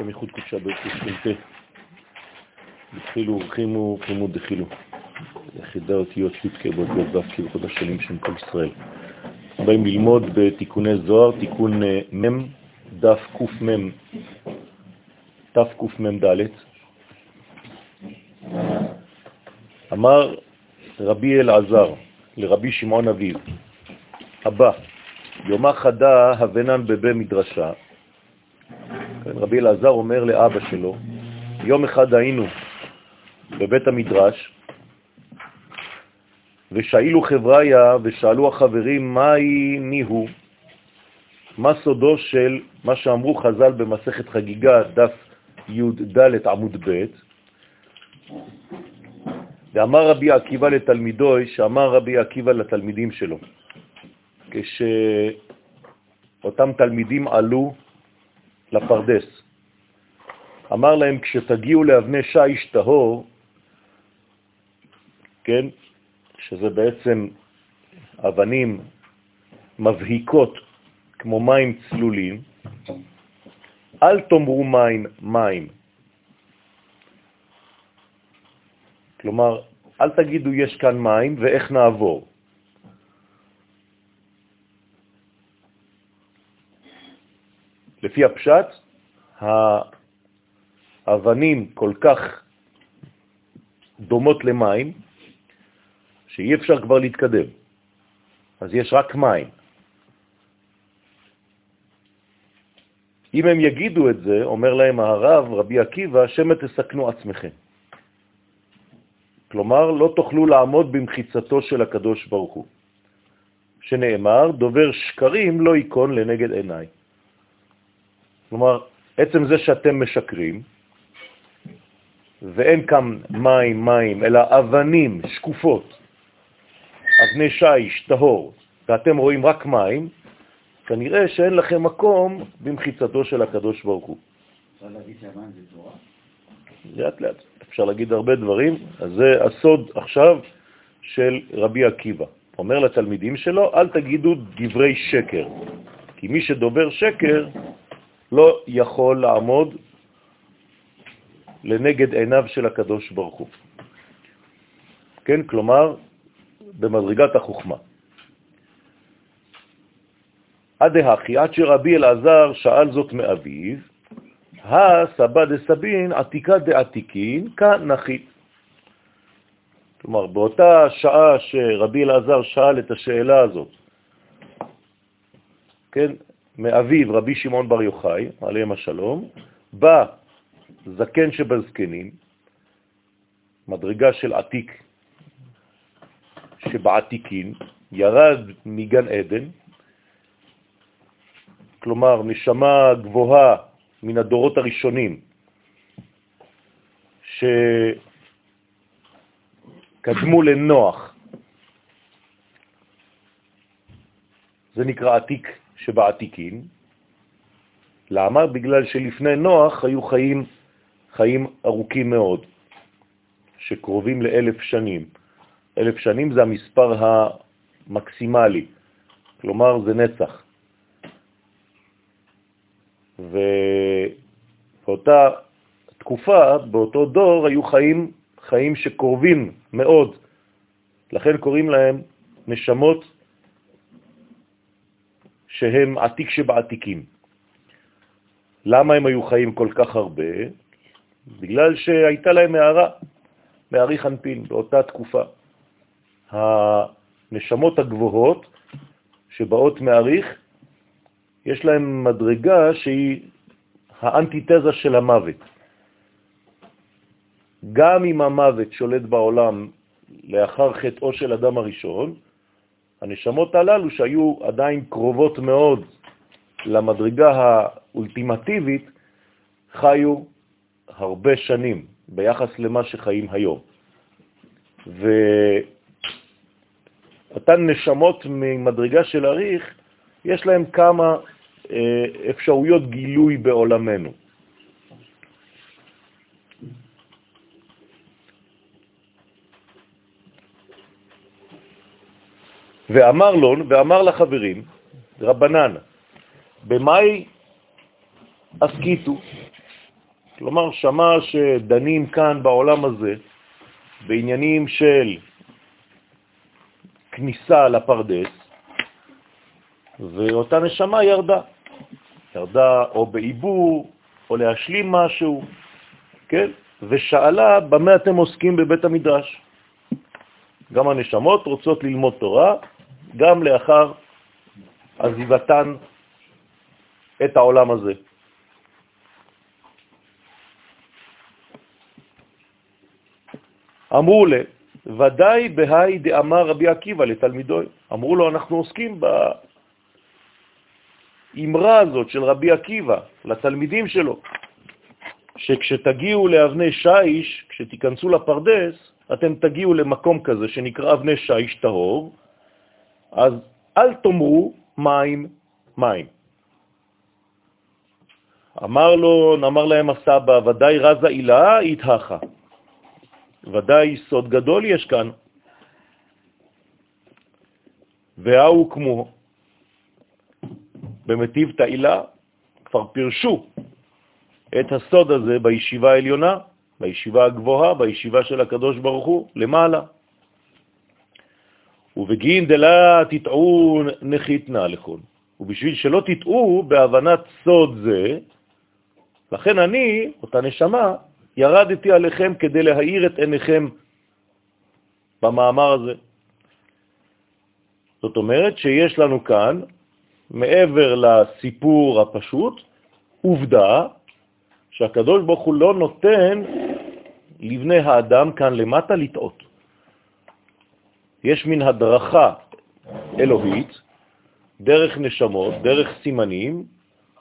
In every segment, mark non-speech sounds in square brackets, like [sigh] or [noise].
השם ייחוד קודשה ברוך התחילו ורחימו ורחימו דחילו. יחידה אותיות י"ק באותיות ו' כבוד השנים של כל ישראל. באים ללמוד בתיקוני זוהר, תיקון אה, מ', דף קמ', תקמ"ד. אמר רבי אלעזר לרבי שמעון אביב, הבא, יומה חדה הבנן בבי מדרשה. רבי אלעזר אומר לאבא שלו, יום אחד היינו בבית המדרש, ושאילו חבריה ושאלו החברים מהי ניהו, מה סודו של מה שאמרו חז"ל במסכת חגיגה, דף י"ד עמוד ב', ואמר רבי עקיבא לתלמידו, שאמר רבי עקיבא לתלמידים שלו, כשאותם תלמידים עלו לפרדס, אמר להם, כשתגיעו לאבני שיש טהור, כן, שזה בעצם אבנים מבהיקות כמו מים צלולים, אל תאמרו מים, מים. כלומר, אל תגידו יש כאן מים ואיך נעבור. לפי הפשט, האבנים כל כך דומות למים, שאי אפשר כבר להתקדם. אז יש רק מים. אם הם יגידו את זה, אומר להם הרב, רבי עקיבא, שמא תסכנו עצמכם. כלומר, לא תוכלו לעמוד במחיצתו של הקדוש ברוך הוא, שנאמר, דובר שקרים לא יקון לנגד עיניי. כלומר, עצם זה שאתם משקרים, ואין כאן מים מים, אלא אבנים שקופות, אבני שיש, טהור, ואתם רואים רק מים, כנראה שאין לכם מקום במחיצתו של הקדוש ברוך הוא. אפשר להגיד שהמים זה תורה? לאט לאט. אפשר להגיד הרבה דברים, אז זה הסוד עכשיו של רבי עקיבא. אומר לתלמידים שלו, אל תגידו דברי שקר, כי מי שדובר שקר לא יכול לעמוד לנגד עיניו של הקדוש ברוך הוא. כן, כלומר, במדרגת החוכמה. עד דהכי, עד שרבי אלעזר שאל זאת מאביו, הסבא דסבין עתיקה דעתיקין כנחית. כלומר, באותה שעה שרבי אלעזר שאל את השאלה הזאת, כן, מאביו רבי שמעון בר יוחאי, עליהם השלום, בא זקן שבזקנים, מדרגה של עתיק שבעתיקין, ירד מגן עדן, כלומר נשמה גבוהה מן הדורות הראשונים, שקדמו לנוח, זה נקרא עתיק שבעתיקין. למה? בגלל שלפני נוח היו חיים, חיים ארוכים מאוד, שקרובים לאלף שנים. אלף שנים זה המספר המקסימלי, כלומר זה נצח. ובאותה תקופה, באותו דור, היו חיים, חיים שקרובים מאוד, לכן קוראים להם נשמות שהם עתיק שבעתיקים. למה הם היו חיים כל כך הרבה? בגלל שהייתה להם הערה, מערי חנפין, באותה תקופה. הנשמות הגבוהות שבאות מעריך, יש להם מדרגה שהיא האנטיתזה של המוות. גם אם המוות שולט בעולם לאחר חטאו של אדם הראשון, הנשמות הללו שהיו עדיין קרובות מאוד למדרגה האולטימטיבית, חיו הרבה שנים ביחס למה שחיים היום. ואותן נשמות ממדרגה של אריך, יש להם כמה אה, אפשרויות גילוי בעולמנו. ואמר לון, ואמר לחברים, רבנן, במאי עסקיתו, כלומר, שמע שדנים כאן בעולם הזה בעניינים של כניסה לפרדס, ואותה נשמה ירדה. ירדה או בעיבור, או להשלים משהו, כן? ושאלה במה אתם עוסקים בבית המדרש. גם הנשמות רוצות ללמוד תורה, גם לאחר עזיבתן את העולם הזה. אמרו לה, ודאי בהי דאמר רבי עקיבא לתלמידוי. אמרו לו, אנחנו עוסקים באמרה הזאת של רבי עקיבא לתלמידים שלו, שכשתגיעו לאבני שיש, כשתיכנסו לפרדס, אתם תגיעו למקום כזה שנקרא אבני שיש טהור, אז אל תאמרו מים, מים. אמר לו, אמר להם הסבא, ודאי רזה אילה התהכה. ודאי סוד גדול יש כאן. והאו כמו במטיב תאילה, כבר פירשו את הסוד הזה בישיבה העליונה, בישיבה הגבוהה, בישיבה של הקדוש ברוך הוא, למעלה. ובגין דלה תטעו נחיתנה לכון. ובשביל שלא תטעו בהבנת סוד זה, לכן אני, אותה נשמה, ירדתי עליכם כדי להאיר את עיניכם במאמר הזה. זאת אומרת שיש לנו כאן, מעבר לסיפור הפשוט, עובדה שהקדוש ברוך הוא לא נותן לבני האדם כאן למטה לטעות. יש מין הדרכה אלוהית, דרך נשמות, דרך סימנים,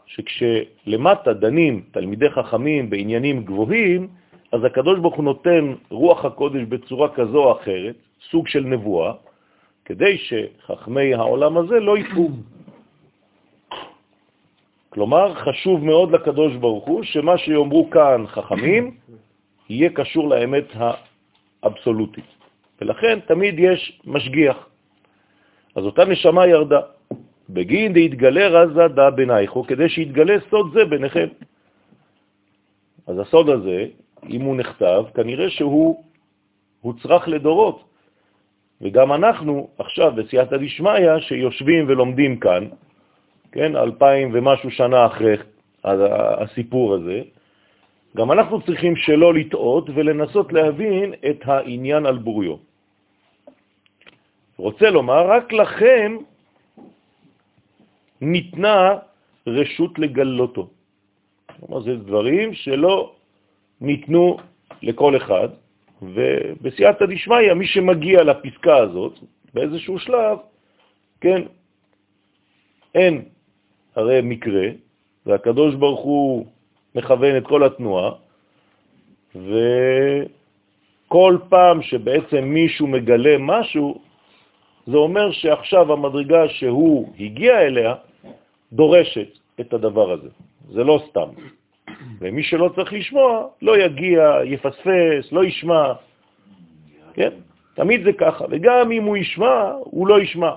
שכשלמטה דנים תלמידי חכמים בעניינים גבוהים, אז הקדוש ברוך הוא נותן רוח הקודש בצורה כזו או אחרת, סוג של נבואה, כדי שחכמי העולם הזה לא יפעו. כלומר, חשוב מאוד לקדוש ברוך הוא שמה שיאמרו כאן חכמים יהיה קשור לאמת האבסולוטית. ולכן תמיד יש משגיח. אז אותה נשמה ירדה. בגין דהתגלה רזה דה בינייכו, כדי שיתגלה סוד זה ביניכם. אז הסוד הזה, אם הוא נכתב, כנראה שהוא הוצרך לדורות. וגם אנחנו עכשיו בסייעתא דשמיא, שיושבים ולומדים כאן, כן, אלפיים ומשהו שנה אחרי הסיפור הזה, גם אנחנו צריכים שלא לטעות ולנסות להבין את העניין על בוריו. רוצה לומר, רק לכם ניתנה רשות לגלותו. כלומר, זה דברים שלא ניתנו לכל אחד, ובסייעתא דשמיא, מי שמגיע לפסקה הזאת, באיזשהו שלב, כן, אין הרי מקרה, והקדוש ברוך הוא מכוון את כל התנועה, וכל פעם שבעצם מישהו מגלה משהו, זה אומר שעכשיו המדרגה שהוא הגיע אליה דורשת את הדבר הזה. זה לא סתם. ומי שלא צריך לשמוע, לא יגיע, יפספס, לא ישמע. כן? תמיד זה ככה. וגם אם הוא ישמע, הוא לא ישמע.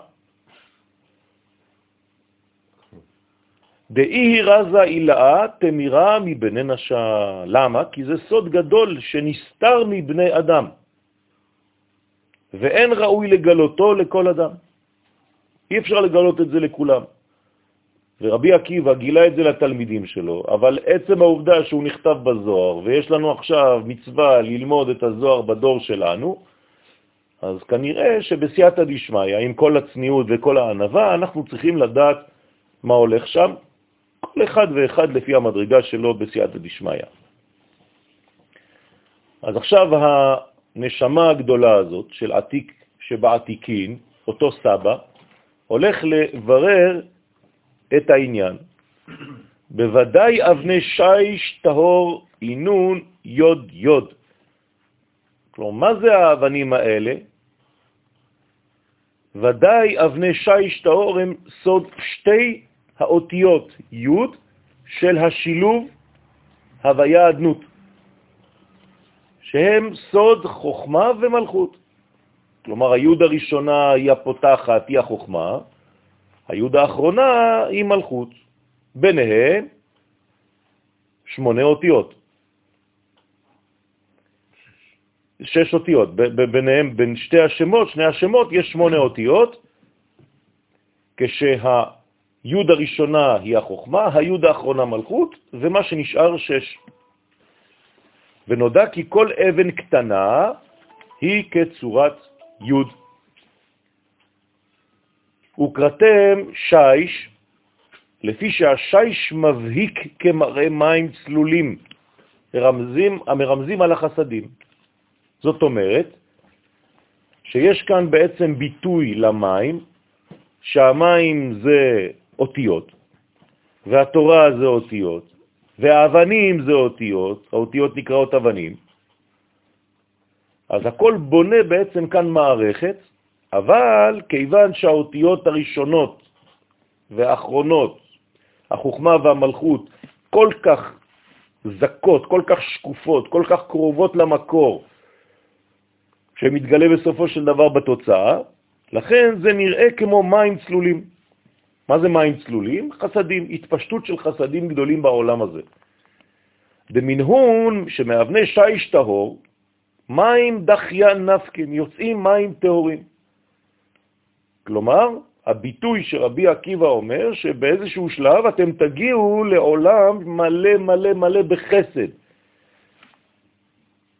דאי רזה אילאה תמירה מבני נשה. למה? כי זה סוד גדול שנסתר מבני אדם, ואין ראוי לגלותו לכל אדם. אי אפשר לגלות את זה לכולם. ורבי עקיבא גילה את זה לתלמידים שלו, אבל עצם העובדה שהוא נכתב בזוהר, ויש לנו עכשיו מצווה ללמוד את הזוהר בדור שלנו, אז כנראה שבסייעתא דשמיא, עם כל הצניעות וכל הענבה, אנחנו צריכים לדעת מה הולך שם, כל אחד ואחד לפי המדרגה שלו בסייעתא דשמיא. אז עכשיו הנשמה הגדולה הזאת של עתיק שבעתיקין, אותו סבא, הולך לברר את העניין. בוודאי אבני שיש טהור עינון יוד יוד. כלומר, מה זה האבנים האלה? ודאי אבני שיש טהור הם סוד שתי האותיות י' של השילוב הוויה אדנות, שהם סוד חוכמה ומלכות. כלומר, היוד הראשונה היא הפותחת, היא החוכמה, היוד האחרונה היא מלכות. ביניהם שמונה אותיות. שש אותיות, ביניהם, בין שתי השמות, שני השמות, יש שמונה אותיות, כשהיוד הראשונה היא החוכמה, היוד האחרונה מלכות, ומה שנשאר שש. ונודע כי כל אבן קטנה היא כצורת יוד. וקראתם שיש, לפי שהשיש מבהיק כמראה מים צלולים, מרמזים, המרמזים על החסדים. זאת אומרת, שיש כאן בעצם ביטוי למים, שהמים זה אותיות, והתורה זה אותיות, והאבנים זה אותיות, האותיות נקראות אבנים. אז הכל בונה בעצם כאן מערכת, אבל כיוון שהאותיות הראשונות והאחרונות, החוכמה והמלכות, כל כך זקות, כל כך שקופות, כל כך קרובות למקור, שמתגלה בסופו של דבר בתוצאה, לכן זה נראה כמו מים צלולים. מה זה מים צלולים? חסדים, התפשטות של חסדים גדולים בעולם הזה. במנהון שמאבני שיש טהור, מים דחיין נפקין, יוצאים מים טהורים. כלומר, הביטוי שרבי עקיבא אומר שבאיזשהו שלב אתם תגיעו לעולם מלא מלא מלא בחסד.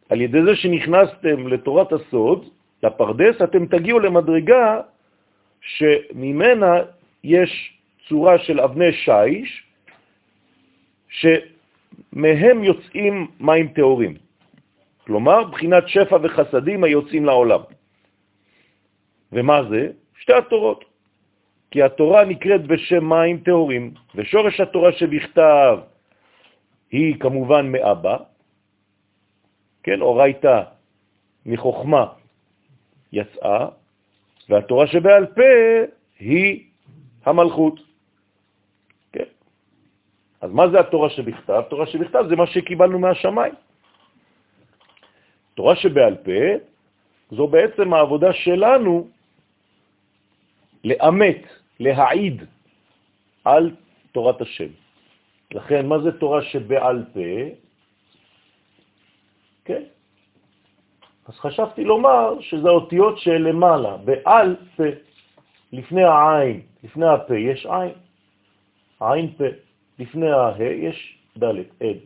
על ידי זה שנכנסתם לתורת הסוד, לפרדס, אתם תגיעו למדרגה שממנה יש צורה של אבני שיש, שמהם יוצאים מים טהורים. כלומר, בחינת שפע וחסדים היוצאים לעולם. ומה זה? שתי התורות. כי התורה נקראת בשם מים טהורים, ושורש התורה שבכתב היא כמובן מאבא, כן, אורייתא מחוכמה יצאה, והתורה שבעל פה היא המלכות. כן. אז מה זה התורה שבכתב? תורה שבכתב זה מה שקיבלנו מהשמיים. תורה שבעל פה זו בעצם העבודה שלנו לאמת, להעיד על תורת השם. לכן, מה זה תורה שבעל פה? כן. אז חשבתי לומר שזה אותיות שלמעלה, בעל פה, לפני העין, לפני הפה יש עין, עין פה, לפני הה יש ד', עד.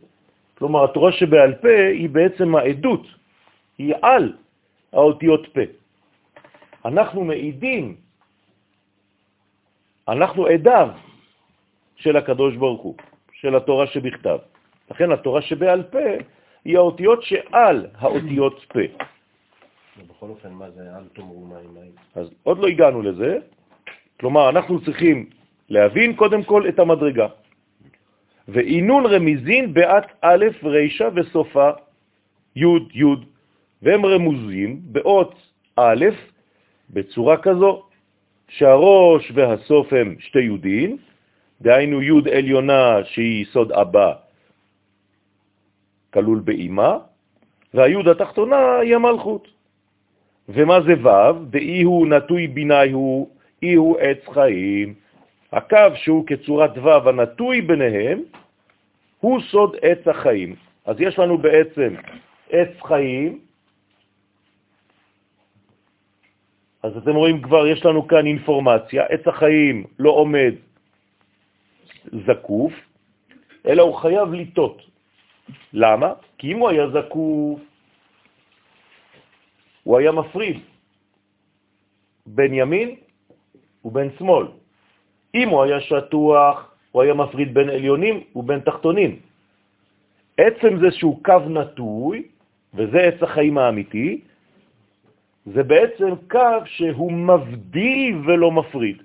כלומר, התורה שבעל פה היא בעצם העדות, היא על האותיות פה. אנחנו מעידים אנחנו עדיו של הקדוש ברוך הוא, של התורה שבכתב. לכן התורה שבעל פה היא האותיות שעל האותיות פה. בכל אופן, מה זה אל תאמרו מים מים? אז עוד לא הגענו לזה. כלומר, אנחנו צריכים להבין קודם כל את המדרגה. ועינון רמיזין בעת א' רישה וסופה י' י', והם רמוזים באות א' בצורה כזו, שהראש והסוף הם שתי יודים, דהיינו יוד עליונה שהיא סוד אבא כלול באימה, והיוד התחתונה היא המלכות. ומה זה ו'? דאי הוא נטוי ביני הוא, אי הוא עץ חיים. הקו שהוא כצורת ו' הנטוי ביניהם, הוא סוד עץ החיים. אז יש לנו בעצם עץ חיים, אז אתם רואים כבר, יש לנו כאן אינפורמציה, עץ החיים לא עומד זקוף, אלא הוא חייב לטות. למה? כי אם הוא היה זקוף, הוא היה מפריד בין ימין ובין שמאל. אם הוא היה שטוח, הוא היה מפריד בין עליונים ובין תחתונים. עצם זה שהוא קו נטוי, וזה עץ החיים האמיתי, זה בעצם קו שהוא מבדיל ולא מפריד.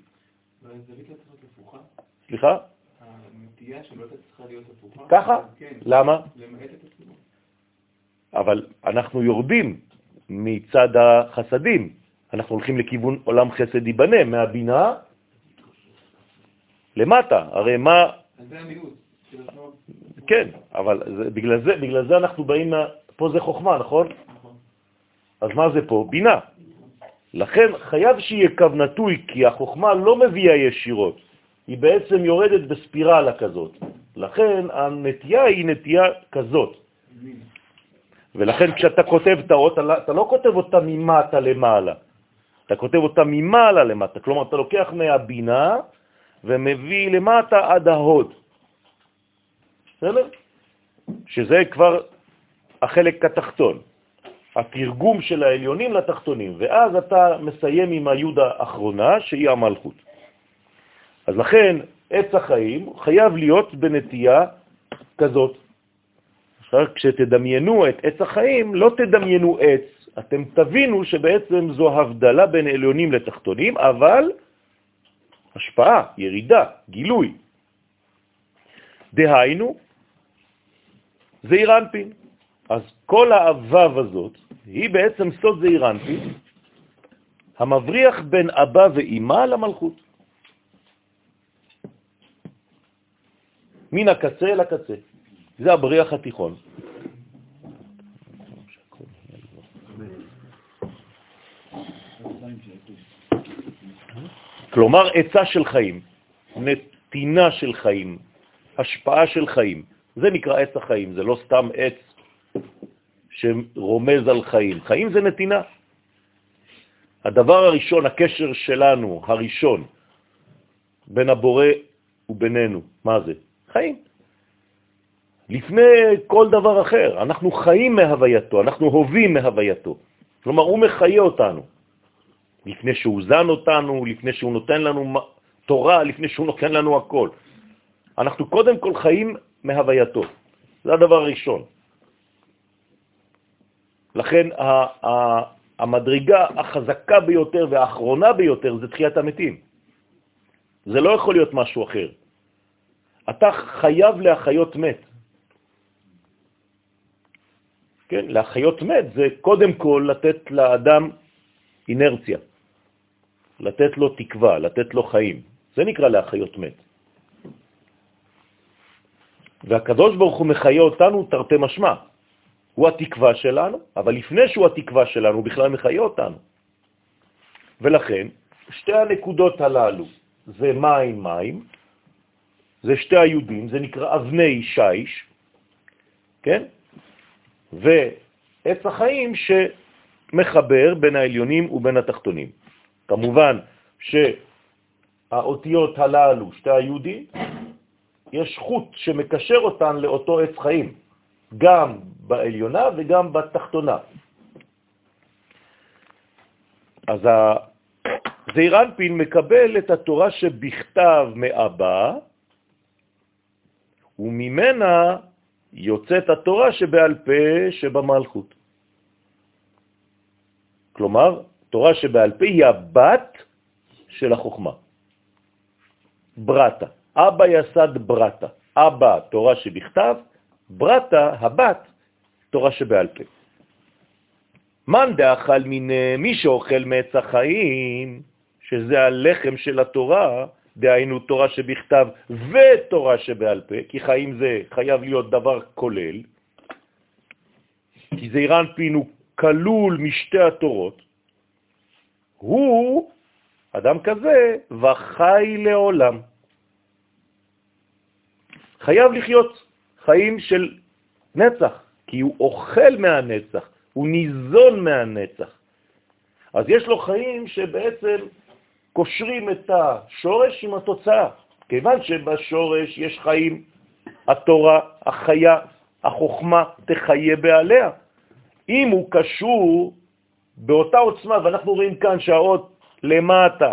סליחה? הנטייה שלא צריכה להיות הפוכה. ככה? כן. למה? למעט את עצמו. אבל אנחנו יורדים מצד החסדים. אנחנו הולכים לכיוון עולם חסד ייבנה, מהבינה למטה. הרי מה... אז זה המיעוט. כן, אבל זה, בגלל, זה, בגלל זה אנחנו באים, מה... פה זה חוכמה, נכון? נכון. אז מה זה פה? בינה. לכן חייב שיהיה קו נטוי, כי החוכמה לא מביאה ישירות, היא בעצם יורדת בספירלה כזאת. לכן הנטייה היא נטייה כזאת. ולכן כשאתה כותב את האות, אתה לא כותב אותה ממטה למעלה, אתה כותב אותה ממעלה למטה. כלומר, אתה לוקח מהבינה ומביא למטה עד ההוד. בסדר? שזה כבר החלק התחתון, התרגום של העליונים לתחתונים, ואז אתה מסיים עם היוד האחרונה, שהיא המלכות. אז לכן, עץ החיים חייב להיות בנטייה כזאת. עכשיו, כשתדמיינו את עץ החיים, לא תדמיינו עץ, אתם תבינו שבעצם זו הבדלה בין עליונים לתחתונים, אבל השפעה, ירידה, גילוי. דהיינו, זעיר אנפין. אז כל האבב הזאת היא בעצם סוד זעיר אנפין, המבריח בין אבא ואימא למלכות. מן הקצה אל הקצה. זה הבריח התיכון. כלומר, עצה של חיים, נתינה של חיים, השפעה של חיים. זה נקרא עץ החיים, זה לא סתם עץ שרומז על חיים. חיים זה נתינה. הדבר הראשון, הקשר שלנו, הראשון, בין הבורא ובינינו, מה זה? חיים. לפני כל דבר אחר, אנחנו חיים מהווייתו, אנחנו הובים מהווייתו. כלומר, הוא מחיה אותנו. לפני שהוא זן אותנו, לפני שהוא נותן לנו תורה, לפני שהוא נותן לנו הכל. אנחנו קודם כל חיים מהווייתו. זה הדבר הראשון. לכן המדרגה החזקה ביותר והאחרונה ביותר זה תחיית המתים. זה לא יכול להיות משהו אחר. אתה חייב להחיות מת. כן, להחיות מת זה קודם כל לתת לאדם אינרציה, לתת לו תקווה, לתת לו חיים. זה נקרא להחיות מת. והקדוש ברוך הוא מחיה אותנו תרתי משמע. הוא התקווה שלנו, אבל לפני שהוא התקווה שלנו, הוא בכלל מחיה אותנו. ולכן, שתי הנקודות הללו זה מים מים, זה שתי היהודים, זה נקרא אבני שיש, כן? ועץ החיים שמחבר בין העליונים ובין התחתונים. כמובן שהאותיות הללו, שתי היהודים, יש חוט שמקשר אותן לאותו עץ חיים, גם בעליונה וגם בתחתונה. אז זעיר אנפין מקבל את התורה שבכתב מאבא, וממנה יוצאת התורה שבעל פה שבמלכות. כלומר, תורה שבעל פה היא הבת של החוכמה. ברטה. אבא יסד ברטה. אבא, תורה שבכתב, ברטה, הבת, תורה שבעל פה. מאן דאכל מן מי שאוכל מעץ החיים, שזה הלחם של התורה, דהיינו תורה שבכתב ותורה שבעל פה, כי חיים זה חייב להיות דבר כולל, כי זעיר אנפין הוא כלול משתי התורות, הוא, אדם כזה, וחי לעולם. חייב לחיות חיים של נצח, כי הוא אוכל מהנצח, הוא ניזון מהנצח. אז יש לו חיים שבעצם קושרים את השורש עם התוצאה, כיוון שבשורש יש חיים, התורה, החיה, החוכמה תחיה בעליה. אם הוא קשור באותה עוצמה, ואנחנו רואים כאן שהאות למטה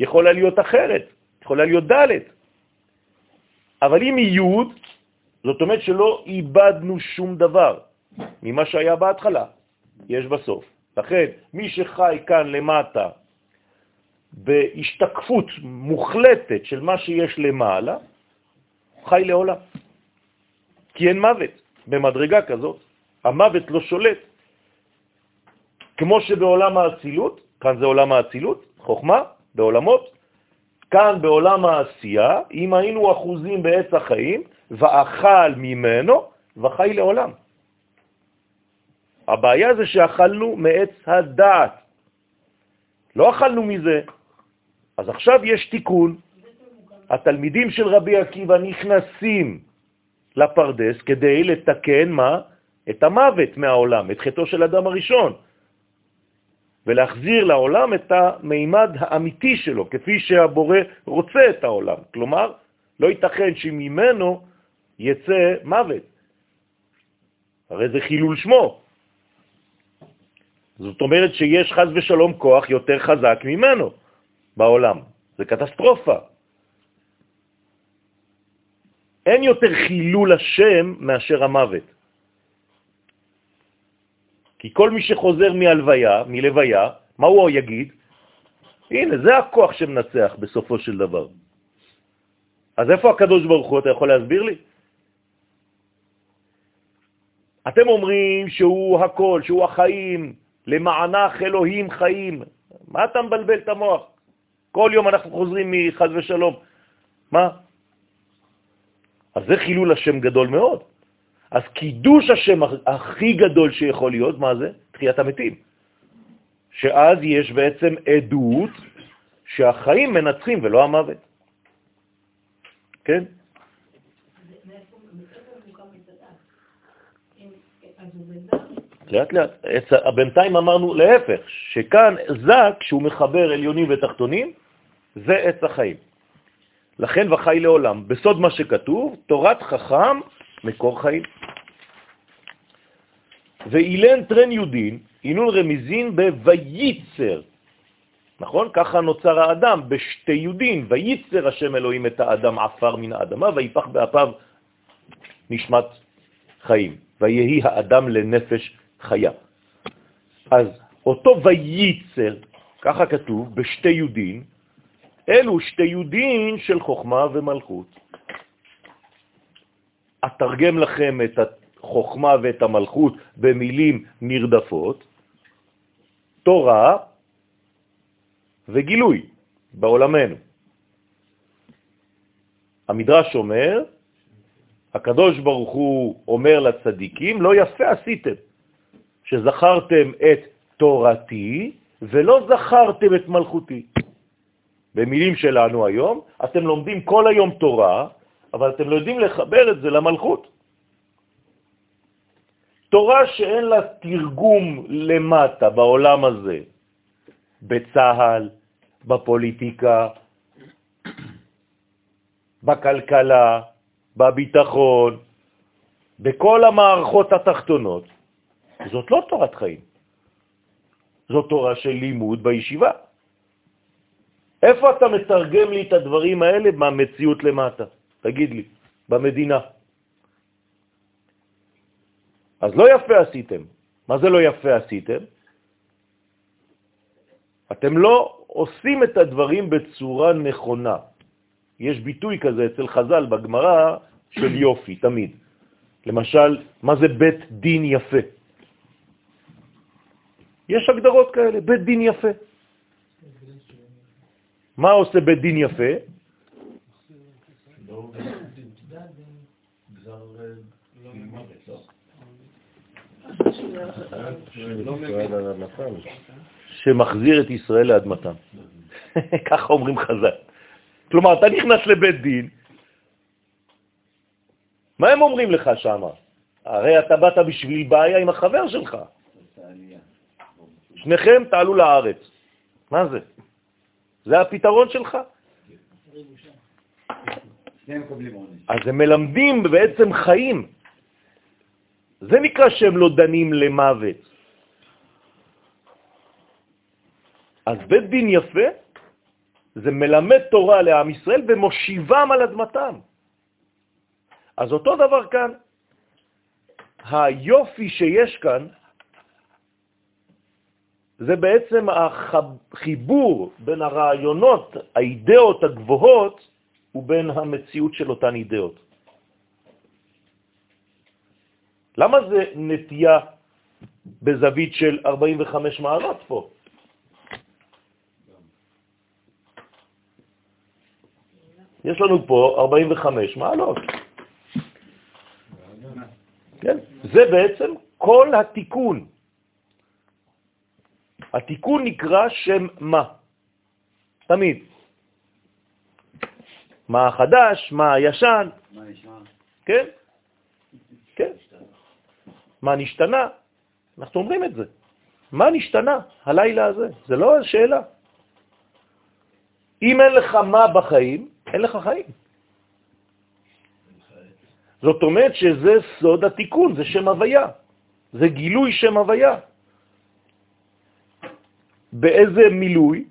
יכולה להיות אחרת, יכולה להיות ד', אבל אם היא י', זאת אומרת שלא איבדנו שום דבר ממה שהיה בהתחלה, יש בסוף. לכן, מי שחי כאן למטה בהשתקפות מוחלטת של מה שיש למעלה, חי לעולם. כי אין מוות במדרגה כזאת. המוות לא שולט. כמו שבעולם האצילות, כאן זה עולם האצילות, חוכמה, בעולמות, כאן בעולם העשייה, אם היינו אחוזים בעץ החיים, ואכל ממנו, וחי לעולם. הבעיה זה שאכלנו מעץ הדעת. לא אכלנו מזה, אז עכשיו יש תיקון. התלמידים של רבי עקיבא נכנסים לפרדס כדי לתקן מה? את המוות מהעולם, את חטאו של אדם הראשון, ולהחזיר לעולם את המימד האמיתי שלו, כפי שהבורא רוצה את העולם. כלומר, לא ייתכן שממנו יצא מוות. הרי זה חילול שמו. זאת אומרת שיש חז ושלום כוח יותר חזק ממנו בעולם. זה קטסטרופה. אין יותר חילול השם מאשר המוות. כי כל מי שחוזר מהלוויה, מלוויה, מה הוא יגיד? הנה, זה הכוח שמנצח בסופו של דבר. אז איפה הקדוש ברוך הוא? אתה יכול להסביר לי? אתם אומרים שהוא הכל, שהוא החיים, למענך אלוהים חיים. מה אתה מבלבל את המוח? כל יום אנחנו חוזרים מחז ושלום. מה? אז זה חילול השם גדול מאוד. אז קידוש השם הכי גדול שיכול להיות, מה זה? תחיית המתים. שאז יש בעצם עדות שהחיים מנצחים ולא המוות. כן? לאט לאט. בינתיים אמרנו להפך, שכאן זק, שהוא מחבר עליונים ותחתונים, זה עץ החיים. לכן וחי לעולם. בסוד מה שכתוב, תורת חכם, מקור חיים. ואילן טרן יודין, אינון רמיזין בווייצר. נכון? ככה נוצר האדם, בשתי יודין, וייצר השם אלוהים את האדם עפר מן האדמה, ויפח באפיו נשמת חיים, ויהי האדם לנפש חיה. אז אותו וייצר, ככה כתוב, בשתי יודין, אלו שתי יודין של חוכמה ומלכות. אתרגם לכם את החוכמה ואת המלכות במילים נרדפות, תורה וגילוי בעולמנו. המדרש אומר, הקדוש ברוך הוא אומר לצדיקים, לא יפה עשיתם, שזכרתם את תורתי ולא זכרתם את מלכותי. במילים שלנו היום, אתם לומדים כל היום תורה, אבל אתם לא יודעים לחבר את זה למלכות. תורה שאין לה תרגום למטה בעולם הזה, בצהל, בפוליטיקה, בכלכלה, בביטחון, בכל המערכות התחתונות, זאת לא תורת חיים. זאת תורה של לימוד בישיבה. איפה אתה מתרגם לי את הדברים האלה מהמציאות למטה? תגיד לי, במדינה. אז לא יפה עשיתם. מה זה לא יפה עשיתם? אתם לא עושים את הדברים בצורה נכונה. יש ביטוי כזה אצל חז"ל בגמרא של יופי, תמיד. למשל, מה זה בית דין יפה? יש הגדרות כאלה, בית דין יפה. מה עושה בית דין יפה? שמחזיר את ישראל לאדמתם. [laughs] ככה אומרים חז"ל. כלומר, אתה נכנס לבית דין, מה הם אומרים לך שם? הרי אתה באת בשביל בעיה עם החבר שלך. שניכם תעלו לארץ. מה זה? זה הפתרון שלך? אז הם מלמדים בעצם חיים. זה נקרא שהם לא דנים למוות. אז בית דין יפה זה מלמד תורה לעם ישראל ומושיבם על אדמתם. אז אותו דבר כאן. היופי שיש כאן זה בעצם החיבור בין הרעיונות, האידאות הגבוהות, ובין המציאות של אותן אידאות. למה זה נטייה בזווית של 45 מעלות פה? יש לנו פה 45 מעלות. כן? זה בעצם כל התיקון. התיקון נקרא שם מה, תמיד. מה החדש, מה הישן. מה הישן? כן, כן. מה נשתנה? אנחנו אומרים את זה. מה נשתנה הלילה הזה? זה לא השאלה. אם אין לך מה בחיים, אין לך חיים. זאת אומרת שזה סוד התיקון, זה שם הוויה. זה גילוי שם הוויה. באיזה מילוי?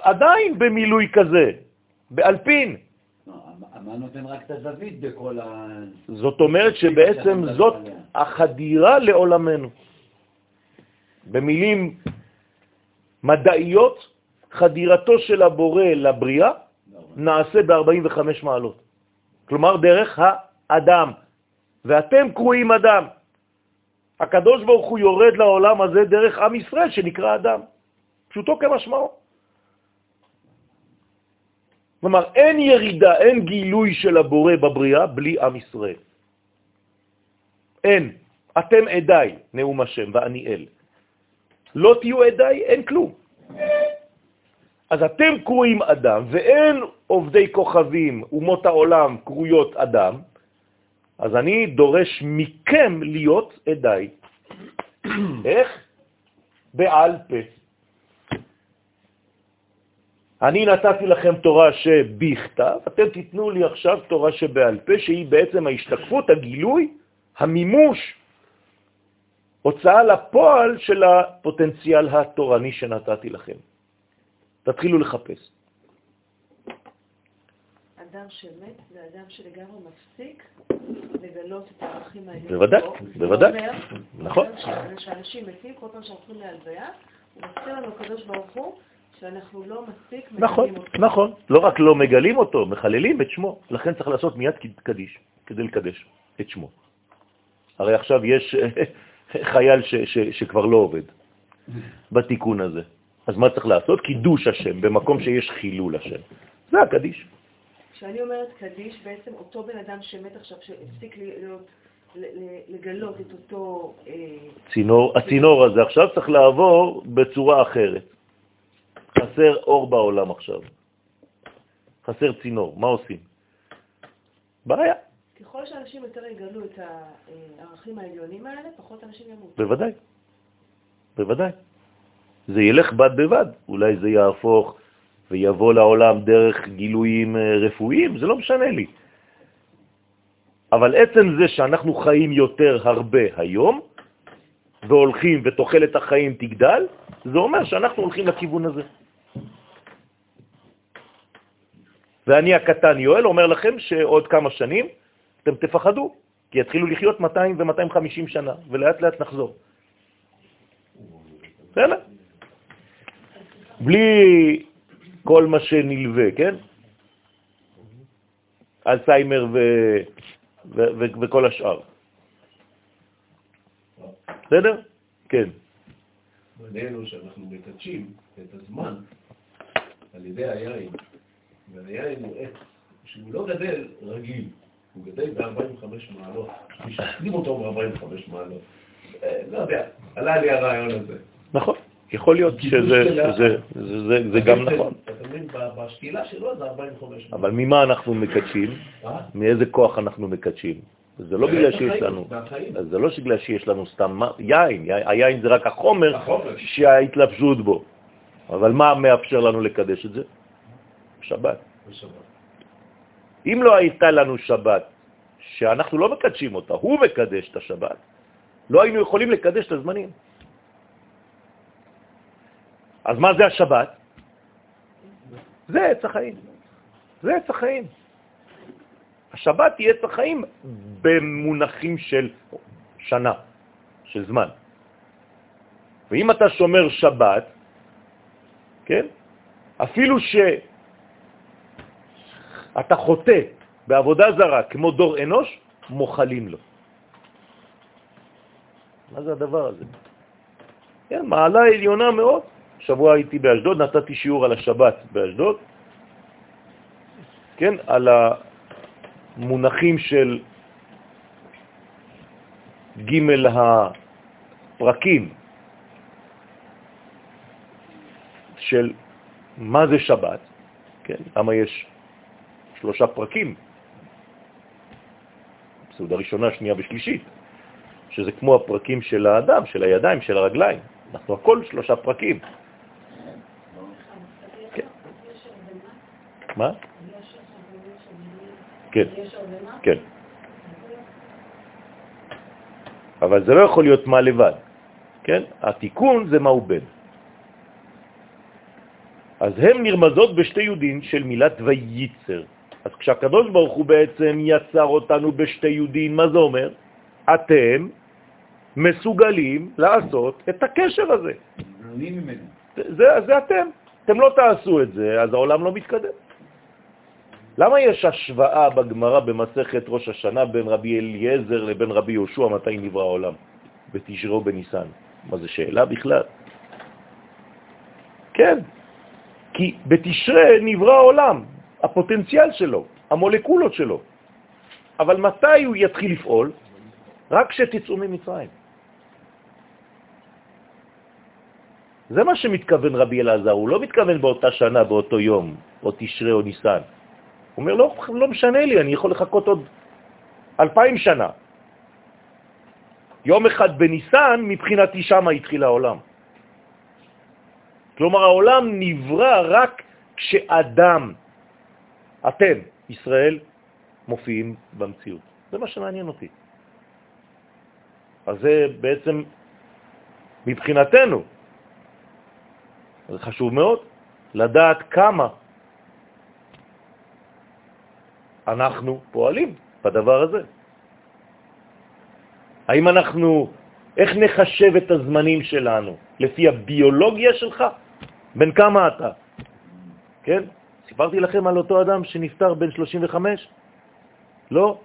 עדיין במילוי כזה, באלפין. לא, מה נותן רק את הזווית בכל ה... זאת אומרת שבעצם זאת החדירה לעולמנו. במילים מדעיות, חדירתו של הבורא לבריאה נעשה ב-45 מעלות. כלומר, דרך האדם. ואתם קרואים אדם. הקדוש ברוך הוא יורד לעולם הזה דרך עם ישראל שנקרא אדם. פשוטו כמשמעו. כלומר, אין ירידה, אין גילוי של הבורא בבריאה בלי עם ישראל. אין. אתם עדיי, נאום השם, ואני אל. לא תהיו עדיי, אין כלום. אז אתם קרואים אדם, ואין עובדי כוכבים, אומות העולם קרויות אדם, אז אני דורש מכם להיות עדיי. איך? בעל פה. אני נתתי לכם תורה שבכתב, אתם תיתנו לי עכשיו תורה שבעל פה, שהיא בעצם ההשתקפות, הגילוי, המימוש, הוצאה לפועל של הפוטנציאל התורני שנתתי לכם. תתחילו לחפש. אדם שמת זה אדם שלגמרי מפסיק לגלות את הערכים האלה. בוודאי, בוודאי, נכון. שאנשים מתים, כל פעם שאנחנו הולכים להלוויה, הוא מזכיר לנו הקדוש ברוך הוא שאנחנו לא מספיק נכון, מגלים אותו. נכון. לא רק לא מגלים אותו, מחללים את שמו. לכן צריך לעשות מיד קדיש, כדי לקדש את שמו. הרי עכשיו יש [laughs] חייל ש, ש, שכבר לא עובד בתיקון הזה. אז מה צריך לעשות? קידוש השם, במקום שיש חילול השם. זה הקדיש. כשאני אומרת קדיש, בעצם אותו בן אדם שמת עכשיו, שהפסיק להיות, לגלות את אותו... אה, צינור, הצינור הזה עכשיו צריך לעבור בצורה אחרת. חסר אור בעולם עכשיו. חסר צינור, מה עושים? בעיה. ככל שאנשים יותר יגלו את הערכים העליונים האלה, פחות אנשים ימותו. בוודאי, בוודאי. זה ילך בד בבד, אולי זה יהפוך ויבוא לעולם דרך גילויים אה, רפואיים, זה לא משנה לי. אבל עצם זה שאנחנו חיים יותר הרבה היום, והולכים ותוחלת החיים תגדל, זה אומר שאנחנו הולכים לכיוון הזה. ואני הקטן יואל אומר לכם שעוד כמה שנים אתם תפחדו, כי יתחילו לחיות 200 ו-250 שנה, ולאט לאט נחזור. בסדר? בלי כל מה שנלווה, כן? אלצהיימר ו... ו... ו... וכל השאר. בסדר? כן. מעניין הוא שאנחנו מקדשים את הזמן על ידי היין, והיין הוא עץ שהוא לא גדל רגיל, הוא גדל ב-45 מעלות, משתכלים אותו ב-45 מעלות. אה, לא יודע, עלה לי הרעיון הזה. יכול להיות שזה זה, זה, זה גם נכון. בשתילה שלו זה 45 אבל ממה אנחנו מקדשים? אה? מאיזה כוח אנחנו מקדשים? זה לא בגלל שיש לנו, זה לא בגלל שיש לנו סתם יין, היין זה רק החומר שההתלבשות בו. אבל מה מאפשר לנו לקדש את זה? שבת. אם לא הייתה לנו שבת, שאנחנו לא מקדשים אותה, הוא מקדש את השבת, לא היינו יכולים לקדש את הזמנים. אז מה זה השבת? זה עץ החיים. זה עץ החיים. השבת היא עץ החיים במונחים של שנה, של זמן. ואם אתה שומר שבת, כן? אפילו שאתה חוטא בעבודה זרה כמו דור אנוש, מוכלים לו. מה זה הדבר הזה? כן, מעלה עליונה מאוד. שבוע הייתי באשדוד, נתתי שיעור על השבת באשדוד, כן, על המונחים של ג' הפרקים של מה זה שבת, כן, למה יש שלושה פרקים, סעודה ראשונה, שנייה ושלישית, שזה כמו הפרקים של האדם, של הידיים, של הרגליים. אנחנו הכל שלושה פרקים. מה? כן, כן. אבל זה לא יכול להיות מה לבד, כן? התיקון זה מה הוא בן. אז הם נרמזות בשתי יהודים של מילת וייצר. אז כשהקדוש ברוך הוא בעצם יצר אותנו בשתי יהודים, מה זה אומר? אתם מסוגלים לעשות את הקשר הזה. זה, זה אתם. אתם לא תעשו את זה, אז העולם לא מתקדם. למה יש השוואה בגמרא במסכת ראש השנה בין רבי אליעזר לבין רבי יהושע מתי נברא העולם? בתשרו בניסן. מה זה שאלה בכלל? כן, כי בתשרה נברא העולם, הפוטנציאל שלו, המולקולות שלו. אבל מתי הוא יתחיל לפעול? רק כשתצאו ממצרים. זה מה שמתכוון רבי אלעזר, הוא לא מתכוון באותה שנה, באותו יום, או תשרה או ניסן. אומר, לא, לא משנה לי, אני יכול לחכות עוד אלפיים שנה. יום אחד בניסן, מבחינתי שמה התחיל העולם. כלומר, העולם נברא רק כשאדם, אתם, ישראל, מופיעים במציאות. זה מה שמעניין אותי. אז זה בעצם מבחינתנו, זה חשוב מאוד לדעת כמה אנחנו פועלים בדבר הזה. האם אנחנו, איך נחשב את הזמנים שלנו? לפי הביולוגיה שלך? בן כמה אתה? כן? סיפרתי לכם על אותו אדם שנפטר בן 35? לא.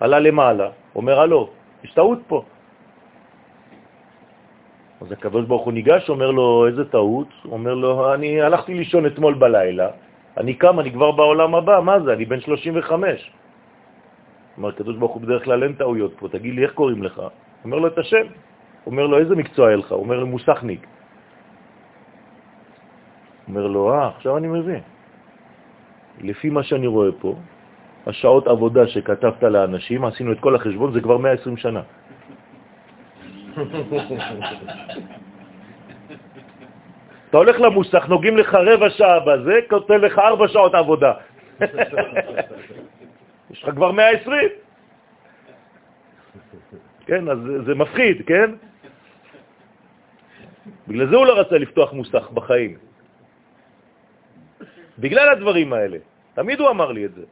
עלה למעלה, אומר הלא, יש טעות פה. אז הוא ניגש, אומר לו, איזה טעות? אומר לו, אני הלכתי לישון אתמול בלילה, אני קם, אני כבר בעולם הבא, מה זה? אני בן 35. אומר, הקדוש ברוך הוא בדרך כלל אין טעויות פה, תגיד לי, איך קוראים לך? אומר לו את השם. אומר לו, איזה מקצוע היה לך? אומר לו, מוסכניק. אומר לו, אה, עכשיו אני מבין. לפי מה שאני רואה פה, השעות עבודה שכתבת לאנשים, עשינו את כל החשבון, זה כבר 120 שנה. [laughs] אתה הולך למוסך, נוגעים לך רבע שעה בזה, כותב לך ארבע שעות עבודה. [laughs] יש לך כבר 120. כן, אז זה, מפחיד, כן? בגלל זה הוא לא רצה לפתוח מוסך בחיים. בגלל הדברים האלה. תמיד הוא אמר לי את זה.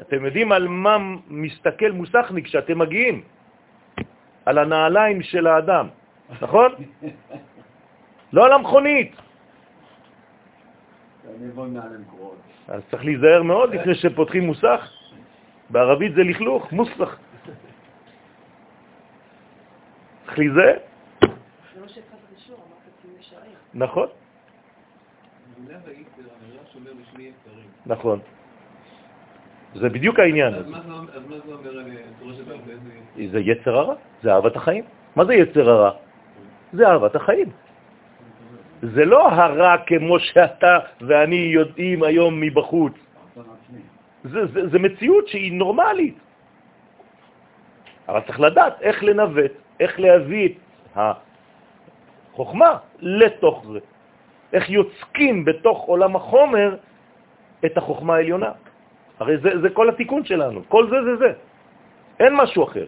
אתם יודעים על מה מסתכל מוסכניק כשאתם מגיעים? על הנעליים של האדם, נכון? לא על המכונית. אז צריך להיזהר מאוד לפני שפותחים מוסך. בערבית זה לכלוך, מוסך. צריך להיזהר. נכון. נכון. זה בדיוק העניין. אז מה זה אומר על זה יצר הרע, זה אהבת החיים. מה זה יצר הרע? זה אהבת החיים. זה לא הרע כמו שאתה ואני יודעים היום מבחוץ. זה, זה, זה מציאות שהיא נורמלית. אבל צריך לדעת איך לנווט, איך להביא את החוכמה לתוך זה. איך יוצקים בתוך עולם החומר את החוכמה העליונה. הרי זה, זה כל התיקון שלנו, כל זה זה זה. אין משהו אחר.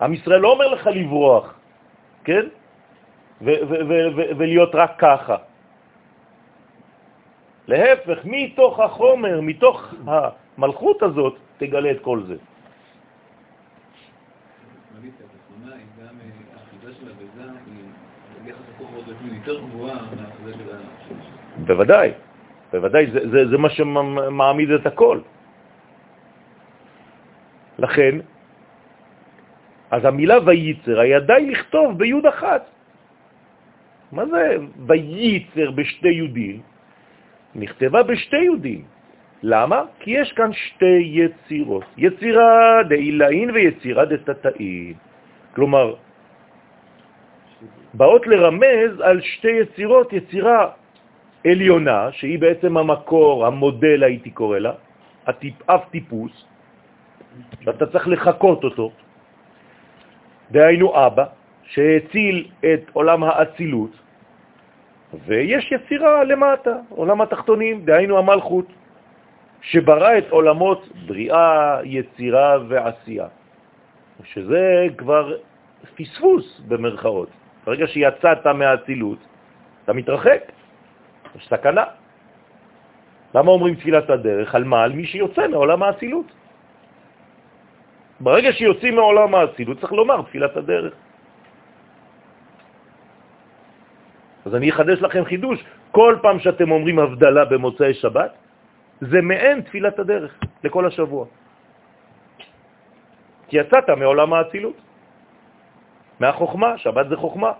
עם ישראל לא אומר לך לברוח, כן? ולהיות רק ככה. להפך, מתוך החומר, מתוך המלכות הזאת, תגלה את כל זה. בוודאי, בוודאי, זה, זה, זה מה שמעמיד את הכל. לכן, אז המילה וייצר, היה די לכתוב ביוד אחת. מה זה וייצר בשתי יודים? נכתבה בשתי יודים. למה? כי יש כאן שתי יצירות, יצירה דאילאין ויצירה דתתאין. כלומר, באות לרמז על שתי יצירות, יצירה עליונה, שהיא בעצם המקור, המודל הייתי קורא לה, הטיפ, אב טיפוס, שאתה צריך לחכות אותו, דהיינו אבא, שהציל את עולם האצילות, ויש יצירה למטה, עולם התחתונים, דהיינו המלכות, שברא את עולמות בריאה, יצירה ועשייה, שזה כבר פספוס במרכאות. ברגע שיצאת מהאצילות, אתה מתרחק, יש סכנה. למה אומרים תפילת הדרך? על מה? על מי שיוצא מעולם האצילות. ברגע שיוצאים מעולם האצילות צריך לומר תפילת הדרך. אז אני אחדש לכם חידוש. כל פעם שאתם אומרים הבדלה במוצאי שבת, זה מעין תפילת הדרך לכל השבוע. כי יצאת מעולם האצילות, מהחוכמה, שבת זה חוכמה.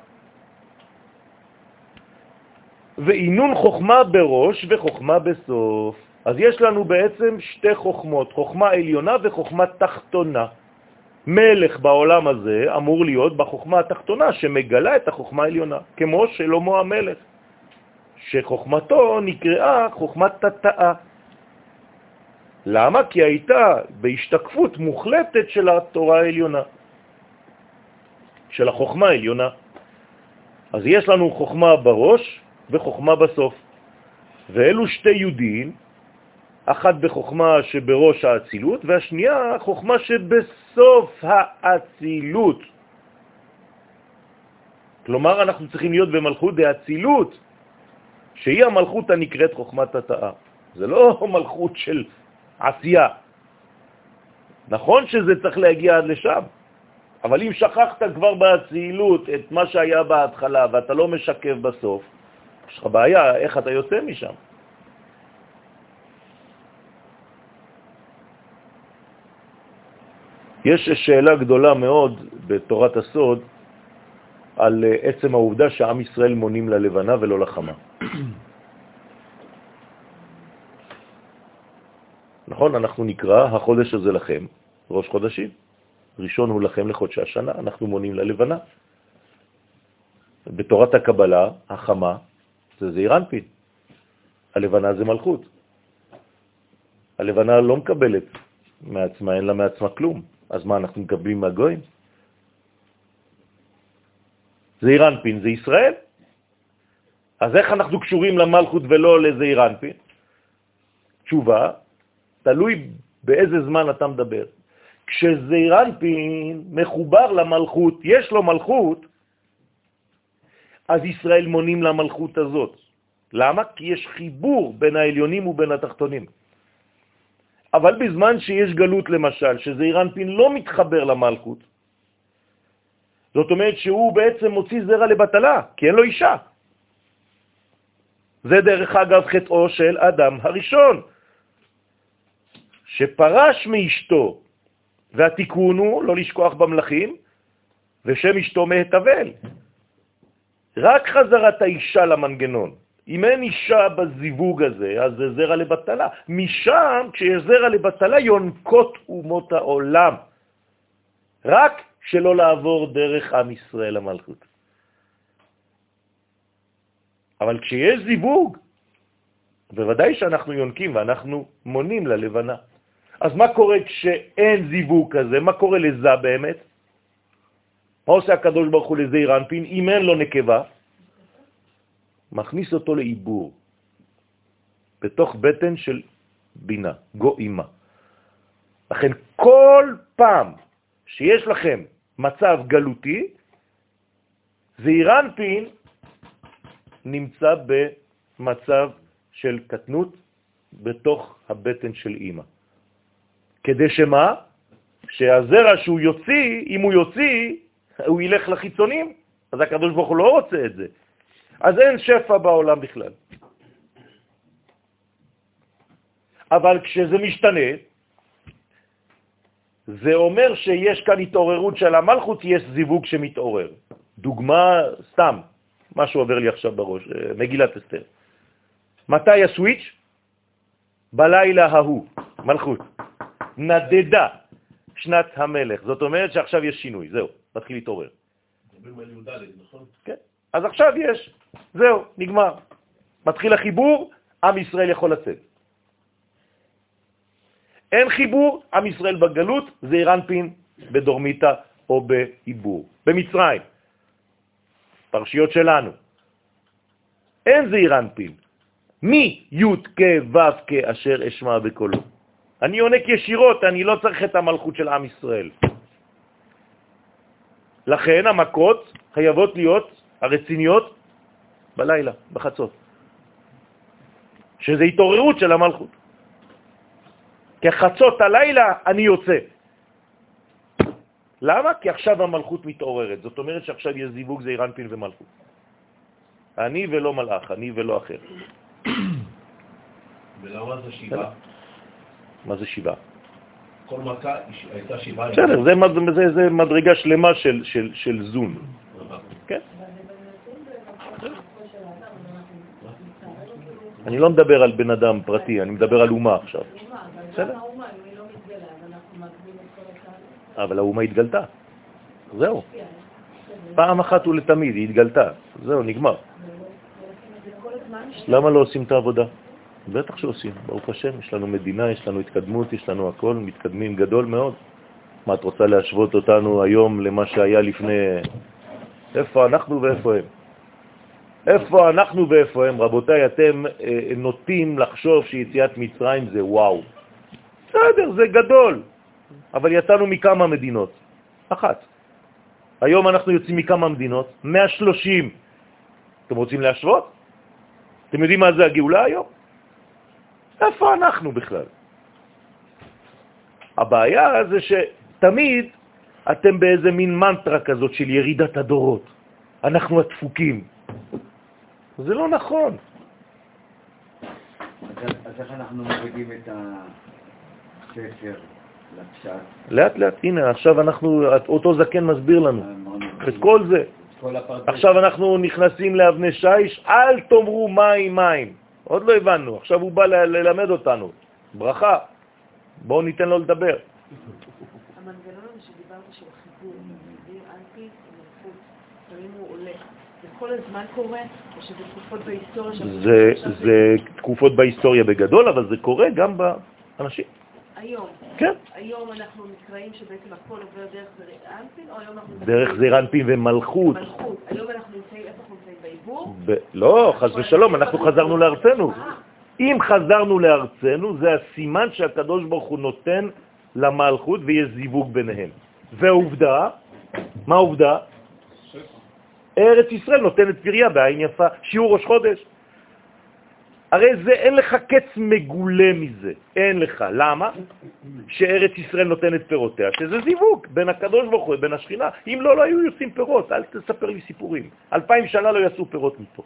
ועינון חוכמה בראש וחוכמה בסוף. אז יש לנו בעצם שתי חוכמות, חוכמה עליונה וחוכמה תחתונה. מלך בעולם הזה אמור להיות בחוכמה התחתונה שמגלה את החוכמה העליונה, כמו שלמה המלך, שחוכמתו נקראה חוכמת תתאה. למה? כי הייתה בהשתקפות מוחלטת של התורה העליונה, של החוכמה העליונה. אז יש לנו חוכמה בראש וחוכמה בסוף. ואלו שתי יהודים, אחת בחוכמה שבראש האצילות, והשנייה חוכמה שבסוף האצילות. כלומר, אנחנו צריכים להיות במלכות דאצילות, שהיא המלכות הנקראת חוכמת התאה. זה לא [laughs] מלכות של עשייה. נכון שזה צריך להגיע עד לשם, אבל אם שכחת כבר באצילות את מה שהיה בהתחלה ואתה לא משקף בסוף, יש לך בעיה איך אתה יוצא משם. יש שאלה גדולה מאוד בתורת הסוד על עצם העובדה שעם ישראל מונים ללבנה ולא לחמה. [clears throat] נכון, אנחנו נקרא החודש הזה לכם, ראש חודשים. ראשון הוא לכם לחודשי השנה, אנחנו מונים ללבנה. בתורת הקבלה, החמה זה זעיר אנפין, הלבנה זה מלכות. הלבנה לא מקבלת מעצמה, אין לה מעצמה כלום. אז מה, אנחנו מקבלים מהגויים? זעיר אנפין זה ישראל. אז איך אנחנו קשורים למלכות ולא לזעיר אנפין? תשובה, תלוי באיזה זמן אתה מדבר. כשזעיר אנפין מחובר למלכות, יש לו מלכות, אז ישראל מונים למלכות הזאת. למה? כי יש חיבור בין העליונים ובין התחתונים. אבל בזמן שיש גלות למשל, שזעיר אנפין לא מתחבר למלכות, זאת אומרת שהוא בעצם מוציא זרע לבטלה, כי אין לו אישה. זה דרך אגב חטאו של אדם הראשון, שפרש מאשתו, והתיקון הוא לא לשכוח במלכים, ושם אשתו מהתבל. רק חזרת האישה למנגנון. אם אין אישה בזיווג הזה, אז זה זרע לבטלה. משם, כשיש זרע לבטלה, יונקות אומות העולם. רק שלא לעבור דרך עם ישראל המלכות. אבל כשיש זיווג, בוודאי שאנחנו יונקים ואנחנו מונים ללבנה. אז מה קורה כשאין זיווג כזה? מה קורה לזה באמת? מה עושה הקדוש ברוך הוא לזעיר אנפין? אם אין לו נקבה, מכניס אותו לעיבור, בתוך בטן של בינה, גו אימה. לכן כל פעם שיש לכם מצב גלותי, זעיר אנפין נמצא במצב של קטנות בתוך הבטן של אימא. כדי שמה? שהזרע שהוא יוציא, אם הוא יוציא, הוא ילך לחיצונים, אז הקדוש ברוך הוא לא רוצה את זה. אז אין שפע בעולם בכלל. אבל כשזה משתנה, זה אומר שיש כאן התעוררות של המלכות, יש זיווג שמתעורר. דוגמה, סתם, מה שעובר לי עכשיו בראש, אה, מגילת אסתר. מתי הסוויץ'? בלילה ההוא, מלכות. נדדה שנת המלך. זאת אומרת שעכשיו יש שינוי, זהו, מתחיל להתעורר. מדברים על י"ד, נכון? כן. אז עכשיו יש, זהו, נגמר. מתחיל החיבור, עם ישראל יכול לצאת. אין חיבור, עם ישראל בגלות, זה אירנפין בדורמיטה או בעיבור. במצרים, פרשיות שלנו. אין זה אירנפין. מי י' כ' ו' כ' אשר אשמע בקולו. אני עונק ישירות, אני לא צריך את המלכות של עם ישראל. לכן המכות חייבות להיות הרציניות בלילה, בחצות, שזה התעוררות של המלכות. כחצות הלילה אני יוצא. למה? כי עכשיו המלכות מתעוררת. זאת אומרת שעכשיו יש זיווג, זה אירנפין ומלכות. אני ולא מלאך, אני ולא אחר. ולמה זה שבעה? מה זה שבעה? כל מכה הייתה שבעה. בסדר, זה, זה, זה מדרגה שלמה של, של, של זון. כן? אני לא מדבר על בן אדם פרטי, אני מדבר על אומה עכשיו. בסדר? אבל האומה התגלתה. זהו. פעם אחת ולתמיד היא התגלתה. זהו, נגמר. למה לא עושים את העבודה? בטח שעושים, ברוך השם, יש לנו מדינה, יש לנו התקדמות, יש לנו הכל, מתקדמים גדול מאוד. מה, את רוצה להשוות אותנו היום למה שהיה לפני... איפה אנחנו ואיפה הם? איפה אנחנו ואיפה הם? רבותיי, אתם אה, נוטים לחשוב שיציאת מצרים זה וואו. בסדר, זה גדול, אבל יצאנו מכמה מדינות? אחת. היום אנחנו יוצאים מכמה מדינות? 130. אתם רוצים להשוות? אתם יודעים מה זה הגאולה היום? איפה אנחנו בכלל? הבעיה זה שתמיד אתם באיזה מין מנטרה כזאת של ירידת הדורות. אנחנו הדפוקים. זה לא נכון. אז איך אנחנו מורידים את הספר לפשט? לאט לאט, הנה, עכשיו אנחנו, אותו זקן מסביר לנו את כל זה. עכשיו אנחנו נכנסים לאבני שיש, אל תאמרו מים מים. עוד לא הבנו, עכשיו הוא בא ללמד אותנו. ברכה. בואו ניתן לו לדבר. המנגנון הזה שדיברת של החיבור, אנטי ומלכות, לפעמים הוא עולה. זה כל הזמן קורה, או שזה תקופות בהיסטוריה? זה, זה תקופות בהיסטוריה בגדול, אבל זה קורה גם באנשים. היום. כן. היום אנחנו נקראים שבעצם הכל עובר דרך זרענפין, או היום אנחנו... דרך זרענפין ומלכות. מלכות. היום אנחנו נמצאים, איפה אנחנו נמצאים? בעיבור? לא, חז ושלום, אנחנו חזרנו לארצנו. אם חזרנו לארצנו, זה הסימן שהקדוש ברוך הוא נותן למלכות ויש זיווג ביניהם. ועובדה, מה העובדה? ארץ ישראל נותנת פריה בעין יפה, שיעור ראש חודש. הרי זה, אין לך קץ מגולה מזה, אין לך. למה? שארץ ישראל נותנת פירותיה, שזה זיווג בין הקדוש ברוך הוא ובין השכינה. אם לא, לא היו יוצאים פירות, אל תספר לי סיפורים. אלפיים שנה לא יעשו פירות מפה.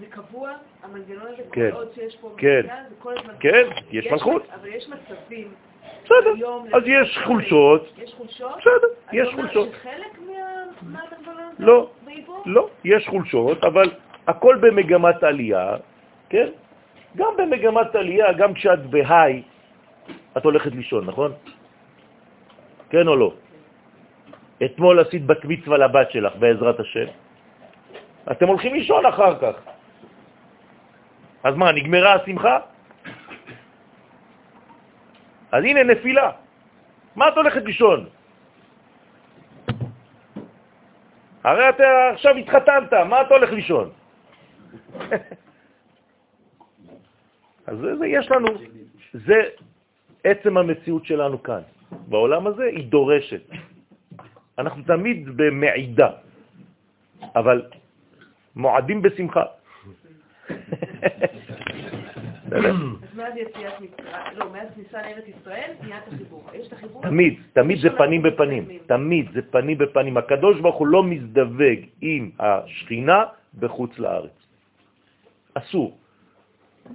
זה קבוע, המנגנון הזה, כן, כל עוד שיש פה כן, מדינה, זה כל הזמן... כן, יש מלכות. אבל יש מצבים... בסדר, אז יש חולשות. יש חולשות? בסדר, יש חולשות. שחלק הזה לא? לא, יש חולשות, אבל הכל במגמת עלייה, כן? גם במגמת עלייה, גם כשאת בהיי, את הולכת לישון, נכון? כן או לא? אתמול עשית בת מצווה לבת שלך, בעזרת השם. אתם הולכים לישון אחר כך. אז מה, נגמרה השמחה? אז הנה נפילה. מה את הולכת לישון? הרי אתה עכשיו התחתנת, מה אתה הולך לישון? [laughs] אז זה, זה יש לנו, זה עצם המציאות שלנו כאן. בעולם הזה היא דורשת. אנחנו תמיד במעידה, אבל מועדים בשמחה. [laughs] [clears throat] אז מאז יציאת מצרים, לא, מאז כניסה לארץ ישראל, נהיה את החיבור. יש את החיבור? תמיד, תמיד זה פנים בפנים, תמיד זה פנים בפנים. הקדוש ברוך הוא לא מזדווג עם השכינה בחוץ לארץ. אסור.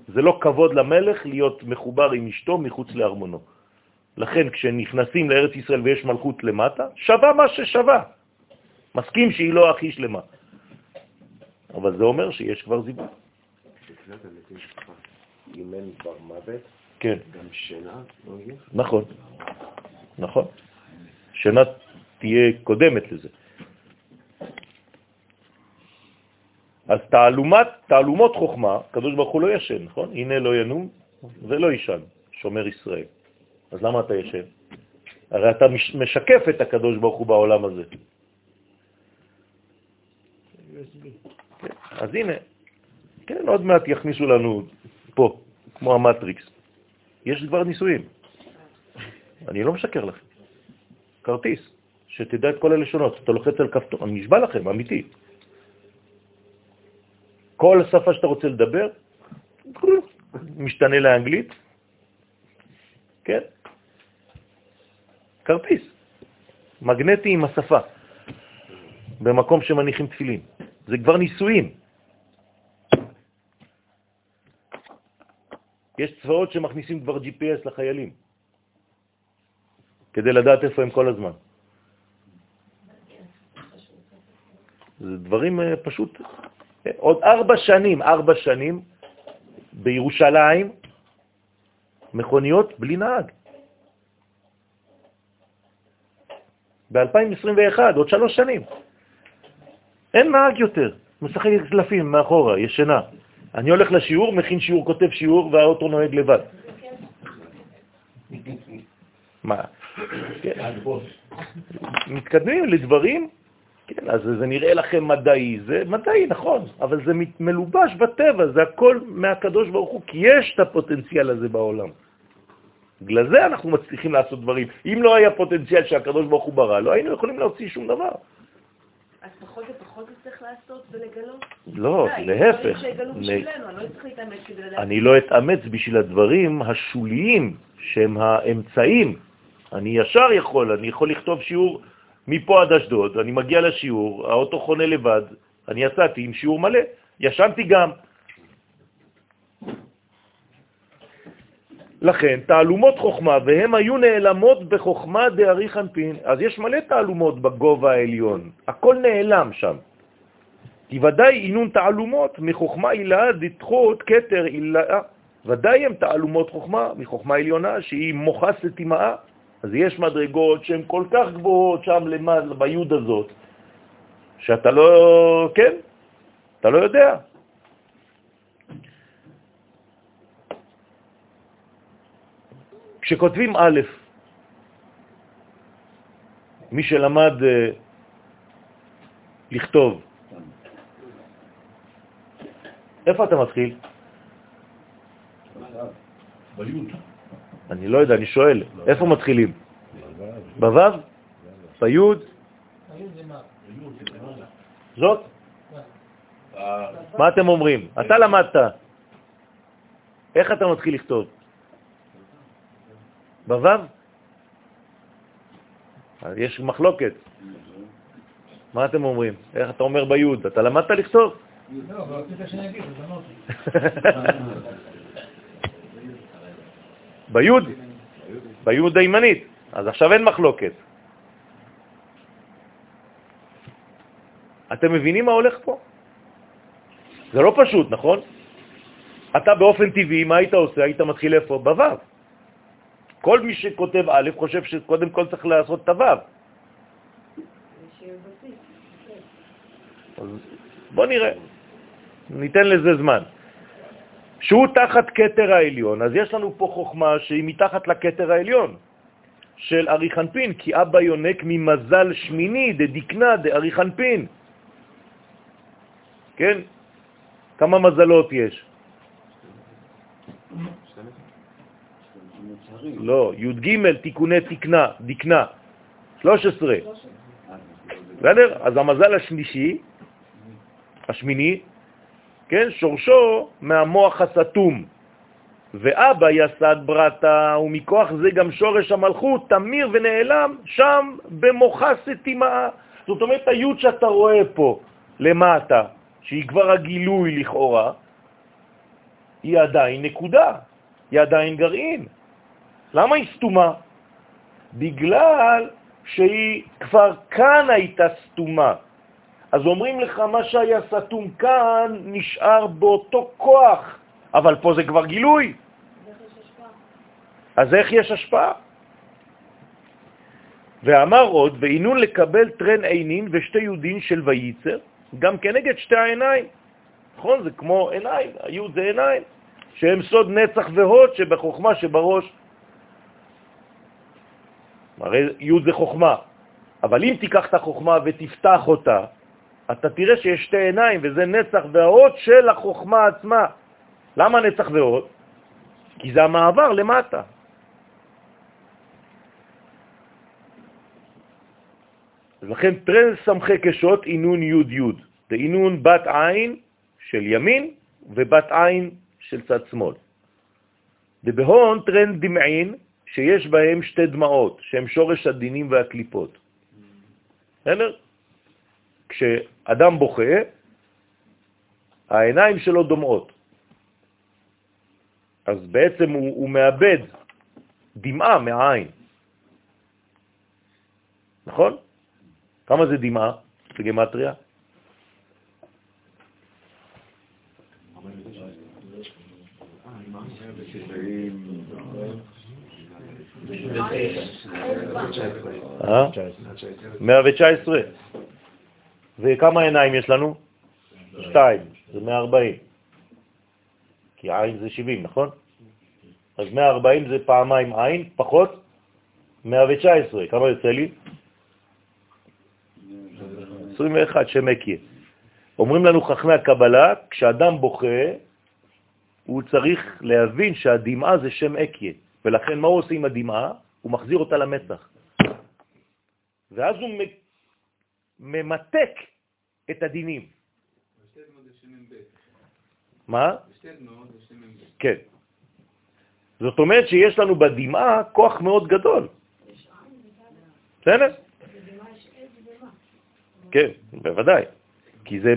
זה לא כבוד למלך להיות מחובר עם אשתו מחוץ לארמונו. לכן כשנכנסים לארץ ישראל ויש מלכות למטה, שווה מה ששווה. מסכים שהיא לא הכי שלמה. אבל זה אומר שיש כבר זיווג. אם אין כבר מוות, כן, גם שינה לא יהיה? נכון, נכון. שינה תהיה קודמת לזה. אז תעלומת, תעלומות חוכמה, קדוש ברוך הוא לא ישן, נכון? הנה לא ינום ולא ישן, שומר ישראל. אז למה אתה ישן? הרי אתה מש- משקף את הקדוש ברוך הוא בעולם הזה. אז הנה, כן, עוד מעט יכניסו לנו פה, כמו המטריקס. יש כבר ניסויים. אני לא משקר לכם. כרטיס, שתדע את כל הלשונות. אתה לוחץ על כפתור, אני נשבע לכם, אמיתי. כל שפה שאתה רוצה לדבר, משתנה לאנגלית, כן? כרטיס, מגנטי עם השפה, במקום שמניחים תפילין. זה כבר ניסויים. יש צבאות שמכניסים כבר GPS לחיילים, כדי לדעת איפה הם כל הזמן. זה דברים אה, פשוט. עוד ארבע שנים, ארבע שנים, בירושלים, מכוניות בלי נהג. ב-2021, עוד שלוש שנים. אין נהג יותר, משחק קלפים מאחורה, ישנה. אני הולך לשיעור, מכין שיעור, כותב שיעור, והאוטו נוהג לבד. מה? כן, מתקדמים לדברים, כן, אז זה נראה לכם מדעי, זה מדעי, נכון, אבל זה מלובש בטבע, זה הכל מהקדוש ברוך הוא, כי יש את הפוטנציאל הזה בעולם. בגלל זה אנחנו מצליחים לעשות דברים. אם לא היה פוטנציאל שהקדוש ברוך הוא ברא, לא היינו יכולים להוציא שום דבר. אז פחות ופחות צריך לעשות ולגלות? לא, להפך. לא. אני לא אתאמץ בשביל הדברים השוליים שהם האמצעים. אני ישר יכול, אני יכול לכתוב שיעור מפה עד אשדוד, אני מגיע לשיעור, האוטו חונה לבד, אני יצאתי עם שיעור מלא, ישנתי גם. לכן, תעלומות חוכמה, והם היו נעלמות בחוכמה דארי חנפין. אז יש מלא תעלומות בגובה העליון, הכל נעלם שם. כי ודאי אינון תעלומות מחוכמה עילאה דתחות כתר עילאה. ודאי הם תעלומות חוכמה מחוכמה עליונה שהיא מוחס לטמאה. אז יש מדרגות שהן כל כך גבוהות שם למעלה, ביוד הזאת, שאתה לא, כן, אתה לא יודע. כשכותבים א', מי שלמד אה, לכתוב, איפה אתה מתחיל? ביוד. אני לא יודע, אני שואל, איפה מתחילים? בו'? בי'? זאת? מה אתם אומרים? אתה למדת. איך אתה מתחיל לכתוב? בו'? אז יש מחלוקת. מה אתם אומרים? איך אתה אומר בי'? אתה למדת לכתוב? לא, אבל רצית שאני אגיד, אז אמרתי. ביוד, ביוד הימנית. אז עכשיו אין מחלוקת. אתם מבינים מה הולך פה? זה לא פשוט, נכון? אתה באופן טבעי, מה היית עושה? היית מתחיל איפה? בו'. כל מי שכותב א' חושב שקודם כל צריך לעשות את הו'. בוא נראה, ניתן לזה זמן. שהוא תחת קטר העליון, אז יש לנו פה חוכמה שהיא מתחת לקטר העליון של אריכנפין, כי אבא יונק ממזל שמיני דדקנה דאריכנפין. כן? כמה מזלות יש? לא, י"ג תיקוני תקנה, דקנה, 13. בסדר? אז המזל השלישי, השמיני, כן, שורשו מהמוח הסתום. ואבא יסד ברטה, ומכוח זה גם שורש המלכות, תמיר ונעלם שם במוחה סתימה. זאת אומרת, היוד שאתה רואה פה למטה, שהיא כבר הגילוי לכאורה, היא עדיין נקודה, היא עדיין גרעין. למה היא סתומה? בגלל שהיא כבר כאן הייתה סתומה. אז אומרים לך, מה שהיה סתום כאן נשאר באותו כוח, אבל פה זה כבר גילוי. אז איך יש השפעה? ואמר עוד, ועינון לקבל טרן עינין ושתי יודין של וייצר, גם כנגד שתי העיניים. נכון? זה כמו עיניים, היוד זה עיניים, שהם סוד נצח והוד שבחוכמה שבראש. הרי י' זה חוכמה, אבל אם תיקח את החוכמה ותפתח אותה, אתה תראה שיש שתי עיניים, וזה נצח והאות של החוכמה עצמה. למה נצח והאות? כי זה המעבר למטה. לכן טרן סמכי קשות עינון י' י', זה עינון בת עין של ימין ובת עין של צד שמאל. ובהון טרן דמעין שיש בהם שתי דמעות, שהם שורש הדינים והקליפות. בסדר? כשאדם בוכה, העיניים שלו דומעות. אז בעצם הוא, הוא מאבד דמעה מהעין. נכון? כמה זה דמעה בגמטריה? 119. וכמה עיניים יש לנו? שתיים, זה 140. כי עין זה 70, נכון? אז 140 זה פעמיים עין, פחות 119. כמה יוצא לי? 21 שמקיה. אומרים לנו חכמי הקבלה, כשאדם בוכה, הוא צריך להבין שהדמעה זה שם אקיה, ולכן מה הוא עושה עם הדמעה? הוא מחזיר אותה למצח. ואז הוא ממתק את הדינים. מה? כן. זאת אומרת שיש לנו בדמעה כוח מאוד גדול. בסדר? כן, בוודאי. כי זה,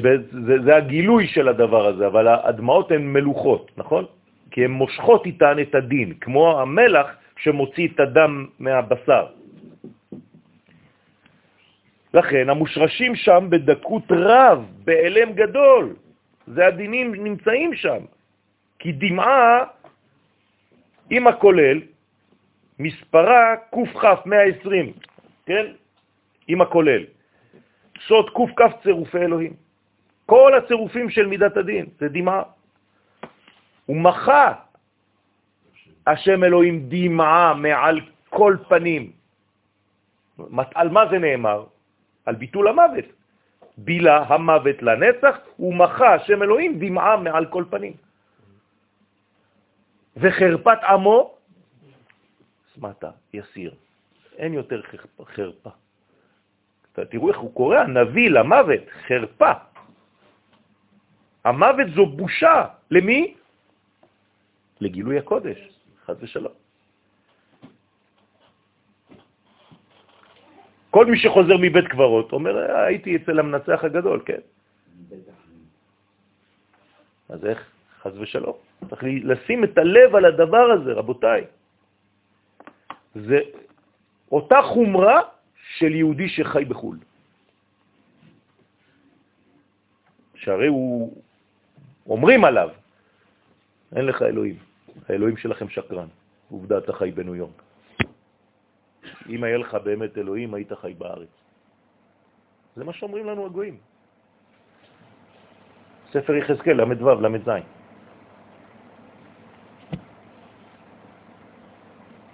זה, זה הגילוי של הדבר הזה, אבל הדמעות הן מלוכות, נכון? כי הן מושכות איתן את הדין, כמו המלח שמוציא את הדם מהבשר. לכן המושרשים שם בדקות רב, באלם גדול. זה הדינים נמצאים שם. כי דמעה עם הכולל, מספרה קכ 120, כן? עם הכולל. סוד קכ צירופי אלוהים. כל הצירופים של מידת הדין, זה דמעה. ומחה השם אלוהים דמעה מעל כל פנים. על מה זה נאמר? על ביטול המוות. בילה המוות לנצח, ומחה השם אלוהים דמעה מעל כל פנים. וחרפת עמו, סמטה, יסיר. אין יותר חרפה. תראו איך הוא קורא, הנביא למוות, חרפה. המוות זו בושה. למי? לגילוי הקודש, חד ושלום. כל מי שחוזר מבית קברות אומר, אה, הייתי אצל המנצח הגדול, כן. אז איך? חז ושלום. צריך לשים את הלב על הדבר הזה, רבותיי. זה אותה חומרה של יהודי שחי בחו"ל. שהרי הוא, אומרים עליו, אין לך אלוהים, האלוהים שלכם שקרן, עובדה אתה חי בניו יורק. אם היה לך באמת אלוהים, היית חי בארץ. זה מה שאומרים לנו הגויים. ספר יחזקאל, ל"ו, ל"ז.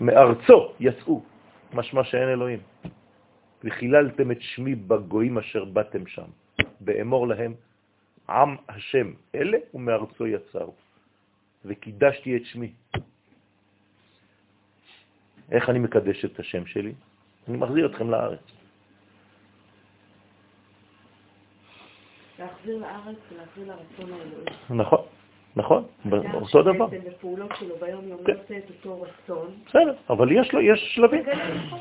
מארצו יצאו, משמע שאין אלוהים. וחיללתם את שמי בגויים אשר באתם שם, באמור להם, עם השם אלה ומארצו יצאו, וקידשתי את שמי. איך אני מקדש את השם שלי? אני מחזיר אתכם לארץ. להחזיר לארץ ולהחזיר לרצון האלוהי. נכון, נכון, אותו דבר. אדם שבעצם בפעולות שלו ביום-יום כן. לא עושה את אותו רצון. בסדר, אבל יש שלבים,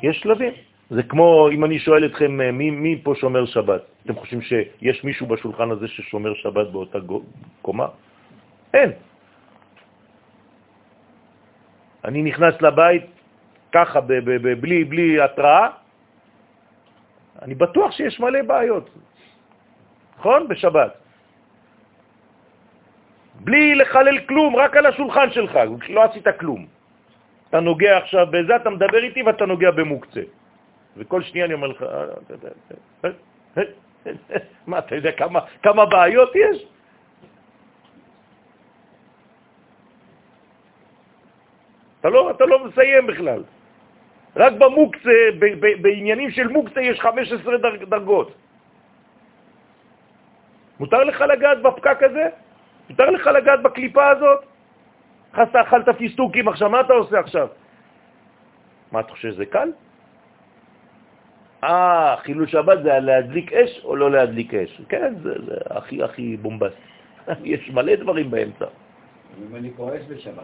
יש שלבים. זה כמו, אם אני שואל אתכם, אה, מי, מי פה שומר שבת? אתם חושבים שיש מישהו בשולחן הזה ששומר שבת באותה קומה? אין. אני נכנס לבית ככה, בלי, בלי התראה, אני בטוח שיש מלא בעיות, נכון? בשבת. בלי לחלל כלום, רק על השולחן שלך, לא עשית כלום. אתה נוגע עכשיו בזה, אתה מדבר איתי ואתה נוגע במוקצה. וכל שנייה אני אומר לך, אה, מה, אתה יודע כמה, כמה בעיות יש? אתה לא, אתה לא מסיים בכלל. רק במוקצה, ב- ב- בעניינים של מוקצה יש 15 דרג, דרגות. מותר לך לגעת בפקק הזה? מותר לך לגעת בקליפה הזאת? חסה אכלת פיסטוקים עכשיו, מה אתה עושה עכשיו? מה, אתה חושב שזה קל? אה, חילול שבת זה להדליק אש או לא להדליק אש? כן, זה, זה הכי הכי בומבסט. [laughs] יש מלא דברים באמצע. אם אני כועס בשבת.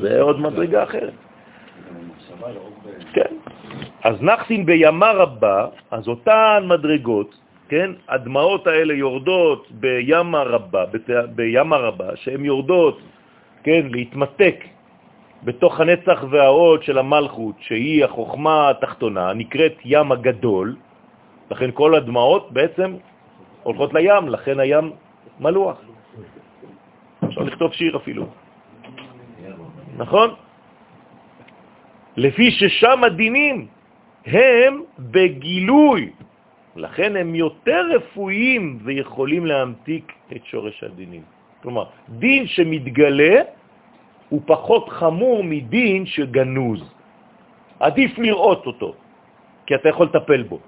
זה עוד מדרגה אחרת. לא. כן. אז נחסין בימה רבה, אז אותן מדרגות, כן, הדמעות האלה יורדות בימה רבה, בימה רבה, שהן יורדות, כן, להתמתק בתוך הנצח והעוד של המלכות, שהיא החוכמה התחתונה, נקראת ים הגדול, לכן כל הדמעות בעצם הולכות לים, לכן הים מלוח. אפשר לכתוב שיר אפילו. נכון? לפי ששם הדינים הם בגילוי, לכן הם יותר רפואיים ויכולים להמתיק את שורש הדינים. כלומר, דין שמתגלה הוא פחות חמור מדין שגנוז. עדיף לראות אותו, כי אתה יכול לטפל בו.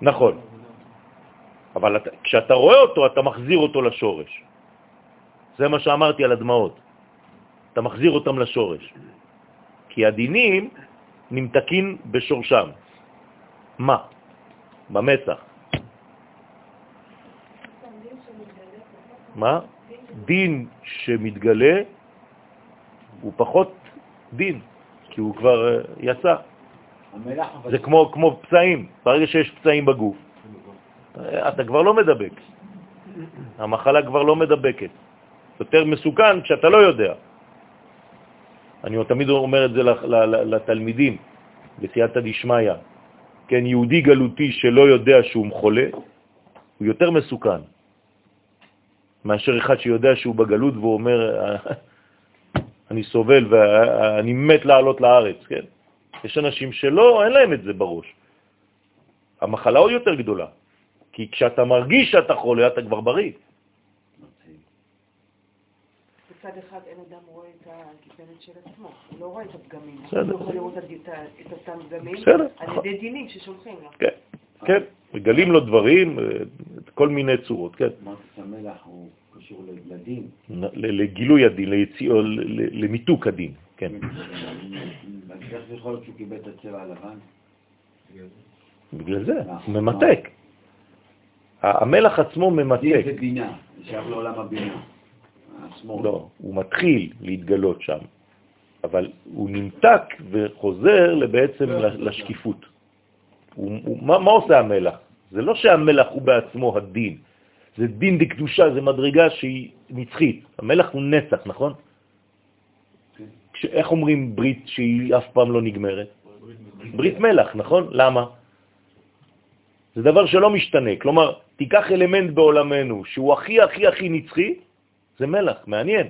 נכון. אבל אתה, כשאתה רואה אותו, אתה מחזיר אותו לשורש. זה מה שאמרתי על הדמעות. אתה מחזיר אותם לשורש. כי הדינים נמתקים בשורשם. מה? במצח. מה? דין שמתגלה הוא פחות דין, כי הוא כבר אה, יצא. זה כמו, כמו פצעים, ברגע שיש פצעים בגוף, אתה כבר לא מדבק. המחלה כבר לא מדבקת. יותר מסוכן כשאתה לא יודע. אני תמיד אומר את זה לתלמידים, בסייעתא דשמיא. כן, יהודי גלותי שלא יודע שהוא חולה, הוא יותר מסוכן מאשר אחד שיודע שהוא בגלות והוא אומר, אני סובל ואני מת לעלות לארץ, כן? יש אנשים שלא, אין להם את זה בראש. המחלה עוד יותר גדולה, כי כשאתה מרגיש שאתה חולה, אתה כבר בריא. בצד אחד אין אדם רואה את הגיבנת של עצמו, הוא לא רואה את הפגמים. בסדר. הוא יכול לראות את אותם פגמים בסדר, על נכון. ידי דינים ששולחים לו. כן, כן, מגלים לו דברים, אה, כל מיני צורות, כן. אמרת שהמלח הוא קשור לדין. ל- לגילוי הדין, ליציאו, ל- ל- למיתוק הדין, כן. אז איך זה יכול להיות שהוא קיבל את הצבע הלבן? בגלל זה, ממתק. המלח עצמו ממתק. זה בינה, שייך לעולם הבינה. לא, הוא מתחיל להתגלות שם, אבל הוא נמתק וחוזר בעצם לשקיפות. הוא, הוא, מה, מה עושה המלח? זה לא שהמלח הוא בעצמו הדין, זה דין דקדושה, זה מדרגה שהיא נצחית. המלח הוא נצח, נכון? כן. איך אומרים ברית שהיא אף פעם לא נגמרת? ברית מלח, נכון? למה? זה דבר שלא משתנה. כלומר, תיקח אלמנט בעולמנו שהוא הכי הכי הכי נצחי, זה מלח, מעניין.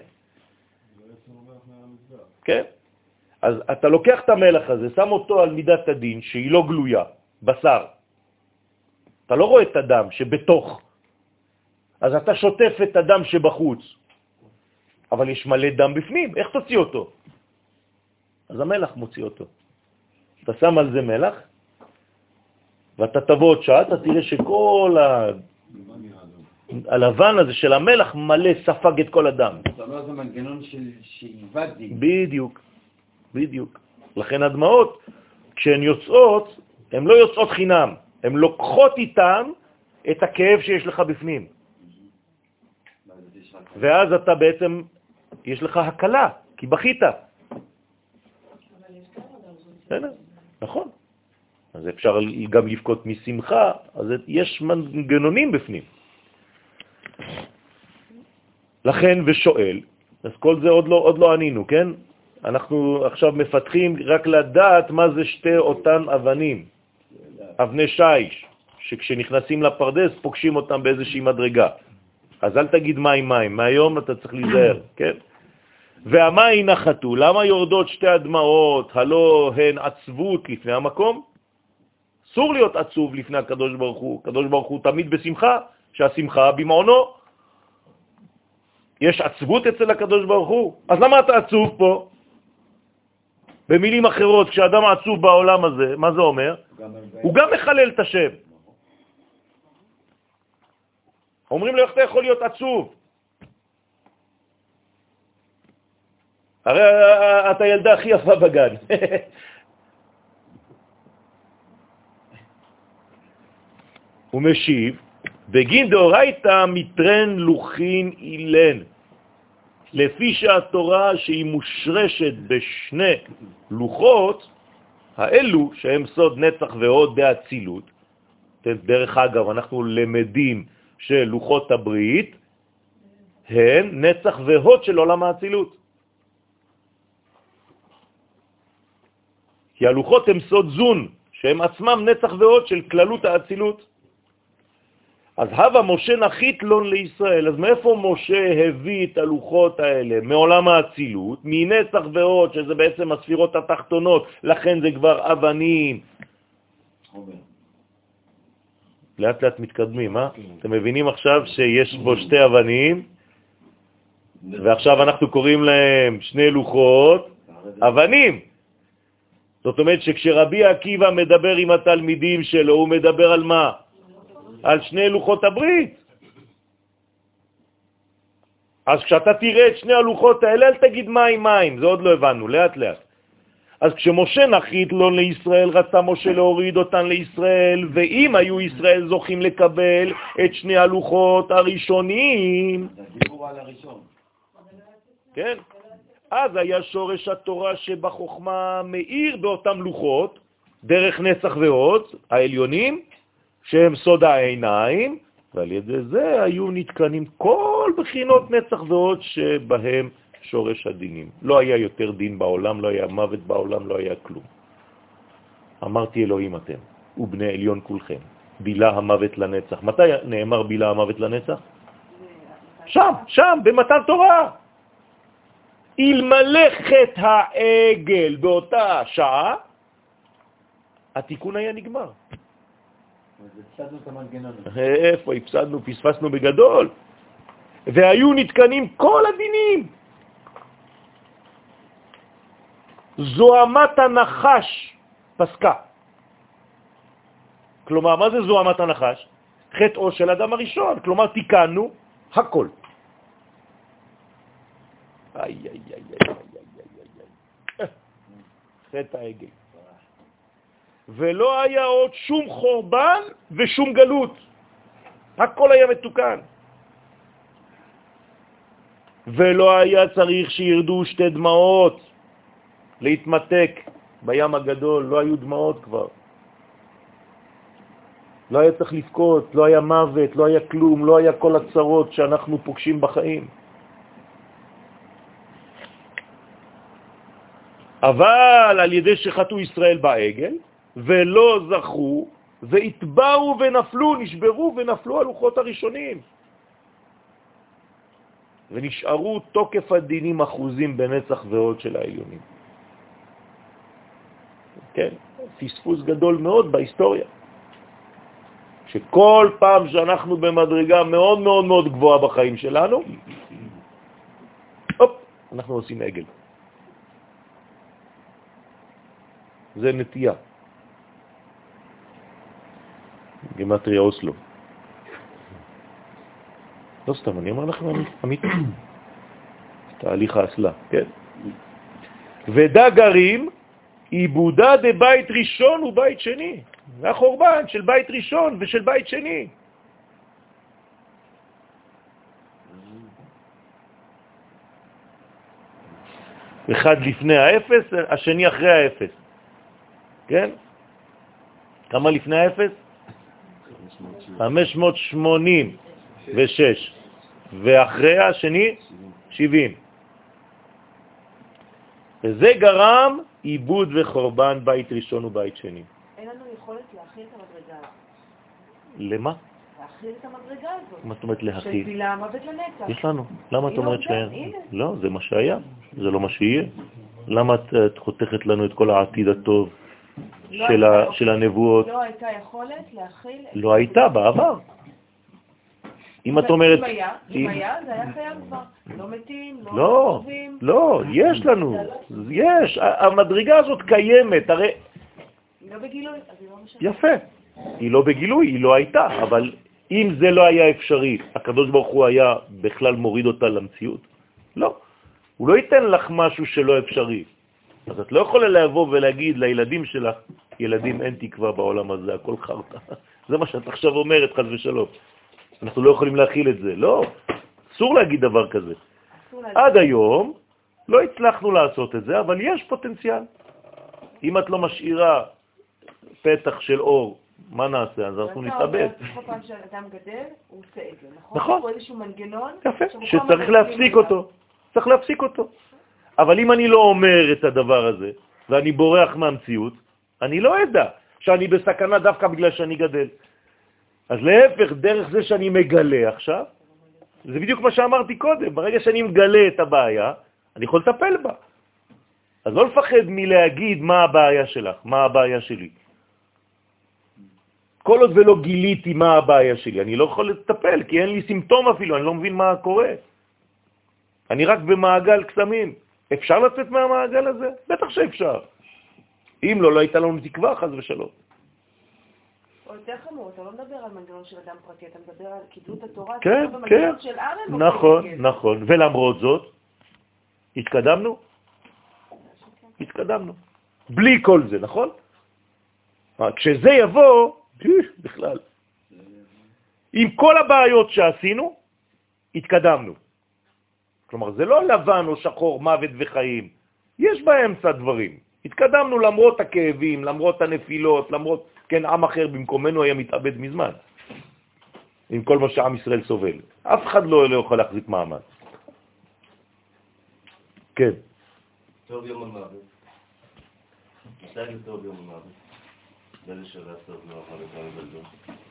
כן? אז אתה לוקח את המלח הזה, שם אותו על מידת הדין שהיא לא גלויה, בשר. אתה לא רואה את הדם שבתוך, אז אתה שוטף את הדם שבחוץ, אבל יש מלא דם בפנים, איך תוציא אותו? אז המלח מוציא אותו. אתה שם על זה מלח, ואתה תבוא עוד שעה, אתה תראה שכל ה... הלבן הזה של המלח מלא, ספג את כל הדם. אתה אומר זה מנגנון של שאיבת דין. בדיוק, בדיוק. לכן הדמעות, כשהן יוצאות, הן לא יוצאות חינם, הן לוקחות איתן את הכאב שיש לך בפנים. ואז אתה בעצם, יש לך הקלה, כי בכית. נכון. אז אפשר גם לבכות משמחה, אז יש מנגנונים בפנים. לכן ושואל, אז כל זה עוד לא, עוד לא ענינו, כן? אנחנו עכשיו מפתחים רק לדעת מה זה שתי אותן אבנים, אבני שיש, שכשנכנסים לפרדס פוגשים אותם באיזושהי מדרגה. אז אל תגיד מים מים, מהיום אתה צריך להיזהר, [clears throat] כן? והמים נחתו, למה יורדות שתי הדמעות, הלא הן עצבות לפני המקום? אסור להיות עצוב לפני הקדוש ברוך הוא, הקדוש ברוך הוא תמיד בשמחה, שהשמחה במעונו. יש עצבות אצל הקדוש ברוך הוא? אז למה אתה עצוב פה? במילים אחרות, כשאדם עצוב בעולם הזה, מה זה אומר? הוא גם מחלל את השם. אומרים לו, איך אתה יכול להיות עצוב? הרי אתה ילדה הכי יפה בגן. [laughs] הוא משיב, בגין דאורייתא מטרן לוחין אילן, לפי שהתורה שהיא מושרשת בשני לוחות, האלו שהם סוד נצח ועוד באצילות, דרך אגב, אנחנו למדים שלוחות הברית הן נצח והוד של עולם האצילות. כי הלוחות הם סוד זון, שהם עצמם נצח והוד של כללות האצילות. אז הווה משה נחית לון לישראל. אז מאיפה משה הביא את הלוחות האלה? מעולם האצילות, מנצח ועוד, שזה בעצם הספירות התחתונות, לכן זה כבר אבנים. לאט לאט מתקדמים, אה? אתם מבינים עכשיו שיש בו שתי אבנים, ועכשיו אנחנו קוראים להם שני לוחות, אבנים. זאת אומרת שכשרבי עקיבא מדבר עם התלמידים שלו, הוא מדבר על מה? על שני לוחות הברית. אז כשאתה תראה את שני הלוחות האלה, אל תגיד מים מים, זה עוד לא הבנו, לאט לאט. אז כשמשה נחית לו לישראל, רצה משה להוריד אותן לישראל, ואם היו ישראל זוכים לקבל את שני הלוחות הראשונים... כן. אז היה שורש התורה שבחוכמה מאיר באותם לוחות, דרך נסח ועוד, העליונים, שהם סוד העיניים, ועל ידי זה היו נתקנים כל בחינות נצח ועוד שבהם שורש הדינים. לא היה יותר דין בעולם, לא היה מוות בעולם, לא היה כלום. אמרתי אלוהים אתם, ובני עליון כולכם, בילה המוות לנצח. מתי נאמר בילה המוות לנצח? שם, שם, במתן תורה. אלמלא חטא העגל באותה שעה, התיקון היה נגמר. הפסדנו את המנגנון. איפה הפסדנו? פספסנו בגדול. והיו נתקנים כל הדינים. זוהמת הנחש פסקה. כלומר, מה זה זוהמת הנחש? חטאו של אדם הראשון, כלומר תיקנו הכל. איי, איי, איי, איי, איי, איי, איי. חטא העגל. ולא היה עוד שום חורבן ושום גלות. הכל היה מתוקן. ולא היה צריך שירדו שתי דמעות להתמתק בים הגדול, לא היו דמעות כבר. לא היה צריך לבכות, לא היה מוות, לא היה כלום, לא היה כל הצרות שאנחנו פוגשים בחיים. אבל על ידי שחטו ישראל בעגל, ולא זכו, והתבאו ונפלו, נשברו ונפלו הלוחות הראשונים. ונשארו תוקף הדינים אחוזים בנצח ועוד של העליונים. כן, פספוס גדול מאוד בהיסטוריה. שכל פעם שאנחנו במדרגה מאוד מאוד מאוד גבוהה בחיים שלנו, הופ, אנחנו עושים עגל. זה נטייה. גימטריה אוסלו. לא סתם, אני אומר לכם אמיתי. תהליך האסלה, כן? ודגרים עיבודה דבית ראשון ובית שני. זה החורבן של בית ראשון ושל בית שני. אחד לפני האפס, השני אחרי האפס. כן? כמה לפני האפס? 586, ואחרי השני 70. וזה גרם עיבוד וחורבן בית ראשון ובית שני. אין לנו יכולת להכיל את המדרגה הזאת. למה? להכיל את המדרגה הזאת. מה זאת אומרת של להכיל? בילה המוות לנצח. יש לנו. למה את הנה אומרת שאין? לא, זה מה שהיה, זה לא מה שיהיה. למה את את חותכת לנו את כל העתיד הטוב לא של הייתה- ה- של הנבואות? לא הייתה יכולת להכיל... לא הייתה בעבר. אם את אומרת... אם היה, אם היה, זה היה קיים כבר. לא מתים, לא לא, טובים. לא, יש לנו, יש, ה- המדרגה הזאת קיימת, הרי לא בגילוי, אז היא לא משנה. יפה. היא לא בגילוי, היא לא הייתה, אבל אם זה לא היה אפשרי, הקדוש ברוך הוא היה בכלל מוריד אותה למציאות? לא. הוא לא ייתן לך משהו שלא אפשרי. אז את לא יכולה לבוא ולהגיד לילדים שלך, ילדים, אין תקווה בעולם הזה, הכל חרטא. [laughs] זה מה שאת עכשיו אומרת, חס ושלום. אנחנו לא יכולים להכיל את זה. לא, אסור להגיד דבר כזה. עד היום לא הצלחנו לעשות את זה, אבל יש פוטנציאל. אם את לא משאירה פתח של אור, מה נעשה? אז אנחנו נתאבד. כל פעם שאדם גדל, הוא עושה את זה, נכון? נכון. יש פה איזשהו מנגנון. יפה, שצריך להפסיק. אותו. צריך להפסיק אותו. אבל אם אני לא אומר את הדבר הזה, ואני בורח מהמציאות, אני לא אדע שאני בסכנה דווקא בגלל שאני גדל. אז להפך, דרך זה שאני מגלה עכשיו, זה בדיוק מה שאמרתי קודם, ברגע שאני מגלה את הבעיה, אני יכול לטפל בה. אז לא לפחד מלהגיד מה הבעיה שלך, מה הבעיה שלי. כל עוד ולא גיליתי מה הבעיה שלי, אני לא יכול לטפל, כי אין לי סימפטום אפילו, אני לא מבין מה קורה. אני רק במעגל קסמים. אפשר לצאת מהמעגל הזה? בטח שאפשר. אם לא, לא הייתה לנו תקווה, חז ושלום. או יותר חמור, אתה לא מדבר על מנגנון של אדם פרטי, אתה מדבר על קיבלו את התורה, כן, כן. נכון. נכון. ולמרות זאת, התקדמנו? התקדמנו. בלי כל זה, נכון? אה, כשזה יבוא, פי, בכלל. עם כל הבעיות שעשינו, התקדמנו. כלומר, זה לא לבן או שחור, מוות וחיים. יש באמצע דברים. התקדמנו למרות הכאבים, למרות הנפילות, למרות, כן, עם אחר במקומנו היה מתאבד מזמן, עם כל מה שעם ישראל סובל. אף אחד לא, לא יכול להחזיק מעמד. כן. טוב יום המוות.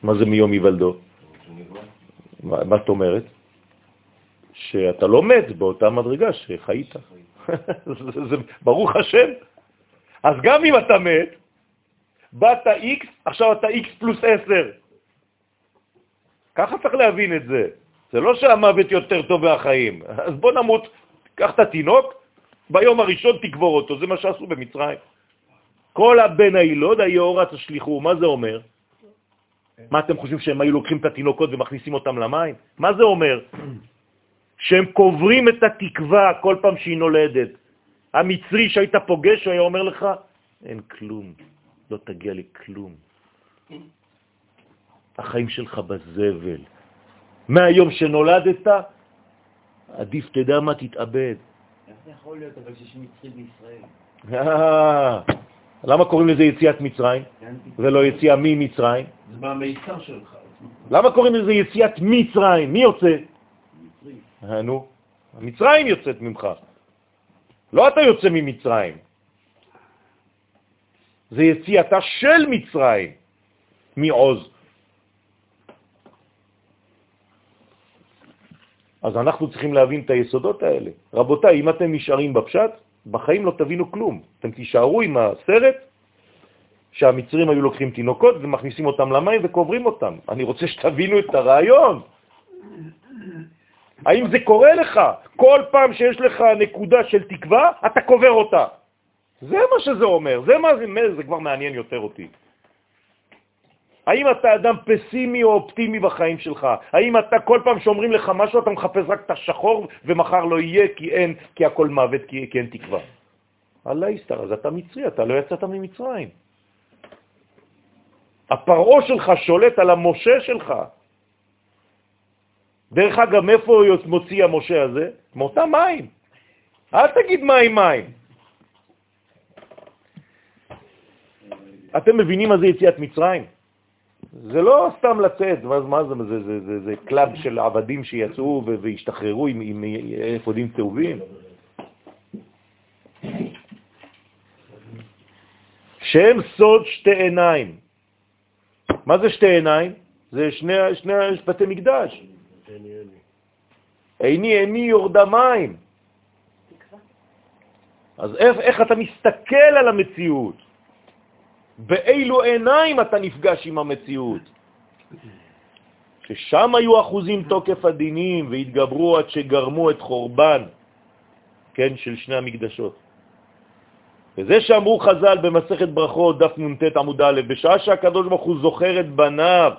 מה זה מיום היוולדו? מה, מה את אומרת? שאתה לא מת באותה מדרגה שחיית. זה, [laughs] זה, ברוך השם. אז גם אם אתה מת, באת X, עכשיו אתה X פלוס 10. ככה צריך להבין את זה. זה לא שהמוות יותר טוב מהחיים. אז בוא נמות, קח את התינוק, ביום הראשון תקבור אותו, זה מה שעשו במצרים. כל הבן הילוד היאורה תשליכו, מה זה אומר? מה אתם חושבים שהם היו לוקחים את התינוקות ומכניסים אותם למים? מה זה אומר? שהם קוברים את התקווה כל פעם שהיא נולדת. המצרי שהיית פוגש, הוא היה אומר לך, אין כלום, לא תגיע לכלום. החיים שלך בזבל. מהיום שנולדת, עדיף, תדע מה, תתאבד. איך זה יכול להיות אבל שיש מצרי בישראל? אה, למה קוראים לזה יציאת מצרים. ולא יציאה ממצרים? זה מהמיצר שלך. למה קוראים לזה יציאת מצרים? מי יוצא? אה, נו, מצרים יוצאת ממך. לא אתה יוצא ממצרים. זה יציאתה של מצרים, מעוז. אז אנחנו צריכים להבין את היסודות האלה. רבותיי, אם אתם נשארים בפשט, בחיים לא תבינו כלום. אתם תישארו עם הסרט שהמצרים היו לוקחים תינוקות ומכניסים אותם למים וקוברים אותם. אני רוצה שתבינו את הרעיון. האם זה קורה לך? כל פעם שיש לך נקודה של תקווה, אתה קובר אותה. זה מה שזה אומר, זה מה זה, זה כבר מעניין יותר אותי. האם אתה אדם פסימי או אופטימי בחיים שלך? האם אתה כל פעם שאומרים לך משהו אתה מחפש רק את השחור ומחר לא יהיה כי אין, כי הכל מוות, כי, כי אין תקווה? אללה יסתר, אז אתה מצרי, אתה לא יצאת ממצרים. הפרעה שלך שולט על המשה שלך. דרך אגב, מאיפה מוציא המשה הזה? מאותם מים. אל תגיד מים מים. אתם מבינים מה זה יציאת מצרים? זה לא סתם לצאת, מה, מה זה, זה, זה, זה, זה club של עבדים שיצאו והשתחררו עם, עם אפודים צהובים. שם סוד שתי עיניים. מה זה שתי עיניים? זה שני, שני בתי מקדש. עיני עיני יורדה מים. אז איך, איך אתה מסתכל על המציאות? באילו עיניים אתה נפגש עם המציאות? ששם היו אחוזים תוקף הדינים והתגברו עד שגרמו את חורבן, כן, של שני המקדשות. וזה שאמרו חז"ל במסכת ברכות, דף נ"ט עמוד א', בשעה שהקדוש ברוך הוא זוכר את בניו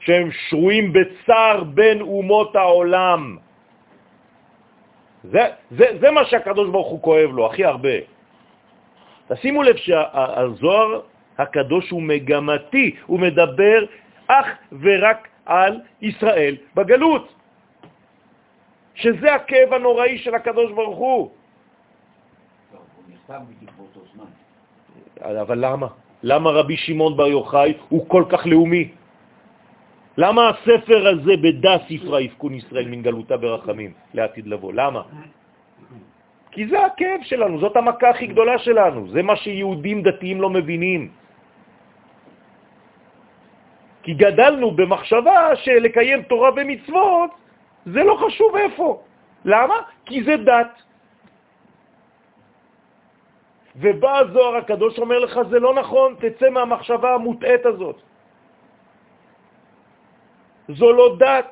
שהם שרויים בצער בין אומות העולם. זה, זה, זה מה שהקדוש ברוך הוא כואב לו הכי הרבה. תשימו לב שהזוהר הקדוש הוא מגמתי, הוא מדבר אך ורק על ישראל בגלות, שזה הכאב הנוראי של הקדוש ברוך הוא. אבל למה? למה רבי שמעון בר יוחאי הוא כל כך לאומי? למה הספר הזה בדה ספרה יפקון ישראל מן גלותה ברחמים לעתיד לבוא? למה? כי זה הכאב שלנו, זאת המכה הכי גדולה שלנו, זה מה שיהודים דתיים לא מבינים. כי גדלנו במחשבה שלקיים תורה ומצוות זה לא חשוב איפה. למה? כי זה דת. ובא הזוהר הקדוש אומר לך, זה לא נכון, תצא מהמחשבה המוטעת הזאת. זו לא דת.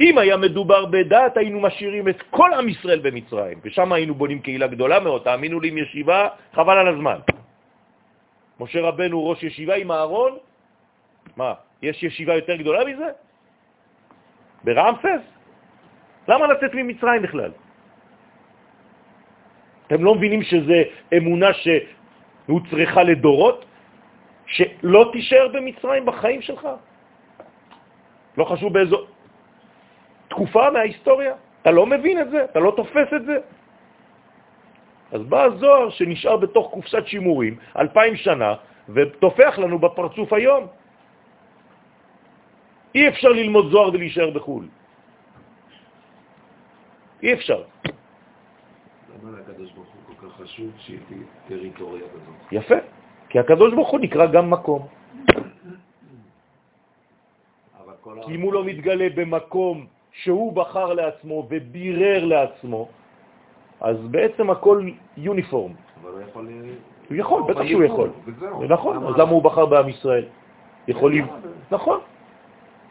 אם היה מדובר בדת, היינו משאירים את כל עם ישראל במצרים, ושם היינו בונים קהילה גדולה מאוד, תאמינו לי, עם ישיבה, חבל על הזמן. משה רבנו ראש ישיבה עם אהרון, מה, יש ישיבה יותר גדולה מזה? ברמסס? למה לצאת ממצרים בכלל? אתם לא מבינים שזה אמונה שהוא צריכה לדורות? שלא תישאר במצרים בחיים שלך? לא חשוב באיזו תקופה מההיסטוריה. אתה לא מבין את זה, אתה לא תופס את זה. אז בא הזוהר שנשאר בתוך קופסת שימורים אלפיים שנה ותופח לנו בפרצוף היום. אי אפשר ללמוד זוהר ולהישאר בחו"ל. אי אפשר. למה לקדוש ברוך הוא כל כך חשוב שהיא תהיה טריטוריה כזאת? יפה, כי הקדוש ברוך הוא נקרא גם מקום. כי אם הוא לא מתגלה במקום שהוא בחר לעצמו ובירר לעצמו, אז בעצם הכל יוניפורם. אבל הוא יכול... הוא יכול, בטח שהוא יכול. נכון, אז למה הוא בחר בעם ישראל? יכולים... נכון.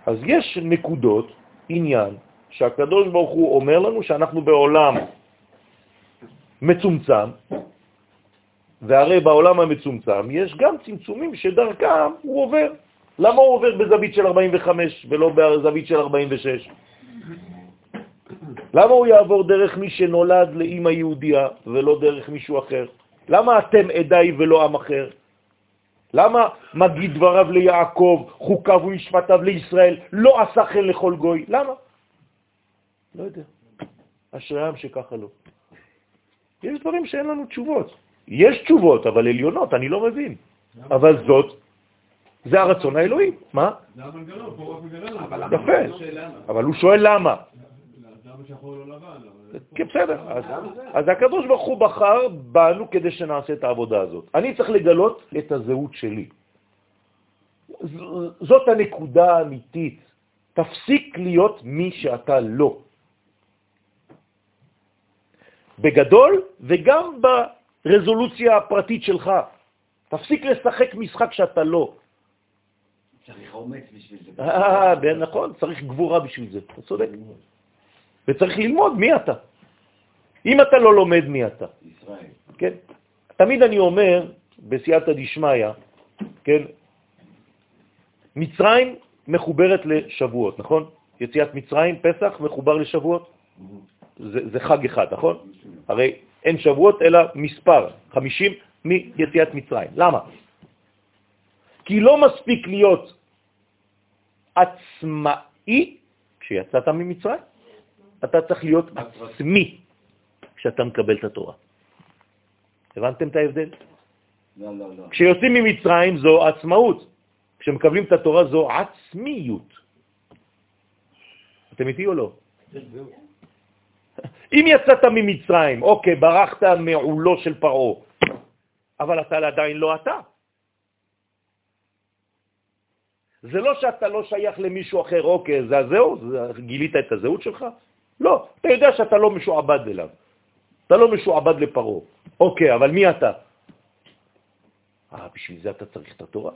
אז יש נקודות, עניין, שהקדוש ברוך הוא אומר לנו שאנחנו בעולם מצומצם, והרי בעולם המצומצם יש גם צמצומים שדרכם הוא עובר. למה הוא עובר בזווית של 45 ולא בזווית של 46? למה הוא יעבור דרך מי שנולד לאמא יהודייה ולא דרך מישהו אחר? למה אתם עדיי ולא עם אחר? למה מגיד דבריו ליעקב, חוקיו ומשפטיו לישראל, לא עשה חן לכל גוי? למה? לא יודע. אשריהם שככה לא. יש דברים שאין לנו תשובות. יש תשובות, אבל עליונות, אני לא מבין. אבל זאת, זה הרצון האלוהי. מה? זה המנגנון, פה רק מגלה. יפה. אבל הוא שואל למה. לא כן, בסדר. אז, הקדוש ברוך הוא בחר בנו כדי שנעשה את העבודה הזאת. אני צריך לגלות את הזהות שלי. זאת הנקודה האמיתית. תפסיק להיות מי שאתה לא. בגדול וגם ברזולוציה הפרטית שלך. תפסיק לשחק משחק שאתה לא. צריך אומץ בשביל זה. אה, נכון, צריך גבורה בשביל זה, אתה צודק. וצריך ללמוד מי אתה. אם אתה לא לומד מי אתה, ישראל. כן? תמיד אני אומר, בסייעתא דשמיא, כן? מצרים מחוברת לשבועות, נכון? יציאת מצרים, פסח, מחובר לשבועות? זה, זה חג אחד, נכון? הרי אין שבועות אלא מספר, 50 מיציאת מצרים. למה? כי לא מספיק להיות עצמאי כשיצאת ממצרים, אתה צריך להיות עצמי כשאתה מקבל את התורה. הבנתם את ההבדל? לא, לא, לא. כשיוצאים ממצרים זו עצמאות, כשמקבלים את התורה זו עצמיות. אתם איתי או לא? אם יצאת ממצרים, אוקיי, ברחת מעולו של פרעה, אבל אתה עדיין לא אתה. זה לא שאתה לא שייך למישהו אחר, אוקיי, זה זהו, זה, גילית את הזהות שלך? לא, אתה יודע שאתה לא משועבד אליו. אתה לא משועבד לפרעה. אוקיי, אבל מי אתה? אה, בשביל זה אתה צריך את התורה.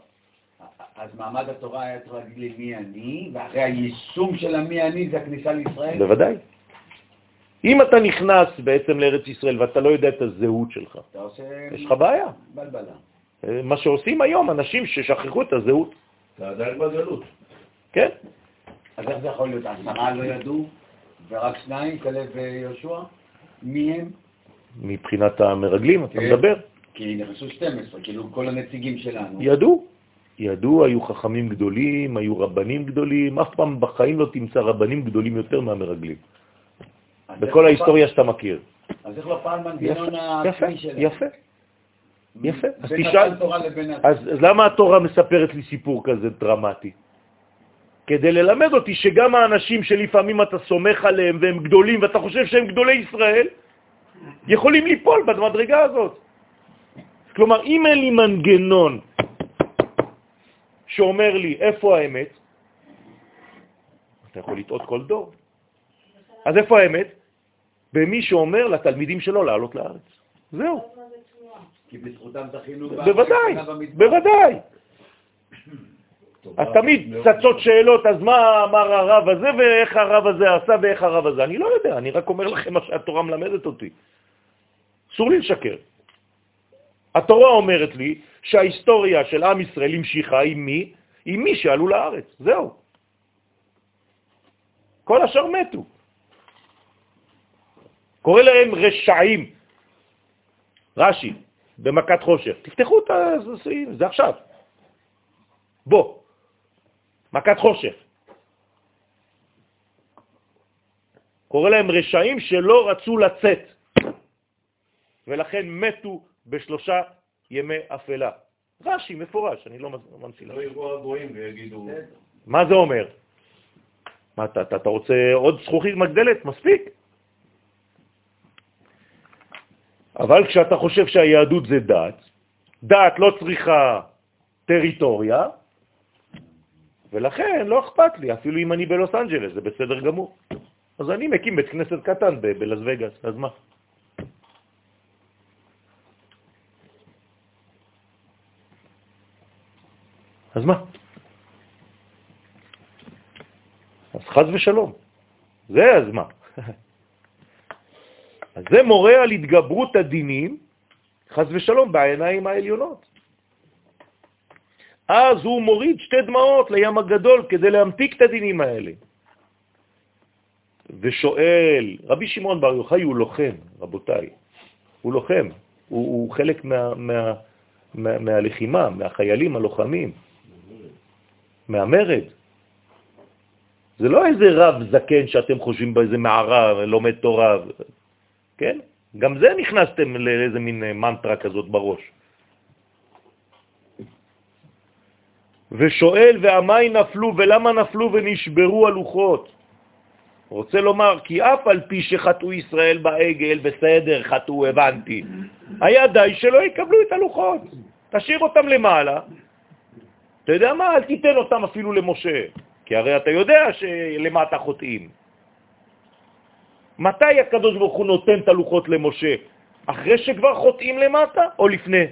אז מעמד התורה היה צריך להגיד לי מי אני, ואחרי היישום של המי אני זה הכניסה לישראל? בוודאי. אם אתה נכנס בעצם לארץ ישראל ואתה לא יודע את הזהות שלך, עושה... יש לך בעיה. בלבלה. אה, מה שעושים היום אנשים ששכחו את הזהות, אתה עדיין בגלות. כן? אז איך זה יכול להיות? עשרה לא ידעו, ורק שניים, כלב ויהושע? מי הם? מבחינת המרגלים, אתה כן. מדבר. כי נכנסו 12, כאילו כל הנציגים שלנו. ידעו, ידעו, היו חכמים גדולים, היו רבנים גדולים, אף פעם בחיים לא תמצא רבנים גדולים יותר מהמרגלים. בכל לא ההיסטוריה שאתה מכיר. אז איך לא פעל מנגנון העצמי שלנו? יפה. יפה. אז תשאל, אז למה התורה מספרת לי סיפור כזה דרמטי? כדי ללמד אותי שגם האנשים שלפעמים אתה סומך עליהם והם גדולים ואתה חושב שהם גדולי ישראל, יכולים ליפול במדרגה הזאת. כלומר, אם אין לי מנגנון שאומר לי איפה האמת, אתה יכול לטעות כל דור. אז איפה האמת? במי שאומר לתלמידים שלו לעלות לארץ. זהו. כי בזכותם זכינו... בוודאי. בוודאי. אז תמיד צצות שאלות, אז מה אמר הרב הזה ואיך הרב הזה עשה ואיך הרב הזה. אני לא יודע, אני רק אומר לכם מה שהתורה מלמדת אותי. אסור לי לשקר. התורה אומרת לי שההיסטוריה של עם ישראל המשיכה עם מי? עם מי שעלו לארץ, זהו. כל השאר מתו. קורא להם רשעים. רש"י, במכת חושך. תפתחו את הסעיף, זה עכשיו. בוא, מכת חושך. קורא להם רשעים שלא רצו לצאת, ולכן מתו בשלושה ימי אפלה. רש"י מפורש, אני לא ממציא לך. לא יראו הגויים ויגידו, מה זה אומר? מה, אתה, אתה, אתה רוצה עוד זכוכית מגדלת? מספיק. אבל כשאתה חושב שהיהדות זה דת, דת לא צריכה טריטוריה, ולכן לא אכפת לי, אפילו אם אני בלוס אנג'לס, זה בסדר גמור. אז אני מקים בית כנסת קטן בלס וגאס, אז מה? אז מה? אז חז ושלום. זה אז מה? [laughs] אז זה מורה על התגברות הדינים, חז ושלום, בעיניים העליונות. אז הוא מוריד שתי דמעות לים הגדול כדי להמתיק את הדינים האלה. ושואל, רבי שמעון בר יוחאי הוא לוחם, רבותיי, הוא לוחם, הוא, הוא חלק מה, מה, מה, מהלחימה, מהחיילים הלוחמים, מהמרד. זה לא איזה רב זקן שאתם חושבים באיזה מערה, לומד תורה, כן? גם זה נכנסתם לאיזה מין מנטרה כזאת בראש. ושואל, והמי נפלו, ולמה נפלו ונשברו הלוחות? רוצה לומר, כי אף על פי שחטאו ישראל בעגל, בסדר, חטאו, הבנתי. היה די שלא יקבלו את הלוחות. תשאיר אותם למעלה. אתה יודע מה? אל תיתן אותם אפילו למשה, כי הרי אתה יודע שלמטה חוטאים. מתי הקדוש ברוך הוא נותן את הלוחות למשה? אחרי שכבר חוטאים למטה או לפני?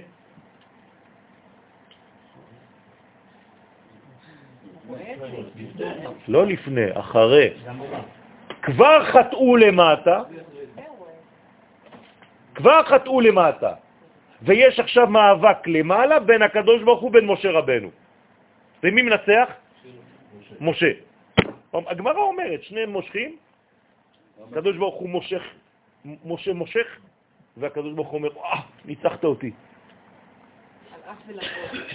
לא לפני, אחרי. כבר חטאו למטה, כבר חטאו למטה, ויש עכשיו מאבק למעלה בין הקדוש ברוך הוא בין משה רבנו. ומי מנצח? משה. הגמרא אומרת, שניהם מושכים, הקדוש ברוך הוא מושך, משה מושך, והקדוש ברוך הוא אומר, אה, ניצחת אותי.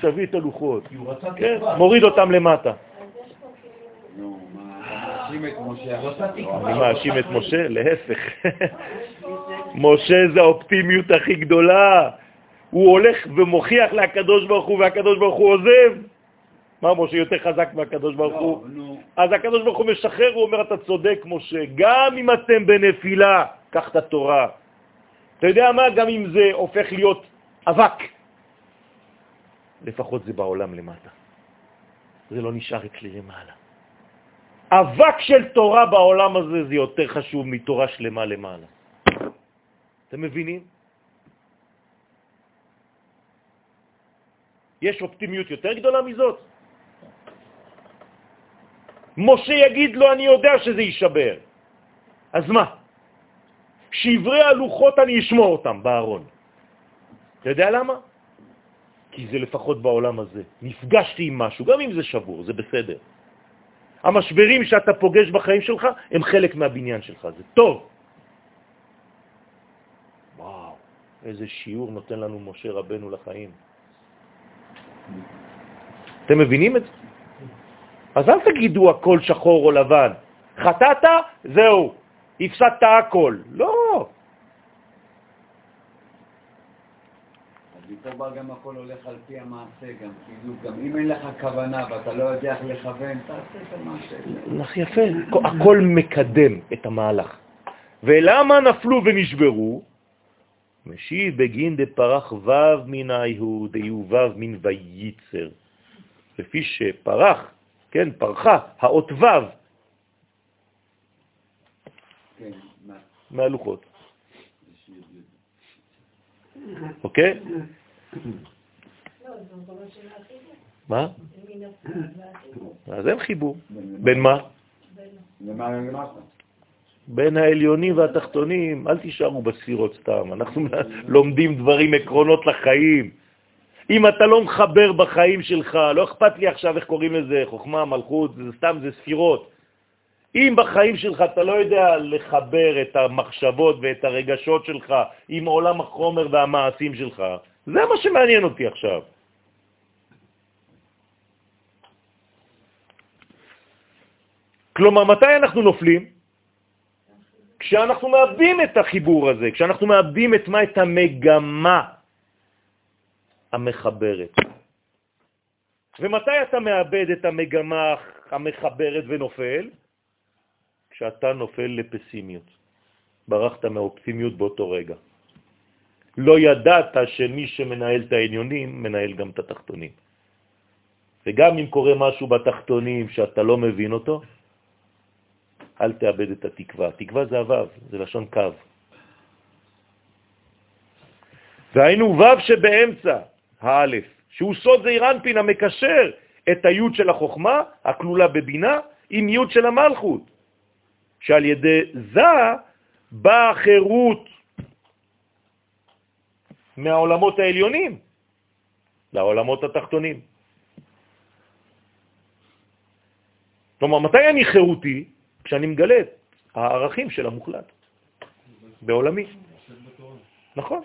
תביא את הלוחות. כן. מוריד אותם למטה. אני מאשים את משה? להפך. משה זה האופטימיות הכי גדולה. הוא הולך ומוכיח לקדוש ברוך הוא, והקדוש ברוך הוא עוזב. מה, משה יותר חזק מהקדוש ברוך לא, הוא? אז הקדוש ברוך הוא משחרר, הוא אומר, אתה צודק, משה, גם אם אתם בנפילה, קח את התורה. אתה יודע מה? גם אם זה הופך להיות אבק, לפחות זה בעולם למטה. זה לא נשאר אצלי למעלה. אבק של תורה בעולם הזה זה יותר חשוב מתורה שלמה למעלה. אתם מבינים? יש אופטימיות יותר גדולה מזאת? משה יגיד לו, אני יודע שזה יישבר. אז מה? שברי הלוחות אני אשמור אותם בארון. אתה יודע למה? כי זה לפחות בעולם הזה. נפגשתי עם משהו, גם אם זה שבור, זה בסדר. המשברים שאתה פוגש בחיים שלך הם חלק מהבניין שלך, זה טוב. וואו, איזה שיעור נותן לנו משה רבנו לחיים. אתם מבינים את זה? אז אל תגידו הכל שחור או לבן. חטאת, זהו, הפסדת הכל. לא. מפה בא גם הכל הולך על פי המעשה גם, כאילו, גם אם אין לך כוונה ואתה לא יודע איך לכוון, תעשה את המעשה. לך יפה, הכל מקדם את המהלך. ולמה נפלו ונשברו? משיב בגין דפרח וו מן היהוד, דיובב מן וייצר. לפי שפרח, כן, פרחה, האות וו, כן, מה? מהלוחות. [laughs] אוקיי? מה? אז אין חיבור. בין מה? בין העליונים והתחתונים, אל תישארו בספירות סתם, אנחנו [laughs] לומדים דברים, עקרונות לחיים. אם אתה לא מחבר בחיים שלך, לא אכפת לי עכשיו איך קוראים לזה, חוכמה, מלכות, זה סתם, זה ספירות. אם בחיים שלך אתה לא יודע לחבר את המחשבות ואת הרגשות שלך עם עולם החומר והמעשים שלך, זה מה שמעניין אותי עכשיו. כלומר, מתי אנחנו נופלים? כשאנחנו מאבדים את החיבור הזה, כשאנחנו מאבדים את מה? את המגמה המחברת. ומתי אתה מאבד את המגמה המחברת ונופל? כשאתה נופל לפסימיות. ברחת מהאופטימיות באותו רגע. לא ידעת שמי שמנהל את העניונים מנהל גם את התחתונים. וגם אם קורה משהו בתחתונים שאתה לא מבין אותו, אל תאבד את התקווה. תקווה זה הוו, זה לשון קו. והיינו וו שבאמצע, האלף, שהוא סוד זעיר אנפין המקשר את היוד של החוכמה, הכלולה בבינה, עם יוד של המלכות, שעל ידי זה באה חירות מהעולמות העליונים לעולמות התחתונים. כלומר, מתי אני חירותי? כשאני מגלה את הערכים של המוחלט בעולמי. נכון.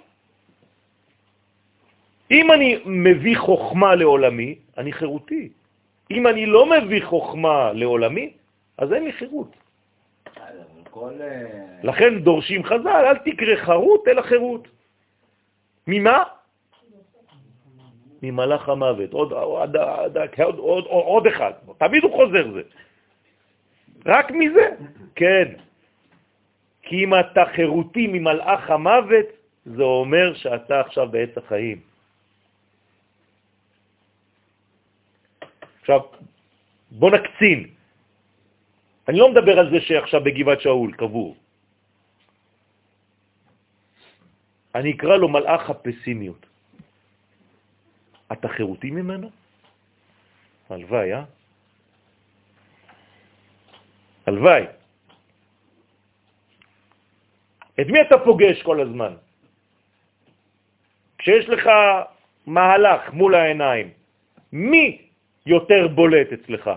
אם אני מביא חוכמה לעולמי, אני חירותי. אם אני לא מביא חוכמה לעולמי, אז אין לי חירות. כל... אה, לכן דורשים חז"ל, אל תקרא חרות אלא חירות. ממה? ממלאך המוות. עוד, עוד, עוד, עוד, עוד, עוד אחד. תמיד הוא חוזר זה. רק מזה, כן. כי אם אתה חירותי ממלאך המוות, זה אומר שאתה עכשיו בעץ החיים. עכשיו, בוא נקצין. אני לא מדבר על זה שעכשיו בגבעת שאול קבור. אני אקרא לו מלאך הפסימיות. אתה חירותי ממנו? הלוואי, אה? הלוואי. את מי אתה פוגש כל הזמן? כשיש לך מהלך מול העיניים, מי יותר בולט אצלך?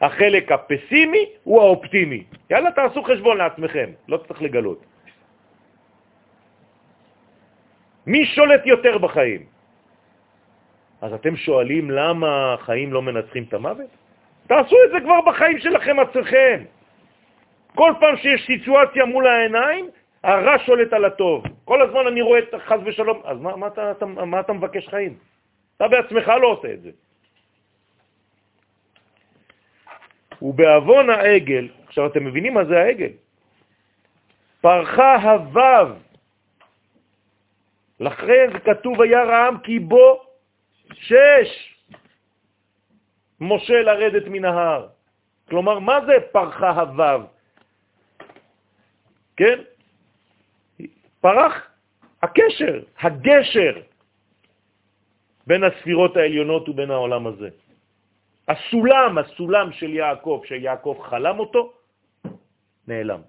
החלק הפסימי הוא האופטימי. יאללה, תעשו חשבון לעצמכם, לא צריך לגלות. מי שולט יותר בחיים? אז אתם שואלים למה החיים לא מנצחים את המוות? תעשו את זה כבר בחיים שלכם עצמכם. כל פעם שיש סיטואציה מול העיניים, הרע שולט על הטוב. כל הזמן אני רואה את חז ושלום, אז מה, מה, אתה, אתה, מה אתה מבקש חיים? אתה בעצמך לא עושה את זה. ובאבון העגל, עכשיו אתם מבינים מה זה העגל? פרחה הוו, לכן כתוב היה רעם כי בו שש משה לרדת מן ההר. כלומר, מה זה פרחה הוו? כן? פרח הקשר, הגשר בין הספירות העליונות ובין העולם הזה. הסולם, הסולם של יעקב, שיעקב חלם אותו, נעלם.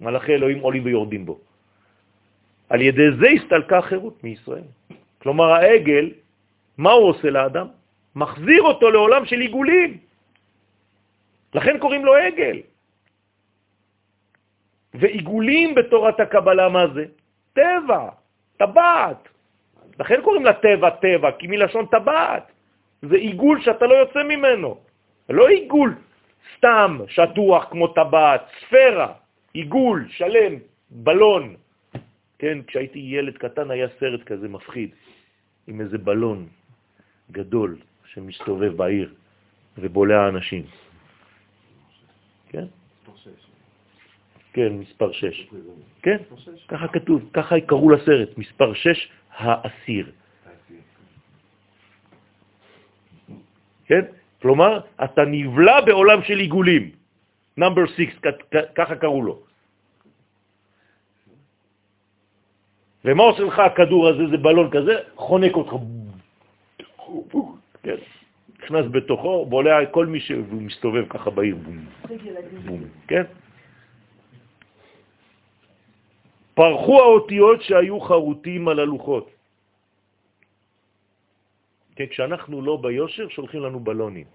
מלאכי אלוהים עולים ויורדים בו. על ידי זה הסתלקה החירות מישראל. כלומר, העגל, מה הוא עושה לאדם? מחזיר אותו לעולם של עיגולים. לכן קוראים לו עגל. ועיגולים בתורת הקבלה, מה זה? טבע, טבעת. לכן קוראים לה טבע טבע, כי מלשון טבעת. זה עיגול שאתה לא יוצא ממנו. לא עיגול סתם שטוח כמו טבעת, ספירה, עיגול, שלם, בלון. כן, כשהייתי ילד קטן היה סרט כזה מפחיד, עם איזה בלון גדול שמסתובב בעיר ובולע אנשים. כן? כן, מספר 6. כן, ככה כתוב, ככה קראו לסרט, מספר 6, האסיר. כן? כלומר, אתה נבלע בעולם של עיגולים. נאמבר 6, ככה קראו לו. ומה עושה לך הכדור הזה, זה בלון כזה, חונק אותך. כן. נכנס בתוכו, בולע כל מי שמסתובב ככה בעיר. בום, בום, כן? פרחו האותיות שהיו חרוטים על הלוחות. כן, כשאנחנו לא ביושר, שולחים לנו בלונים.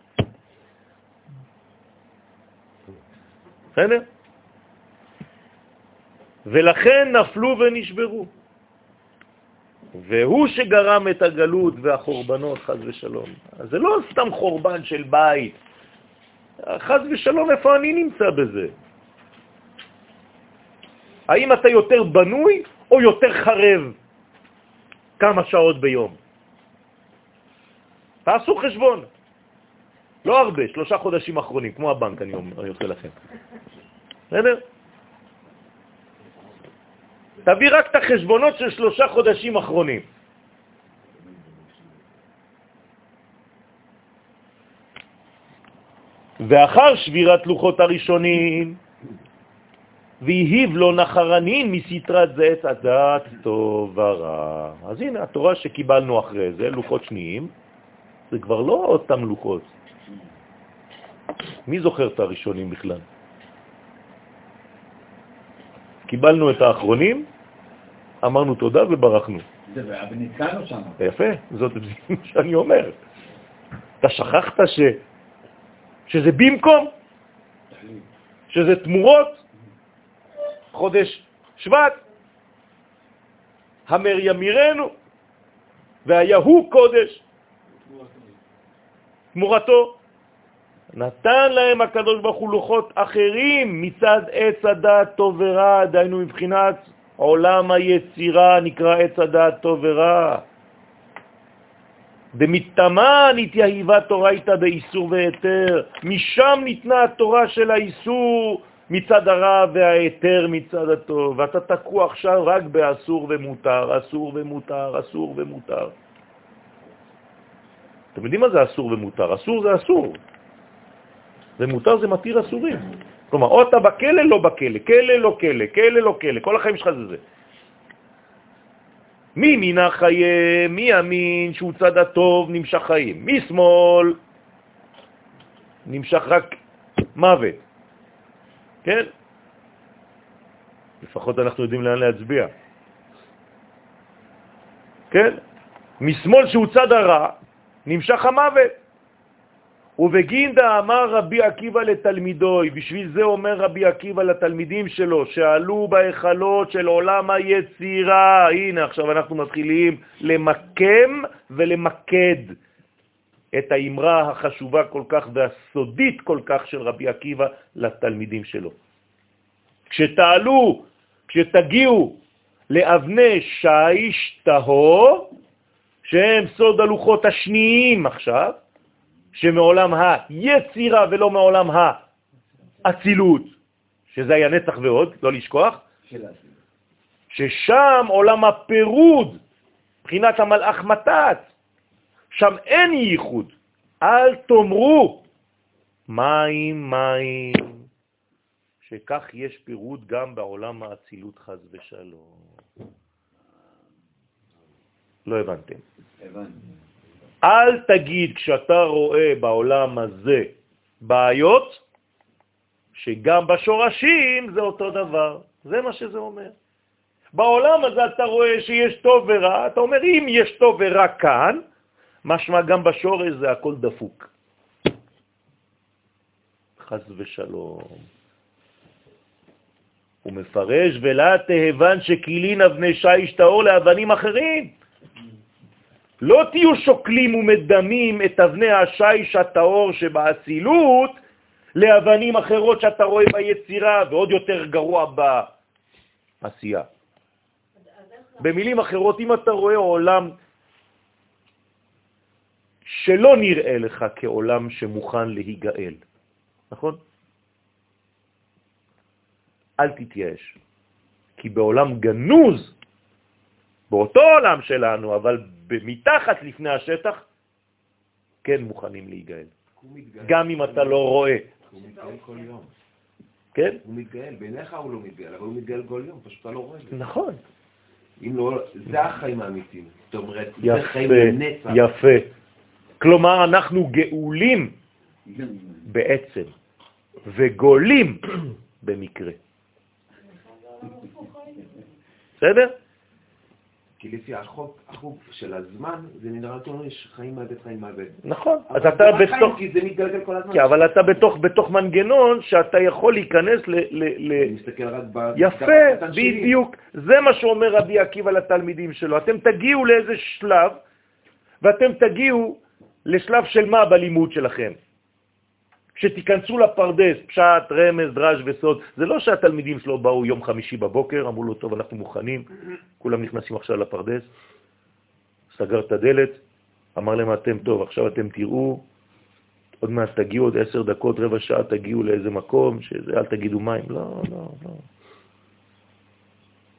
בסדר? ולכן נפלו ונשברו. והוא שגרם את הגלות והחורבנות, חז ושלום. אז זה לא סתם חורבן של בית. חז ושלום, איפה אני נמצא בזה? האם אתה יותר בנוי או יותר חרב כמה שעות ביום? תעשו חשבון. לא הרבה, שלושה חודשים אחרונים, כמו הבנק, אני, עושה לכם. בסדר? תביא רק את החשבונות של שלושה חודשים אחרונים. ואחר שבירת לוחות הראשונים, והיהיב לו נחרנין מסתרת זה עץ הדעת טוב ורע. אז הנה התורה שקיבלנו אחרי זה, לוחות שניים, זה כבר לא אותם לוחות. מי זוכר את הראשונים בכלל? קיבלנו את האחרונים, אמרנו תודה וברחנו. ונתקענו שם. יפה, זאת מה שאני אומר. אתה שכחת ש... שזה במקום? שזה תמורות? חודש שבט, המר ימירנו, והיהו קודש, תמורתו. נתן להם הקדוש ברוך הוא לוחות אחרים מצד עץ הדעת טוב ורע, דהיינו מבחינת עולם היצירה נקרא עץ הדעת טוב ורע. דמתמה נתייהיבה תורייתא באיסור והיתר, משם ניתנה התורה של האיסור מצד הרע וההיתר מצד הטוב, ואתה תקוע עכשיו רק באסור ומותר, אסור ומותר, אסור ומותר. אתם יודעים מה זה אסור ומותר? אסור זה אסור, ומותר זה מתיר אסורים. כלומר, או אתה בכלא, לא בכלא, כלא, לא כלא, כלא, לא כלא, כל החיים שלך זה זה. מי מינה חיים, מי ימין שהוא צד הטוב נמשך חיים, מי שמאל נמשך רק מוות. כן? לפחות אנחנו יודעים לאן להצביע. כן? משמאל שהוא צד הרע נמשך המוות. ובגינדה אמר רבי עקיבא לתלמידוי, בשביל זה אומר רבי עקיבא לתלמידים שלו, שעלו בהיכלות של עולם היצירה. הנה, עכשיו אנחנו מתחילים למקם ולמקד את האמרה החשובה כל כך והסודית כל כך של רבי עקיבא לתלמידים שלו. כשתעלו, כשתגיעו לאבני שיש טהור, שהם סוד הלוחות השניים עכשיו, שמעולם היצירה ולא מעולם האצילות, שזה היה נצח ועוד, לא לשכוח, ששם עולם הפירוד, מבחינת המלאך מתת, שם אין ייחוד. אל תאמרו מים, מים, שכך יש פירוד גם בעולם האצילות חז ושלום. לא הבנתם. הבנתי. אל תגיד כשאתה רואה בעולם הזה בעיות, שגם בשורשים זה אותו דבר. זה מה שזה אומר. בעולם הזה אתה רואה שיש טוב ורע, אתה אומר, אם יש טוב ורע כאן, משמע גם בשורש זה הכל דפוק. חס ושלום. הוא מפרש, ולה תהבן שקילין אבני שיש טהור לאבנים אחרים. לא תהיו שוקלים ומדמים את אבני השיש הטהור שבאצילות לאבנים אחרות שאתה רואה ביצירה, ועוד יותר גרוע בעשייה. במילים אחרות, אם אתה רואה עולם שלא נראה לך כעולם שמוכן להיגאל, נכון? אל תתייאש, כי בעולם גנוז, באותו עולם שלנו, אבל מתחת לפני השטח, כן מוכנים להיגאל. גם אם אתה לא רואה. הוא מתגאל כל יום. כן? הוא מתגאל, בעיניך הוא לא מתגאל, אבל הוא מתגאל כל יום, פשוט אתה לא רואה את זה. נכון. אם לא, זה החיים האמיתיים. זאת אומרת, זה חיים לנצח. יפה. כלומר, אנחנו גאולים בעצם, וגולים במקרה. בסדר? כי לפי החוק, החוק של הזמן, זה נראה אותו יש חיים מאבד, חיים מאבד. נכון. אז אתה בתוך... כי זה מתגלגל כל הזמן. כן, אבל אתה בתוך, בתוך מנגנון שאתה יכול להיכנס ל... ל, ל... אני מסתכל רק ב... יפה. בדיוק. זה מה שאומר רבי עקיבא לתלמידים שלו. אתם תגיעו לאיזה שלב, ואתם תגיעו לשלב של מה בלימוד שלכם. כשתיכנסו לפרדס, פשט, רמז, דרש וסוד, זה לא שהתלמידים שלו באו יום חמישי בבוקר, אמרו לו, טוב, אנחנו מוכנים, כולם נכנסים עכשיו לפרדס, סגר את הדלת, אמר להם, אתם טוב, עכשיו אתם תראו, עוד מעט תגיעו, עוד עשר דקות, רבע שעה, תגיעו לאיזה מקום, שזה, אל תגידו מים. לא, לא, לא.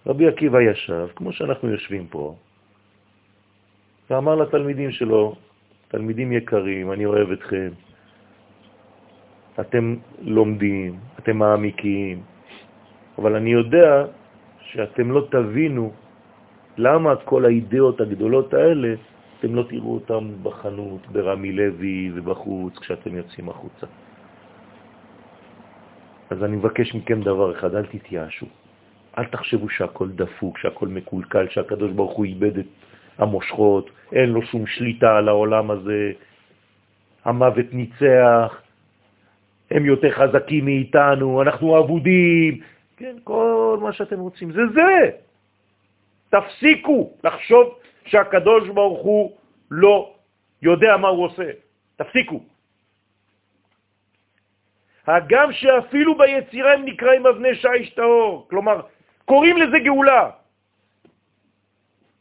רבי עקיבא ישב, כמו שאנחנו יושבים פה, ואמר לתלמידים שלו, תלמידים יקרים, אני אוהב אתכם, אתם לומדים, אתם מעמיקים, אבל אני יודע שאתם לא תבינו למה כל האידאות הגדולות האלה, אתם לא תראו אותם בחנות, ברמי לוי ובחוץ, כשאתם יוצאים החוצה. אז אני מבקש מכם דבר אחד, אל תתייאשו. אל תחשבו שהכל דפוק, שהכל מקולקל, שהקדוש ברוך הוא איבד את המושכות, אין לו שום שליטה על העולם הזה, המוות ניצח, הם יותר חזקים מאיתנו, אנחנו אבודים, כן, כל מה שאתם רוצים, זה זה. תפסיקו לחשוב שהקדוש ברוך הוא לא יודע מה הוא עושה. תפסיקו. הגם שאפילו ביצירה הם נקראים אבני שיש טהור, כלומר, קוראים לזה גאולה.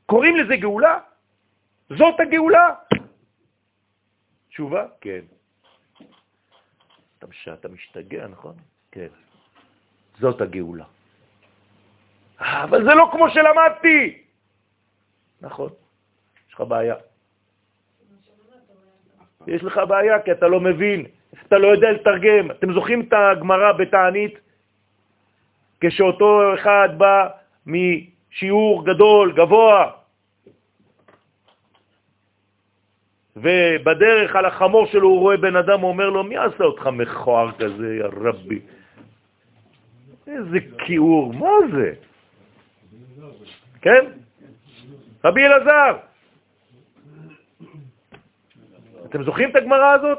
קוראים לזה גאולה? זאת הגאולה? תשובה? כן. אתה, מש... אתה משתגע, נכון? כן. זאת הגאולה. "אה, אבל זה לא כמו שלמדתי. נכון, יש לך בעיה. יש לך בעיה כי אתה לא מבין, אתה לא יודע לתרגם. אתם זוכרים את הגמרא בתענית? כשאותו אחד בא משיעור גדול, גבוה, ובדרך על החמור שלו הוא רואה בן אדם, הוא אומר לו, מי עשה אותך מכוער כזה, יא רבי? איזה כיעור, מה זה? כן? רבי אלעזר. אתם זוכרים את הגמרא הזאת?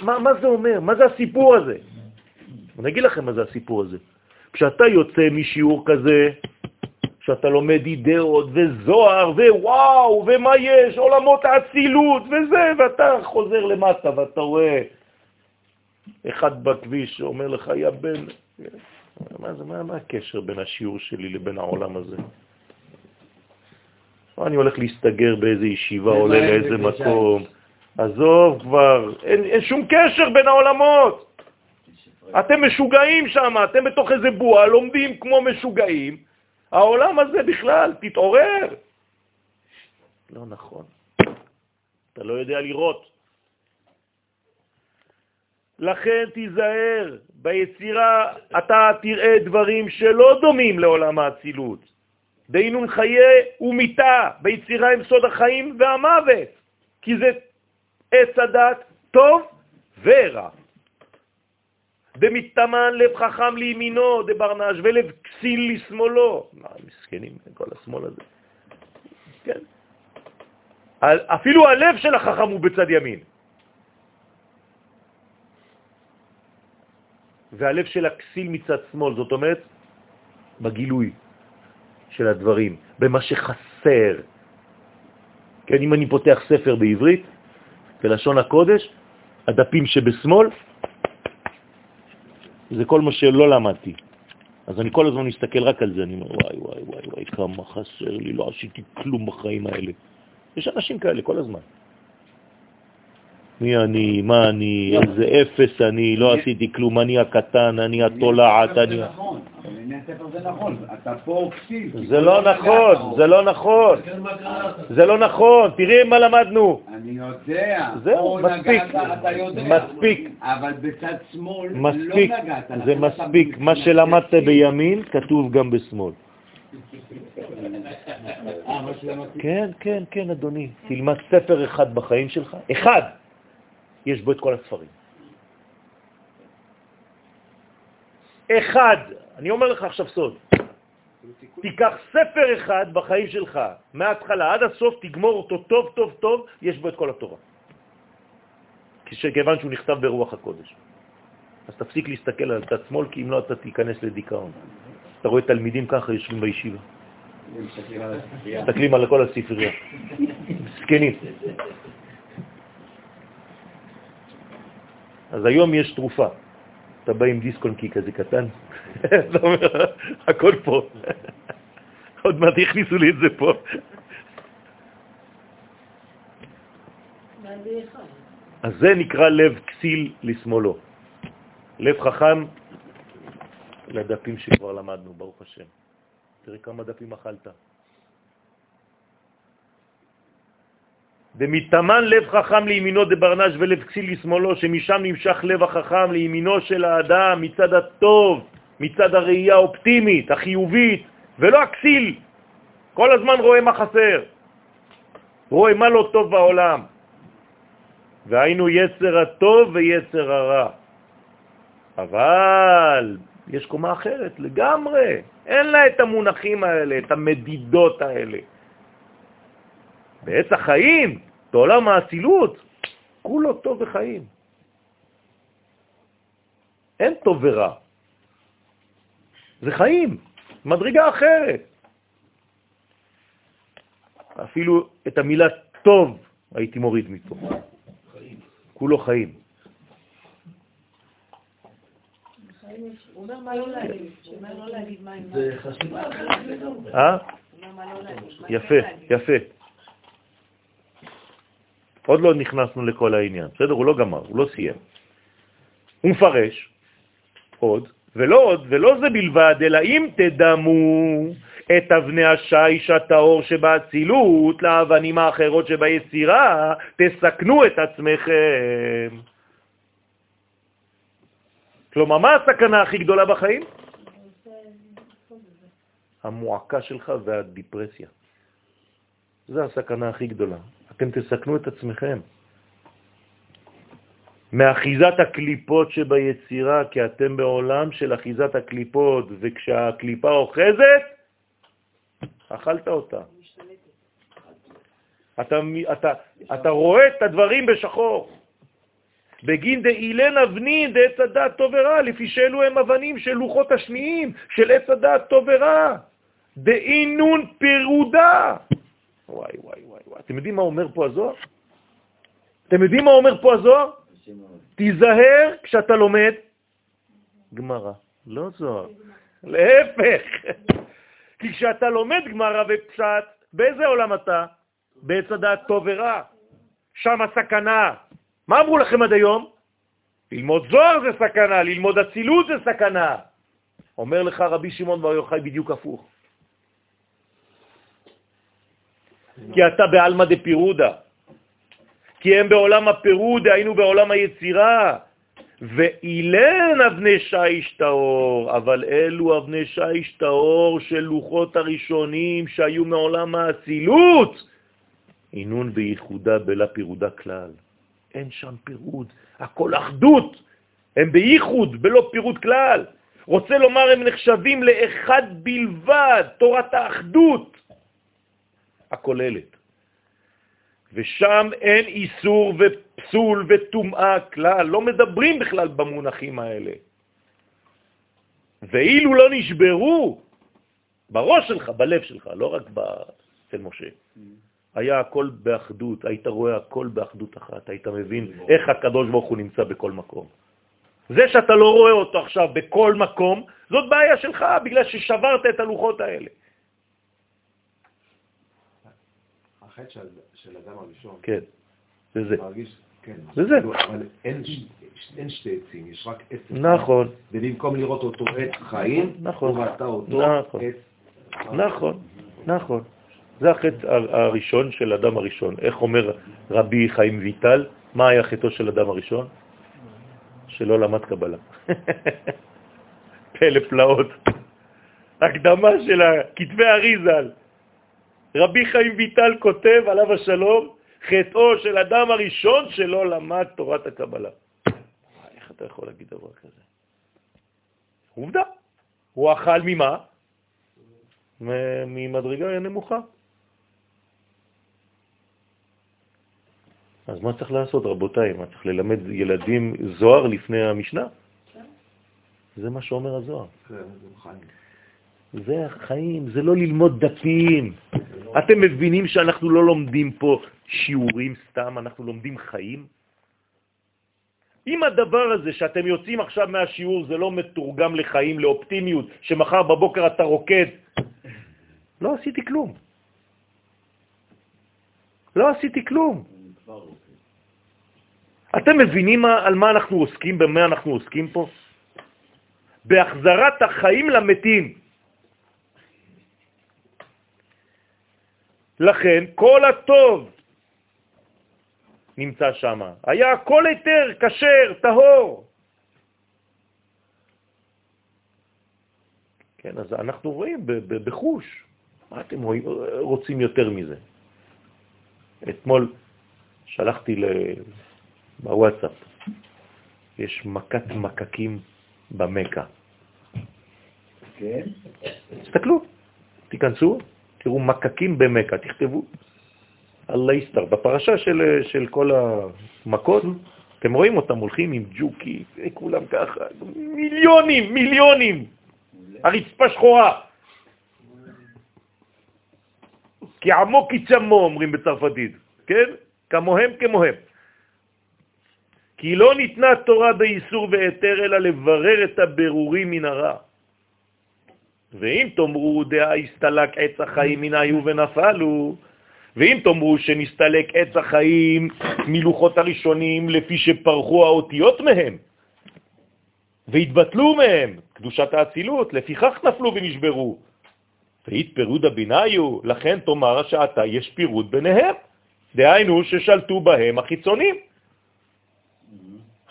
מה זה אומר? מה זה הסיפור הזה? אני אגיד לכם מה זה הסיפור הזה. כשאתה יוצא משיעור כזה, שאתה לומד אידאות וזוהר ווואו ומה יש, עולמות האצילות וזה, ואתה חוזר למטה ואתה רואה אחד בכביש שאומר לך, יא בן, מה, זה, מה, מה הקשר בין השיעור שלי לבין העולם הזה? אני הולך להסתגר באיזה ישיבה, עולה לאיזה איזה מקום. עזוב כבר, אין, אין שום קשר בין העולמות. אתם משוגעים שם, אתם בתוך איזה בועה, לומדים כמו משוגעים. העולם הזה בכלל, תתעורר. לא נכון. אתה לא יודע לראות. לכן תיזהר, ביצירה אתה תראה דברים שלא דומים לעולם האצילות. דהינון חיי ומיתה, ביצירה הם סוד החיים והמוות, כי זה עץ הדת טוב ורע. דמתאמן לב חכם לימינו, דברנש, ולב כסיל לשמאלו. מה, מסכנים, כל השמאל הזה. כן. אפילו הלב של החכם הוא בצד ימין. והלב של הכסיל מצד שמאל, זאת אומרת, בגילוי של הדברים, במה שחסר. כן, אם אני פותח ספר בעברית, בלשון הקודש, הדפים שבשמאל, זה כל מה שלא למדתי. אז אני כל הזמן מסתכל רק על זה, אני אומר, וואי, וואי, וואי, וואי, כמה חסר לי, לא עשיתי כלום בחיים האלה. יש אנשים כאלה כל הזמן. מי אני, מה אני, איזה אפס אני, לא עשיתי כלום, אני הקטן, אני התולעת, אני... נכון, זה נכון, אתה פה כסיל. זה לא נכון, זה לא נכון, זה לא נכון, תראי מה למדנו. אני יודע, זהו, מספיק. מספיק, אבל בצד שמאל לא מספיק, נגעת. זה לכן אתה מספיק, מה שלמדת. בימין כתוב גם בשמאל. כן, כן, כן, אדוני, תלמד ספר אחד בחיים שלך, אחד, יש בו את כל הספרים. אחד, אני אומר לך עכשיו סוד, תיקח ספר אחד בחיים שלך, מההתחלה עד הסוף, תגמור אותו טוב טוב טוב, יש בו את כל התורה. כיוון שהוא נכתב ברוח הקודש. אז תפסיק להסתכל על צד שמאל, כי אם לא אתה תיכנס לדיכאון. אתה רואה תלמידים ככה יושבים בישיבה, מסתכלים על כל הספרייה. מסכנים. אז היום יש תרופה. אתה בא עם דיסקונקי כזה קטן, [laughs] אתה אומר, הכל פה. [laughs] עוד מעט הכניסו לי את זה פה. אז זה נקרא לב כסיל לשמאלו. לב חכם לדפים שכבר למדנו, ברוך השם. תראה כמה דפים אכלת. ומתאמן לב חכם לימינו דברנש ולב כסיל לשמאלו, שמשם נמשך לב החכם לימינו של האדם מצד הטוב, מצד הראייה האופטימית, החיובית, ולא הכסיל. כל הזמן רואה מה חסר, רואה מה לא טוב בעולם. והיינו יצר הטוב ויצר הרע. אבל יש קומה אחרת לגמרי, אין לה את המונחים האלה, את המדידות האלה. בעץ החיים, בעולם האצילות, כולו טוב וחיים. אין טוב ורע. זה חיים, מדרגה אחרת. אפילו את המילה טוב הייתי מוריד מפה. כולו חיים. הוא אומר מה לא להגיד, הוא אומר לא להגיד מה עם מה. זה חשיבה אחרת לגמרי. אה? הוא אומר מה לא להגיד, מה יפה, כן להגיד. יפה. עוד לא נכנסנו לכל העניין, בסדר? הוא לא גמר, הוא לא סיים. הוא מפרש עוד, ולא עוד, ולא זה בלבד, אלא אם תדמו את אבני השיש הטהור שבאצילות לאבנים האחרות שביצירה, תסכנו את עצמכם. כלומר, מה הסכנה הכי גדולה בחיים? המועקה שלך והדיפרסיה. זה הסכנה הכי גדולה. אתם תסכנו את עצמכם. מאחיזת הקליפות שביצירה, כי אתם בעולם של אחיזת הקליפות, וכשהקליפה אוחזת, אכלת אותה. אתה, אתה, אתה רואה את הדברים בשחור. בגין דאילן אבנין דעץ הדעת טוב ורע, לפי שאלו הם אבנים של לוחות השניים של עץ הדעת טוב ורע. דאינון פירודה. וואי, וואי, וואי, וואי. אתם יודעים מה אומר פה הזוהר? אתם יודעים מה אומר פה הזוהר? תיזהר כשאתה לומד גמרא, לא זוהר. להפך. כי כשאתה לומד גמרא ופשט, באיזה עולם אתה? בעץ הדעת טוב ורע. שם הסכנה. מה אמרו לכם עד היום? ללמוד זוהר זה סכנה, ללמוד אצילות זה סכנה. אומר לך רבי שמעון בר יוחאי בדיוק הפוך. כי אתה בעלמא דפירודה. כי הם בעולם הפירודה, היינו בעולם היצירה, ואילן אבני שיש טהור, אבל אלו אבני שיש טהור של לוחות הראשונים שהיו מעולם האצילות. עינון בייחודה בלה פירודה כלל. אין שם פירוד, הכל אחדות. הם בייחוד, בלא פירוד כלל. רוצה לומר, הם נחשבים לאחד בלבד, תורת האחדות הכוללת. ושם אין איסור ופסול וטומאה כלל, לא מדברים בכלל במונחים האלה. ואילו לא נשברו בראש שלך, בלב שלך, לא רק אצל משה, היה הכל באחדות, היית רואה הכל באחדות אחת, היית מבין איך הקדוש ברוך הוא נמצא בכל מקום. זה שאתה לא רואה אותו עכשיו בכל מקום, זאת בעיה שלך, בגלל ששברת את הלוחות האלה. החטא של, אדם הראשון, כן, זה זה. מרגיש, כן, זה זה. אבל אין, ש- אין שתי עצים, יש רק עץ אחד. נכון, ובמקום לראות אותו עץ חיים, נכון. הוא ראתה אותו נכון. עץ... נכון, נכון. זה החטא הראשון של אדם הראשון. איך אומר רבי חיים ויטל? מה היה חטאו של אדם הראשון? שלא למד קבלה. [laughs] פלא פלאות. הקדמה של כתבי אריזל. רבי חיים ויטל כותב עליו השלום, חטאו של אדם הראשון שלא למד תורת הקבלה. איך אתה יכול להגיד דבר כזה? עובדה. הוא אכל ממה? ממדרגה נמוכה. אז מה צריך לעשות, רבותיי? מה צריך ללמד ילדים זוהר לפני המשנה? זה מה שאומר הזוהר. זה החיים, זה לא ללמוד דפים. אתם מבינים שאנחנו לא לומדים פה שיעורים סתם, אנחנו לומדים חיים? אם הדבר הזה שאתם יוצאים עכשיו מהשיעור זה לא מתורגם לחיים, לאופטימיות, שמחר בבוקר אתה רוקד, לא עשיתי כלום. לא עשיתי כלום. אתם מבינים מה, על מה אנחנו עוסקים, במה אנחנו עוסקים פה? בהחזרת החיים למתים. לכן כל הטוב נמצא שם. היה כל היתר, כשר, טהור. כן, אז אנחנו רואים בחוש. מה אתם רוצים יותר מזה? אתמול שלחתי בוואטסאפ, יש מכת מקקים במקה. כן? תסתכלו, תיכנסו, תראו מקקים במקה, תכתבו. אללה יסתר, בפרשה של, של כל המכות, אתם רואים אותם הולכים עם ג'וקי, כולם ככה, מיליונים, מיליונים, הרצפה שחורה. כי עמו כצמו, אומרים בצרפתית, כן? כמוהם כמוהם. כי לא ניתנה תורה באיסור והיתר, אלא לברר את הבירורים מן הרע. ואם תאמרו דעה הסתלק עץ החיים מן היו ונפלו, ואם תאמרו שנסתלק עץ החיים מלוחות הראשונים לפי שפרחו האותיות מהם, והתבטלו מהם, קדושת האצילות, לפיכך נפלו ונשברו. והתפרוד הביניו, לכן תאמר שעתה יש פירוד ביניהם, דהיינו ששלטו בהם החיצונים.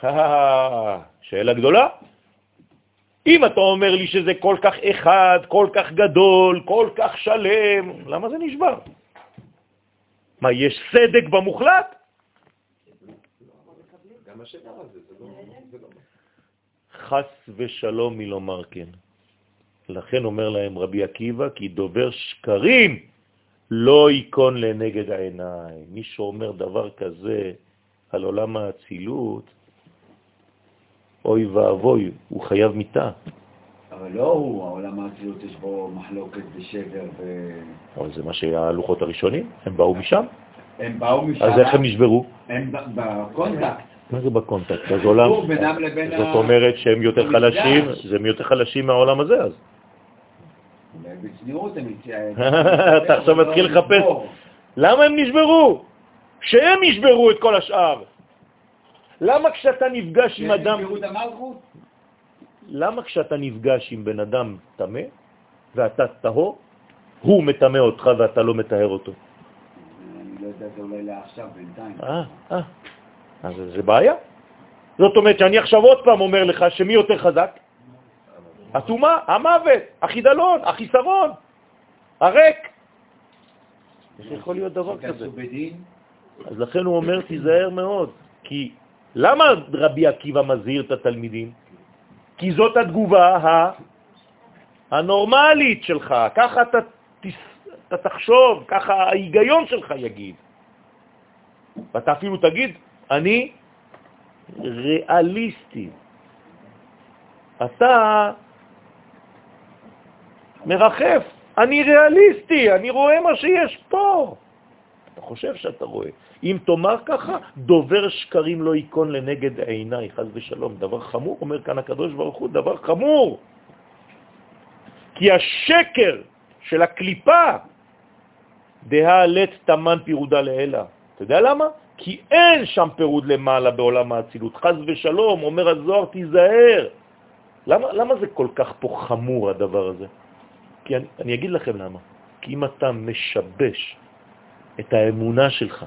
[laughs] שאלה גדולה. אם אתה אומר לי שזה כל כך אחד, כל כך גדול, כל כך שלם, למה זה נשבר? מה, יש סדק במוחלט? לא... לא... חס ושלום מלומר כן. לכן אומר להם רבי עקיבא, כי דובר שקרים לא ייכון לנגד העיניים. מי שאומר דבר כזה על עולם האצילות, אוי ואבוי, הוא חייב מיתה. אבל לא הוא, העולם האצילות יש בו מחלוקת ושבר ו... אבל זה מה שהלוחות הראשונים, הם באו משם. הם באו משם... אז איך הם נשברו? הם בקונטקט. מה זה בקונטקט? אז עולם... זאת אומרת שהם יותר. חלשים, הם יותר חלשים מהעולם הזה אז. בצניעות הם. [laughs] אתה עכשיו מתחיל לחפש. למה הם נשברו? שהם ישברו את כל השאר. למה כשאתה נפגש עם אדם, פירוט המלכות? למה כשאתה נפגש עם בן אדם טמא ואתה טהור, הוא מטמא אותך ואתה לא מטהר אותו? אני לא יודע, זה אולי לעכשיו, בינתיים. אה, אה. אז זה בעיה. זאת אומרת שאני עכשיו עוד פעם אומר לך שמי יותר חזק? הטומאה, המוות, החידלון, החיסרון, הריק. איך יכול להיות דבר כזה? אז לכן הוא אומר, תיזהר מאוד, כי למה רבי עקיבא מזהיר את התלמידים? כי זאת התגובה ה... הנורמלית שלך, ככה אתה, אתה תחשוב, ככה ההיגיון שלך יגיד. ואתה אפילו תגיד, אני ריאליסטי. אתה מרחף, אני ריאליסטי, אני רואה מה שיש פה. אתה חושב שאתה רואה. אם תאמר ככה, דובר שקרים לא ייכון לנגד עיניי, חז ושלום. דבר חמור, אומר כאן הקדוש ברוך הוא, דבר חמור. כי השקר של הקליפה דה לת תמן פירודה לאלה. אתה יודע למה? כי אין שם פירוד למעלה בעולם האצילות. חז ושלום, אומר הזוהר, תיזהר. למה, למה זה כל כך פה חמור הדבר הזה? כי אני, אני אגיד לכם למה. כי אם אתה משבש את האמונה שלך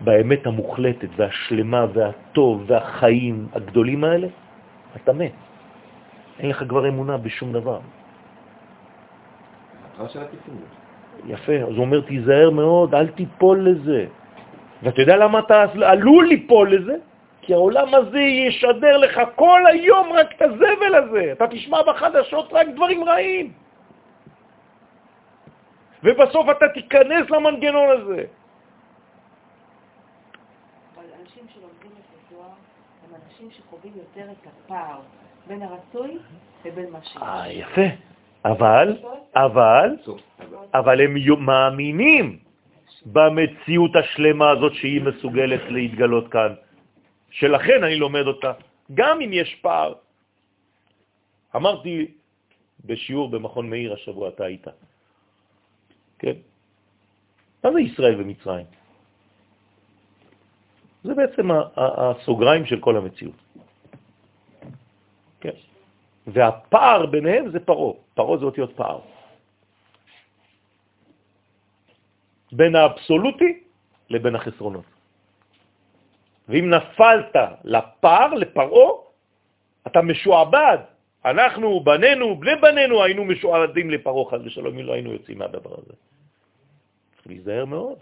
באמת המוחלטת והשלמה והטוב והחיים הגדולים האלה, אתה מת. אין לך כבר אמונה בשום דבר. יפה, אז הוא אומר, תיזהר מאוד, אל תיפול לזה. ואתה יודע למה אתה עלול ליפול לזה? כי העולם הזה ישדר לך כל היום רק את הזבל הזה. אתה תשמע בחדשות רק דברים רעים. ובסוף אתה תיכנס למנגנון הזה. אבל אנשים שלומדים את התואר הם אנשים שחווים יותר את הפער בין הרצוי לבין מה שיש. אה, יפה. אבל, אבל, אבל הם מאמינים במציאות השלמה הזאת שהיא מסוגלת להתגלות כאן. שלכן אני לומד אותה, גם אם יש פער. אמרתי בשיעור במכון מאיר השבוע, אתה היית. כן? מה זה ישראל ומצרים? זה בעצם הסוגריים של כל המציאות. כן? והפער ביניהם זה פרו. פרו זה אותיות פער. בין האבסולוטי לבין החסרונות. ואם נפלת לפער, לפרעו, אתה משועבד. אנחנו, בנינו, בני בנינו, היינו משועבדים לפרעה חד ושלום, אם לא היינו יוצאים מהדבר הזה. צריך להיזהר מאוד.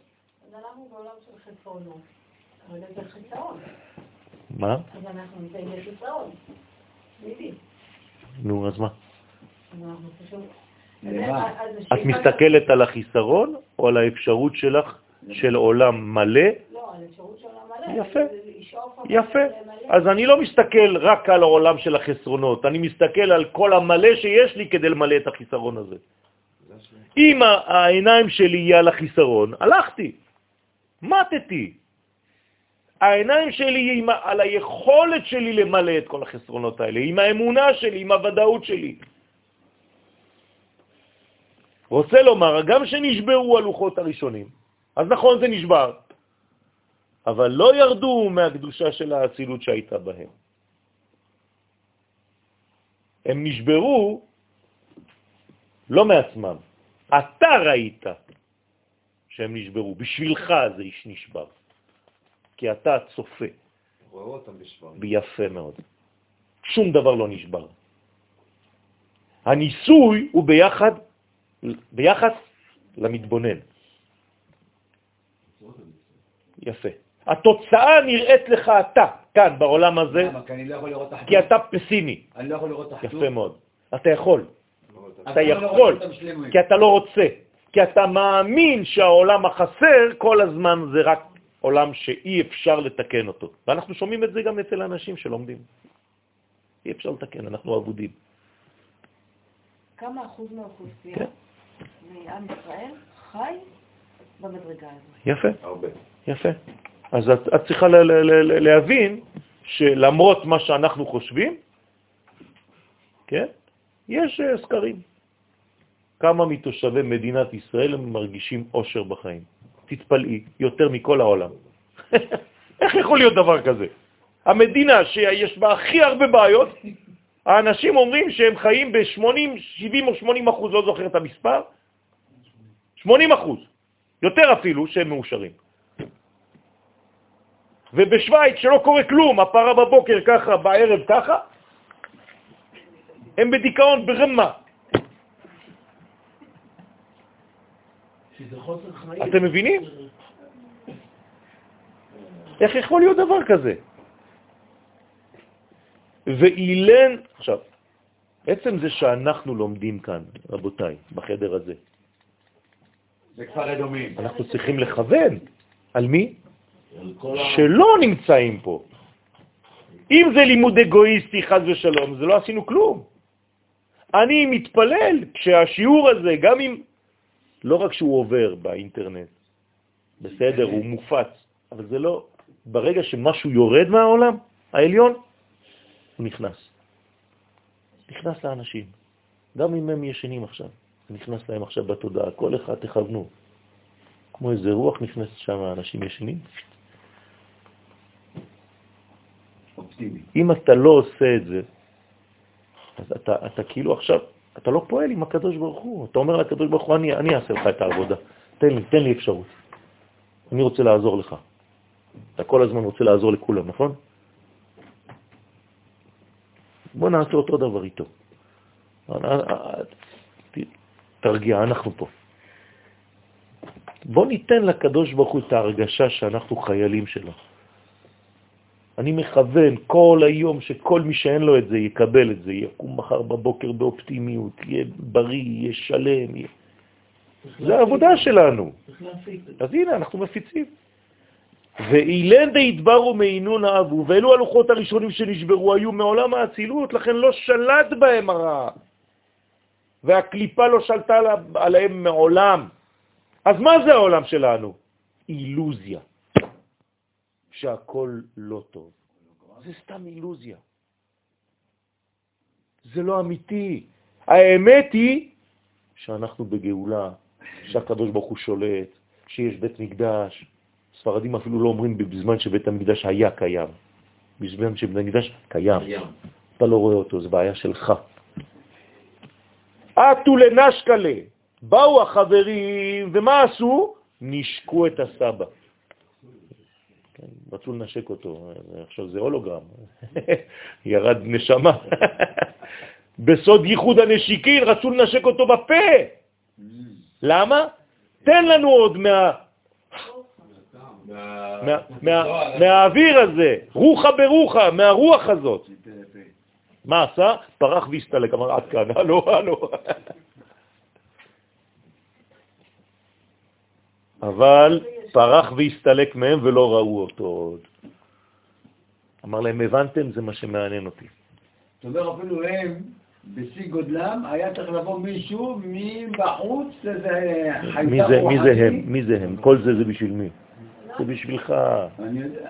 אז אנחנו בעולם של חסרונות, אבל זה חיסרון. מה? אז אנחנו נמצאים בחיסרון. נו, אז מה? אנחנו פשוט... למה? אז את מסתכלת על החיסרון או על האפשרות שלך של עולם מלא? לא, על אפשרות של העולם מלא. יפה. יפה. אז אני לא מסתכל רק על העולם של החסרונות, אני מסתכל על כל המלא שיש לי כדי למלא את החיסרון הזה. אם העיניים שלי יהיה על החיסרון, הלכתי, מתתי. העיניים שלי עם, על היכולת שלי למלא את כל החסרונות האלה, עם האמונה שלי, עם הוודאות שלי. רוצה לומר, גם שנשברו הלוחות הראשונים, אז נכון, זה נשבר, אבל לא ירדו מהקדושה של האצילות שהייתה בהם. הם נשברו לא מעצמם. אתה ראית שהם נשברו, בשבילך זה איש נשבר. כי אתה צופה. רואה אותם בשברים. ביפה מאוד. שום דבר לא נשבר. הניסוי הוא ביחד, ביחס למתבונן. יפה. התוצאה נראית לך אתה, כאן, בעולם הזה? כי לא אתה פסימי. אני לא יכול לראות אחדות. יפה מאוד. אתה יכול. אתה לא יכול? כי אתה לא רוצה. כי אתה מאמין שהעולם החסר כל הזמן זה רק עולם שאי אפשר לתקן אותו. ואנחנו שומעים את זה גם אצל אנשים שלומדים. אי אפשר לתקן, אנחנו עבודים. כמה אחוז מהאוכלוסייה כן. מעם ישראל חי במדרגה הזאת? יפה, הרבה. יפה. אז את, את צריכה ל, ל, ל, להבין שלמרות מה שאנחנו חושבים, כן, יש אה, סקרים. כמה מתושבי מדינת ישראל מרגישים אושר בחיים? תתפלאי, יותר מכל העולם. [laughs] איך יכול להיות דבר כזה? המדינה שיש בה הכי הרבה בעיות, האנשים אומרים שהם חיים ב-80, 70 או 80 אחוז, לא זוכר את המספר, 80 אחוז, יותר אפילו, שהם מאושרים. ובשוויץ שלא קורה כלום, הפרה בבוקר ככה, בערב ככה, הם בדיכאון ברמה. אתם מבינים? איך יכול להיות דבר כזה? ואילן, עכשיו, עצם זה שאנחנו לומדים כאן, רבותיי, בחדר הזה, זה כפר אדומים. אנחנו צריכים לכוון. על מי? שלא נמצאים פה. אם זה לימוד אגואיסטי, חז ושלום, זה לא עשינו כלום. אני מתפלל כשהשיעור הזה, גם אם, לא רק שהוא עובר באינטרנט, בסדר, הוא מופץ, אבל זה לא, ברגע שמשהו יורד מהעולם העליון, הוא נכנס. נכנס לאנשים. גם אם הם ישנים עכשיו, זה נכנס להם עכשיו בתודעה, כל אחד תכוונו. כמו איזה רוח נכנסת שם, אנשים ישנים. אם אתה לא עושה את זה, אז אתה, אתה כאילו עכשיו, אתה לא פועל עם הקדוש ברוך הוא. אתה אומר לקדוש ברוך הוא, אני, אני אעשה לך את העבודה. תן לי, תן לי אפשרות. אני רוצה לעזור לך. אתה כל הזמן רוצה לעזור לכולם, נכון? בוא נעשה אותו דבר איתו. תרגיע, אנחנו פה. בוא ניתן לקדוש ברוך הוא את ההרגשה שאנחנו חיילים שלו. אני מכוון כל היום שכל מי שאין לו את זה יקבל את זה, יקום מחר בבוקר באופטימיות, יהיה בריא, יהיה שלם. יהיה... זה העבודה שלנו. אז הנה, אנחנו מפיצים. ואילן דהתברו מעינון אבו, ואלו הלוחות הראשונים שנשברו היו מעולם האצילות, לכן לא שלט בהם הרע, והקליפה לא שלטה עליהם מעולם. אז מה זה העולם שלנו? אילוזיה, שהכל לא טוב. זה סתם אילוזיה. זה לא אמיתי. האמת היא שאנחנו בגאולה, שהקדוש ברוך הוא שולט, שיש בית מקדש. ספרדים אפילו לא אומרים בזמן שבית המקדש היה קיים. בזמן שבית המקדש קיים. ים. אתה לא רואה אותו, זו בעיה שלך. עטו לנשקלה, באו החברים, ומה עשו? נשקו את הסבא. כן, רצו לנשק אותו, עכשיו זה הולוגרם, [laughs] ירד נשמה. [laughs] בסוד ייחוד הנשיקין רצו לנשק אותו בפה. למה? תן לנו עוד מה, מה, מה, מהאוויר הזה, רוחה ברוחה, מהרוח הזאת. מה עשה? פרח והסתלק, אמר עד כאן, הלו, הלו. [laughs] אבל פרח והסתלק מהם ולא ראו אותו עוד. אמר להם, הבנתם? זה מה שמעניין אותי. זאת אומרת, אפילו הם, בשיא גודלם, היה צריך לבוא מישהו מבחוץ, איזה חייזר מי זה, מי זה רוחני. הם? מי זה הם? כל זה זה בשביל מי? זה בשבילך.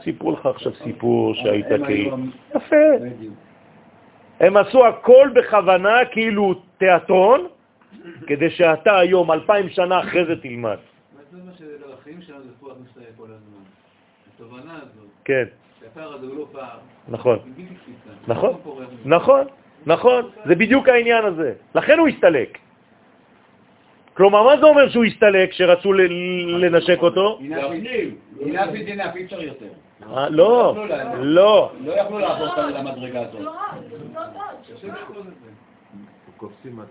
סיפרו לך עכשיו סיפור שהיית כאילו... יפה. הם עשו הכל בכוונה, כאילו תיאטרון, כדי שאתה היום, אלפיים שנה אחרי זה תלמד. זה מה שלחיים שלנו זה פה מסתכל כל הזמן. התובנה הזאת, כן, שהפער הזה הוא לא פער, נכון. נכון, לא. נכון, נכון, זה בדיוק העניין הזה. לכן הוא הסתלק. כלומר, מה זה אומר שהוא הסתלק, שרצו ל- לנשק אותו? אינף אינף, אי אפשר יותר. אה, לא, לא. לא יכלו לעבור למדרגה הזאת.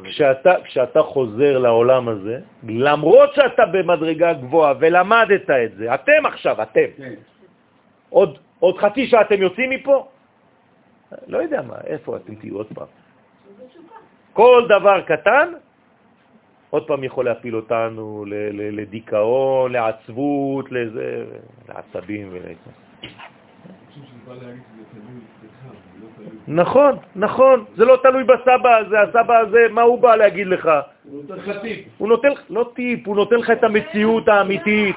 כשאתה, כשאתה חוזר לעולם הזה, למרות שאתה במדרגה גבוהה ולמדת את זה, אתם עכשיו, אתם, כן. עוד, עוד חצי שעה אתם יוצאים מפה? לא יודע מה, איפה אתם תהיו עוד פעם? כל דבר קטן, עוד פעם יכול להפיל אותנו לדיכאון, לעצבות, לזה, לעצבים ול... נכון, נכון, זה לא תלוי בסבא הזה, הסבא הזה, מה הוא בא להגיד לך? הוא נותן לך טיפ. הוא נותן לך, לא טיפ, הוא נותן לך את המציאות האמיתית.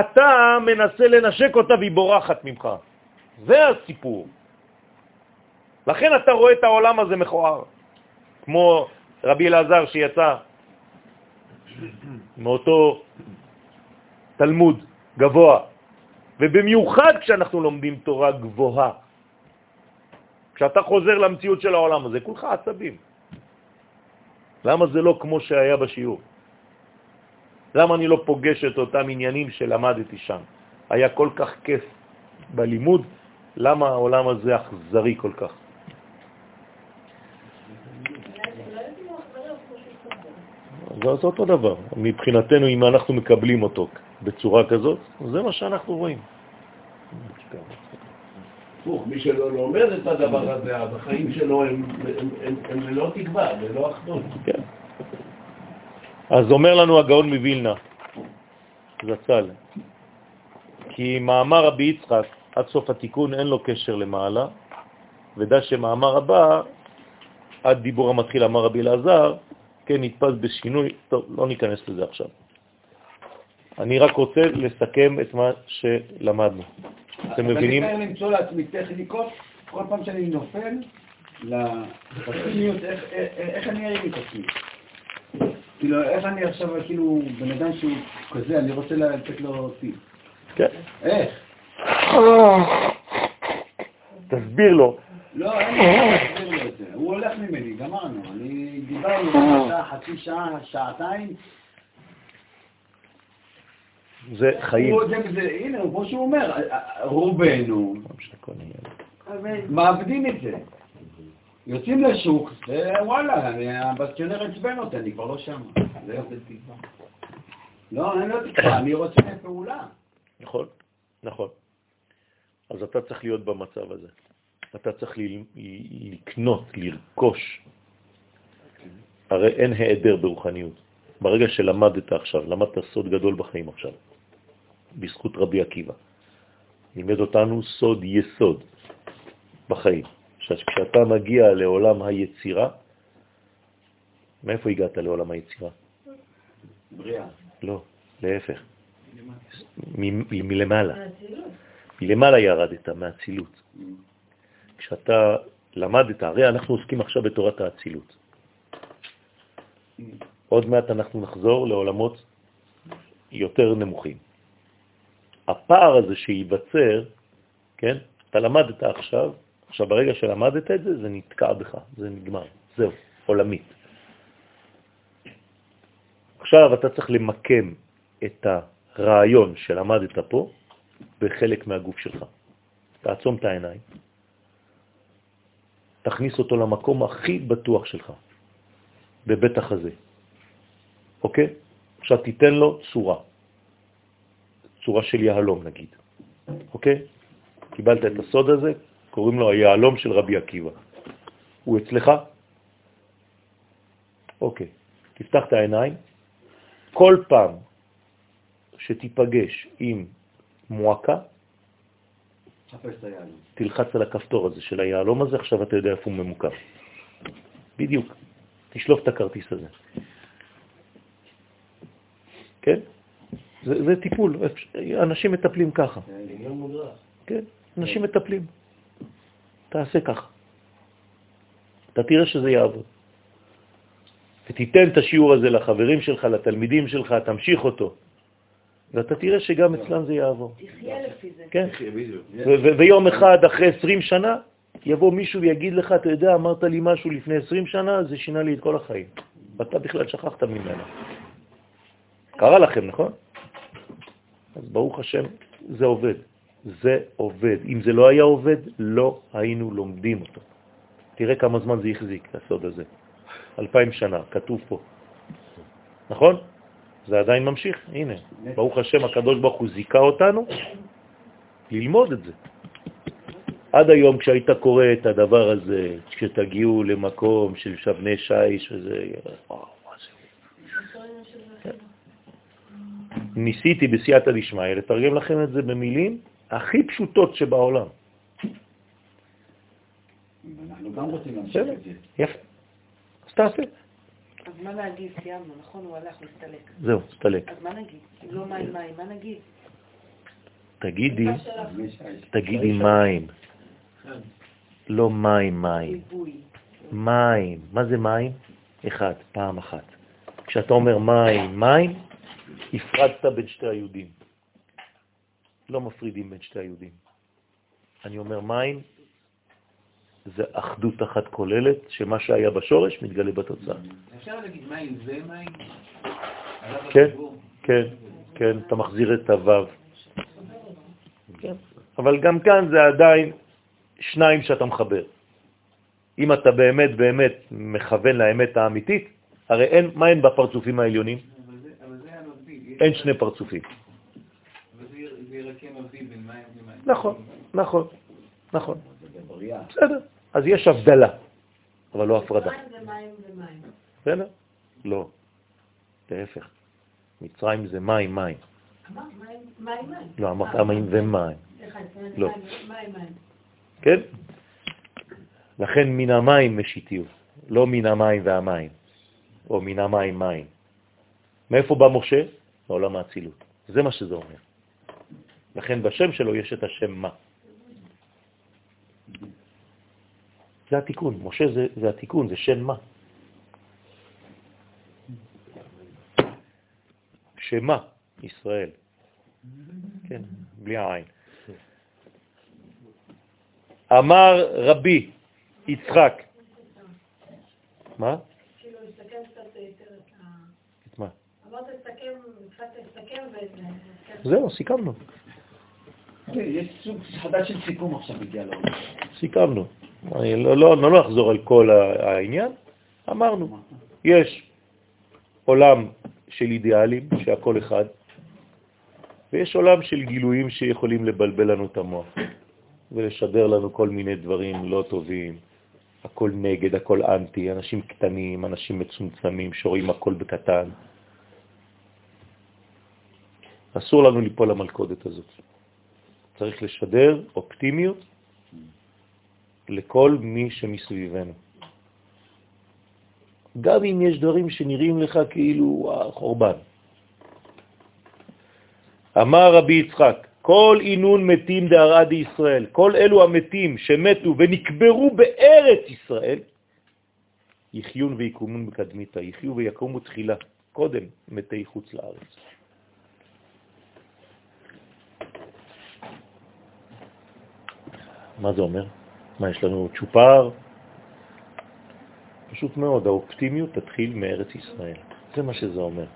אתה מנסה לנשק אותה והיא בורחת ממך. זה הסיפור. לכן אתה רואה את העולם הזה מכוער. כמו רבי אלעזר שיצא מאותו תלמוד גבוה, ובמיוחד כשאנחנו לומדים תורה גבוהה. כשאתה חוזר למציאות של העולם הזה, כולך עצבים. למה זה לא כמו שהיה בשיעור? למה אני לא פוגש את אותם עניינים שלמדתי שם? היה כל כך כיף בלימוד, למה העולם הזה אכזרי כל כך. זה אותו דבר. מבחינתנו, אם אנחנו מקבלים אותו בצורה כזאת, זה מה שאנחנו רואים. הפוך, מי שלא לומד את הדבר הזה, אז החיים שלו הם ללא תקווה, ללא אחדות. כן. אז אומר לנו הגאון מווילנה, זצ"ל, כי מאמר רבי יצחק עד סוף התיקון אין לו קשר למעלה, ודע שמאמר הבא, עד דיבור המתחיל אמר רבי אלעזר, כן, נתפס בשינוי, טוב, לא ניכנס לזה עכשיו. אני רק רוצה לסכם את מה שלמדנו. אתם מבינים? אני צריך למצוא לעצמי טכניקות, כל פעם שאני נופל לפסימיות, איך- איך איך אני ארים את עצמי. כאילו, איך אני עכשיו, כאילו, בן אדם שהוא כזה, אני רוצה לתת לו טיפ. כן. איך? תסביר לו. לא, אין לי מה להסביר לו את זה. הוא הולך ממני, גמרנו. אני דיברנו חצי שעה, שעתיים. זה חיים. הנה, כמו שהוא אומר, רובנו. מאבדים את זה. יוצאים לשוק, ווואלה, אני- הבסטיונר עצבן אותי, אני כבר לא שם. זהו, זה תקווה. לא, אין לו תקווה, אני רוצה פעולה. נכון, נכון. אז אתה צריך להיות במצב הזה. אתה צריך לקנות, לרכוש. הרי אין היעדר ברוחניות. ברגע שלמדת עכשיו, למדת סוד גדול בחיים עכשיו, בזכות רבי עקיבא. לימד אותנו סוד יסוד בחיים. עכשיו, כשאתה מגיע לעולם היצירה, מאיפה הגעת לעולם היצירה? בריאה. לא, להפך. מלמעלה. מלמעלה ירדת, מהצילות. כשאתה למדת, הרי אנחנו עוסקים עכשיו בתורת האצילות. עוד מעט אנחנו נחזור לעולמות יותר נמוכים. הפער הזה שייווצר, כן, אתה למדת עכשיו, עכשיו ברגע שלמדת את זה, זה נתקע בך, זה נגמר, זהו, עולמית. עכשיו אתה צריך למקם את הרעיון שלמדת פה בחלק מהגוף שלך. תעצום את העיניים, תכניס אותו למקום הכי בטוח שלך, בבית החזה. אוקיי? עכשיו תיתן לו צורה, צורה של יהלום נגיד. אוקיי? קיבלת את הסוד הזה, קוראים לו היהלום של רבי עקיבא. הוא אצלך? אוקיי. תפתח את העיניים. כל פעם שתיפגש עם מועקה. תלחץ על הכפתור הזה של היהלום הזה, עכשיו אתה יודע איפה הוא ממוקם. בדיוק. תשלוף את הכרטיס הזה. כן? זה, זה טיפול. אנשים מטפלים ככה. כן? אנשים מטפלים. תעשה ככה. אתה תראה שזה יעבוד. ותיתן את השיעור הזה לחברים שלך, לתלמידים שלך, תמשיך אותו. ואתה תראה שגם אצלם זה יעבור. תחיה לפי זה. כן? ויום אחד, אחרי 20 שנה, יבוא מישהו ויגיד לך, אתה יודע, אמרת לי משהו לפני 20 שנה, זה שינה לי את כל החיים. ואתה בכלל שכחת ממנו. קרה לכם, נכון? אז ברוך השם, זה עובד. זה עובד. אם זה לא היה עובד, לא היינו לומדים אותו. תראה כמה זמן זה החזיק, הסוד הזה. אלפיים שנה, כתוב פה. נכון? זה עדיין ממשיך, הנה. ברוך השם, הקדוש ברוך הוא זיכה אותנו ללמוד את זה. עד היום כשהיית קורא את הדבר הזה, כשתגיעו למקום של שבני שיש וזה, וואו, מה זה? ניסיתי בסייעתא דשמיא לתרגם לכם את זה במילים הכי פשוטות שבעולם. אנחנו גם רוצים להמשיך את זה. יפה. אז תעשה. אז מה להגיד? סיימנו, נכון? הוא הלך להסתלק. זהו, תסתלק. אז מה נגיד? אם לא מים מים, מה נגיד? תגידי. תגידי מים, לא מים מים. מים. מה זה מים? אחד, פעם אחת. כשאתה אומר מים, מים, הפרדת בין שתי היהודים. לא מפרידים בין שתי היהודים. אני אומר מים, זה אחדות אחת כוללת, שמה שהיה בשורש מתגלה בתוצאה. אפשר להגיד מים זה מים? כן. כן, כן, אתה מחזיר את הוו. כן, אבל גם כאן זה עדיין שניים שאתה מחבר. אם אתה באמת באמת מכוון לאמת האמיתית, הרי אין, מה אין בפרצופים העליונים? אבל זה- אבל זה המבדיל. אין שני פרצופים. נכון, נכון, נכון. בסדר. אז יש הבדלה, אבל לא הפרדה. מים זה מים ומים. בסדר? לא. להפך. מצרים זה מים, מים. אמרת מים, מים, מים. לא, אמרת אה, מים ומים. לא. כן? לכן מן המים משיתיות, לא מן המים והמים, או מן המים מים. מאיפה בא משה? מעולם האצילות. זה מה שזה אומר. לכן בשם שלו יש את השם מה. זה התיקון, משה זה, זה התיקון, זה שם מה. שמה ישראל. כן, בלי העין. אמר רבי יצחק. מה? כאילו, לסכם קצת יותר את ה... את מה? אמרת לסכם, התחלת לסכם ו... זהו, סיכמנו. כן, יש סוג חדש של סיכום עכשיו הגיע לעולם. סיכמנו. אני לא, לא, לא נחזור על כל העניין. אמרנו, יש עולם של אידיאלים, שהכל אחד, ויש עולם של גילויים שיכולים לבלבל לנו את המוח ולשדר לנו כל מיני דברים לא טובים, הכל נגד, הכל אנטי, אנשים קטנים, אנשים מצומצמים, שרואים הכל בקטן. אסור לנו ליפול למלכודת הזאת. צריך לשדר אופטימיות לכל מי שמסביבנו. גם אם יש דברים שנראים לך כאילו חורבן. אמר רבי יצחק, כל עינון מתים דהרעה ישראל, כל אלו המתים שמתו ונקברו בארץ ישראל, יחיון ויקומון בקדמיתה, יחיו ויקומו תחילה, קודם מתי חוץ לארץ. מה זה אומר? מה, יש לנו צ'ופר? פשוט מאוד, האופטימיות תתחיל מארץ ישראל. זה מה שזה אומר.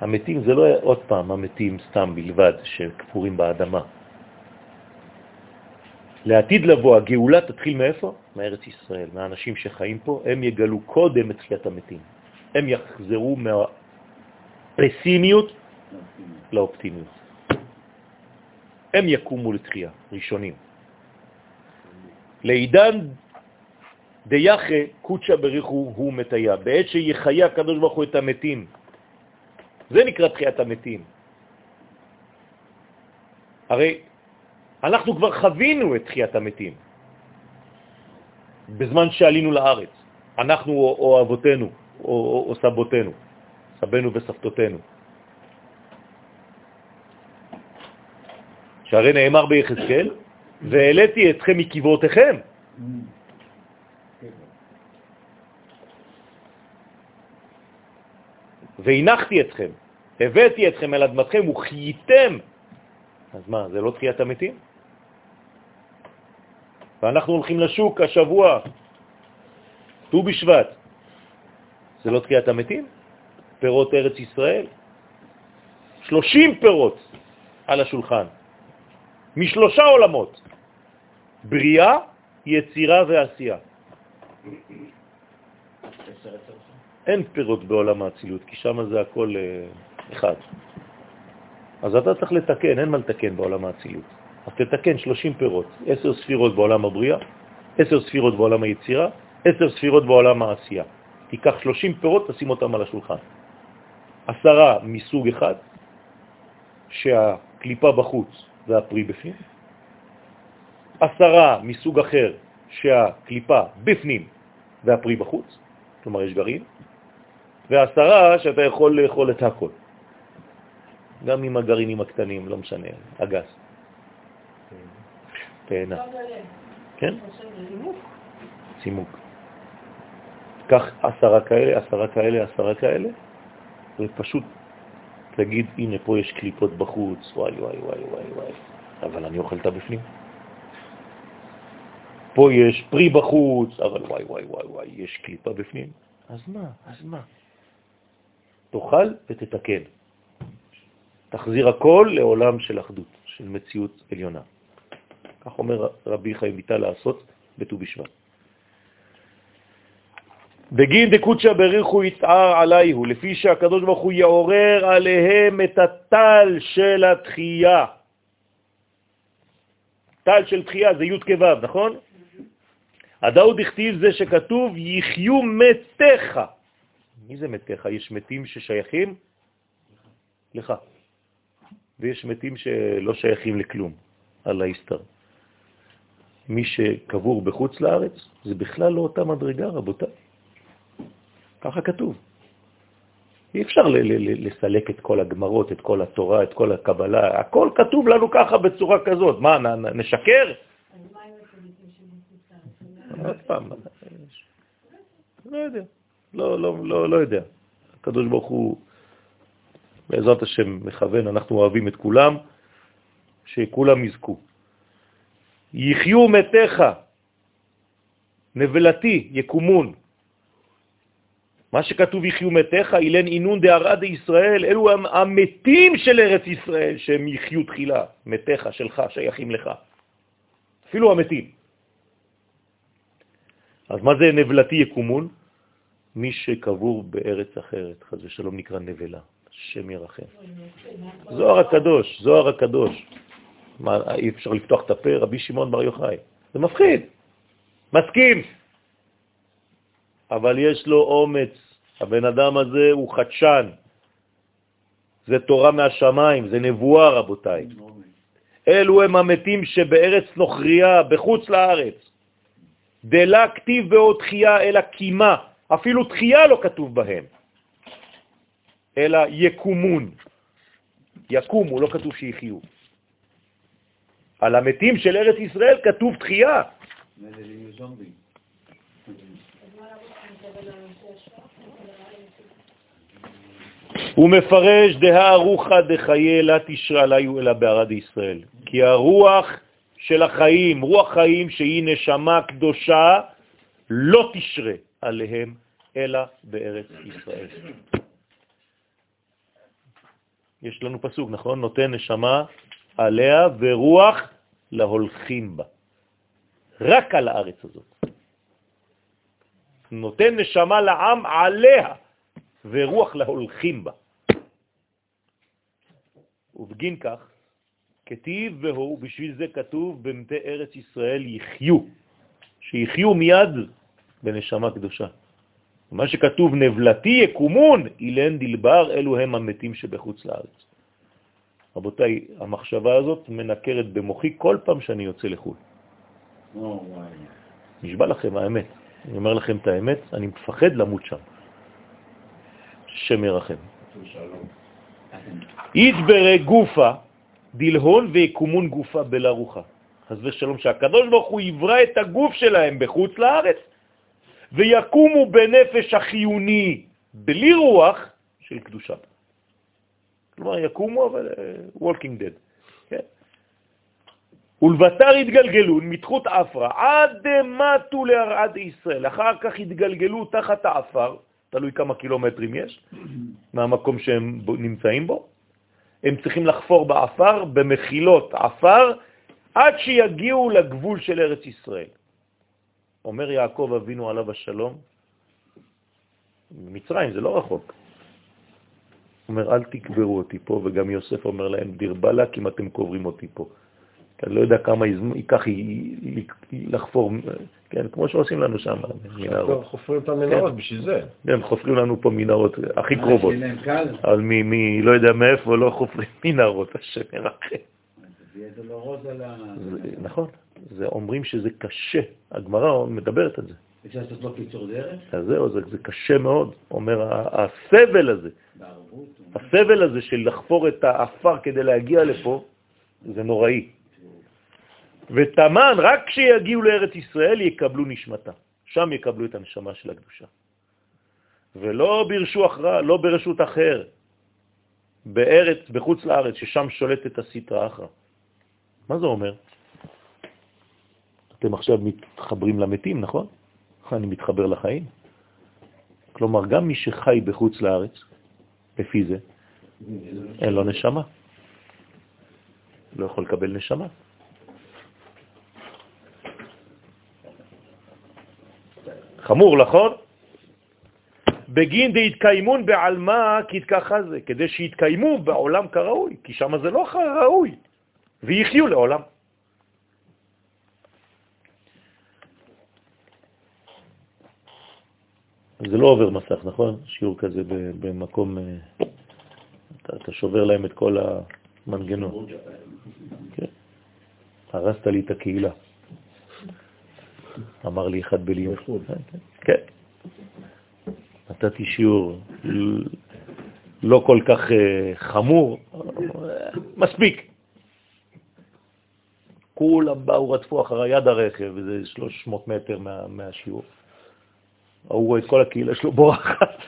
המתים זה לא עוד פעם המתים סתם בלבד שקפורים באדמה. לעתיד לבוא, הגאולה תתחיל מאיפה? מארץ ישראל, מהאנשים שחיים פה, הם יגלו קודם את תחיית המתים. הם יחזרו מהפסימיות לאופטימיות. הם יקומו לתחייה, ראשונים. לעידן דיחה קודשה בריחו הוא מתיה. בעת שיחיה הקדוש ברוך הוא את המתים. זה נקרא תחיית המתים. הרי אנחנו כבר חווינו את תחיית המתים בזמן שעלינו לארץ. אנחנו או, או אבותינו או, או, או סבותינו, סבנו וסבתותינו. שהרי נאמר ביחזקאל, והעליתי אתכם מקבעותיכם. והנחתי אתכם, הבאתי אתכם אל אדמתכם וחייתם. אז מה, זה לא תחיית המתים? ואנחנו הולכים לשוק השבוע, ט"ו בשבט. זה לא תחיית המתים? פירות ארץ ישראל? 30 פירות על השולחן, משלושה עולמות, בריאה, יצירה ועשייה. אין פירות בעולם האצילות, כי שם זה הכל אה, אחד. אז אתה צריך לתקן, אין מה לתקן בעולם האצילות. אז תתקן 30 פירות, 10 ספירות בעולם הבריאה, 10 ספירות בעולם היצירה, 10 ספירות בעולם העשייה. תיקח 30 פירות, תשים אותם על השולחן. עשרה מסוג אחד, שהקליפה בחוץ והפרי בפנים, עשרה מסוג אחר, שהקליפה בפנים והפרי בחוץ, כלומר יש גרעין, ועשרה שאתה יכול לאכול את הכל. גם עם הגרעינים הקטנים, לא משנה, הגס. תהנה. כן? צימוק. קח עשרה כאלה, עשרה כאלה, עשרה כאלה, ופשוט תגיד, הנה פה יש קליפות בחוץ, וואי וואי וואי וואי וואי, אבל אני אוכל את הבפנים. פה יש פרי בחוץ, אבל וואי וואי וואי וואי, יש קליפה בפנים. אז מה? אז מה? תאכל ותתקן. תחזיר הכל לעולם של אחדות, של מציאות עליונה. כך אומר רבי חיים ויטל לעשות בט"ו בשבט. בגין דקודשא בריחו יצער עלייהו, לפי שהקדוש ברוך הוא יעורר עליהם את הטל של התחייה. טל של תחייה זה י' כו', נכון? הדאוד הכתיב זה שכתוב יחיו מתיך. מי זה מתיך? יש מתים ששייכים לך, ויש מתים שלא שייכים לכלום, על ההסתר. מי שקבור בחוץ לארץ זה בכלל לא אותה מדרגה, רבותיי. ככה כתוב. אי אפשר לסלק את כל הגמרות, את כל התורה, את כל הקבלה, הכל כתוב לנו ככה בצורה כזאת. מה, נשקר? עוד פעם, לא יודע, לא, לא, לא, לא יודע. הקדוש ברוך הוא, בעזרת השם, מכוון, אנחנו אוהבים את כולם, שכולם יזכו. יחיו מתיך, נבלתי, יקומון. מה שכתוב יחיו מתיך, אילן אינון דהרה דישראל, אלו המתים של ארץ ישראל, שהם יחיו תחילה, מתיך, שלך, שייכים לך. אפילו המתים. אז מה זה נבלתי יקומון? מי שקבור בארץ אחרת, חז ושלום נקרא נבלה, השם ירחם. זוהר הקדוש, זוהר הקדוש. מה, אי אפשר לפתוח את הפה, רבי שמעון בר יוחאי. זה מפחיד. מסכים. אבל יש לו אומץ. הבן אדם הזה הוא חדשן. זה תורה מהשמיים, זה נבואה, רבותיי. אלו הם המתים שבארץ נוכריה, בחוץ לארץ. דלה כתיב בעוד תחייה אלא קימה, אפילו תחייה לא כתוב בהם, אלא יקומון. יקומו, לא כתוב שיחיו. על המתים של ארץ ישראל כתוב תחייה. הוא מפרש דהה רוחא דחיי לה תשרה ליו אלא בערד ישראל. כי הרוח של החיים, רוח חיים שהיא נשמה קדושה, לא תשרה עליהם אלא בארץ ישראל. יש לנו פסוק, נכון? נותן נשמה עליה ורוח להולכים בה. רק על הארץ הזאת. נותן נשמה לעם עליה ורוח להולכים בה. ובגין כך, כתיב והוא, בשביל זה כתוב, במתי ארץ ישראל יחיו, שיחיו מיד בנשמה קדושה. מה שכתוב נבלתי יקומון, אילן דלבר, אלו הם המתים שבחוץ לארץ. רבותיי, המחשבה הזאת מנקרת במוחי כל פעם שאני יוצא לחו"ל. נשבע לכם האמת. אני אומר לכם את האמת, אני מפחד למות שם. ירחם. יתברא גופה דלהון ויקומון גופה בלה רוחה. חס ושלום שהקדוש ברוך הוא יברא את הגוף שלהם בחוץ לארץ, ויקומו בנפש החיוני בלי רוח של קדושה. כלומר, יקומו אבל uh, walking dead. כן? ולבתר יתגלגלון תחות עפרא עד מטו לארעא דישראל. אחר כך התגלגלו תחת העפר, תלוי כמה קילומטרים יש, מהמקום שהם נמצאים בו. הם צריכים לחפור בעפר, במחילות עפר, עד שיגיעו לגבול של ארץ ישראל. אומר יעקב אבינו עליו השלום, מצרים זה לא רחוק. אומר, אל תקברו אותי פה, וגם יוסף אומר להם, דיר בלק אם אתם קוברים אותי פה. אני לא יודע כמה ייקח לחפור, כן, כמו שעושים לנו שם, מנהרות. חופרים את המנהרות בשביל זה. כן, חופרים לנו פה מנהרות הכי קרובות. אבל מי, לא יודע מאיפה, לא חופרים [laughs] מנהרות, השם ירחם. נכון, זה אומרים שזה קשה, הגמרא מדברת על זה. אפשר לעשות לו קיצור דרך? אז זהו, זה קשה מאוד, אומר הסבל הזה, הסבל הזה של לחפור את האפר כדי להגיע לפה, זה נוראי. ותמן, רק כשיגיעו לארץ ישראל יקבלו נשמתה. שם יקבלו את הנשמה של הקדושה. ולא ברשוח רע, לא ברשות אחר, בארץ, בחוץ לארץ, ששם שולטת הסטרה אחרא. מה זה אומר? אתם עכשיו מתחברים למתים, נכון? אני מתחבר לחיים. כלומר, גם מי שחי בחוץ לארץ, לפי זה, אין לו נשמה. לא יכול לקבל נשמה. חמור, נכון? בגין דהתקיימון בעלמא כתכחה זה, כדי שיתקיימו בעולם כראוי, כי שם זה לא ראוי, ויחיו לעולם. זה לא עובר מסך, נכון? שיעור כזה במקום, אה, אתה, אתה שובר להם את כל המנגנון. כן. הרסת לי את הקהילה. אמר לי אחד בלימוד. כן. נתתי שיעור לא כל כך אה, חמור, מספיק. כולם באו, רדפו אחרי יד הרכב, וזה 300 מטר מה, מהשיעור. הוא רואה את כל הקהילה שלו בורחת.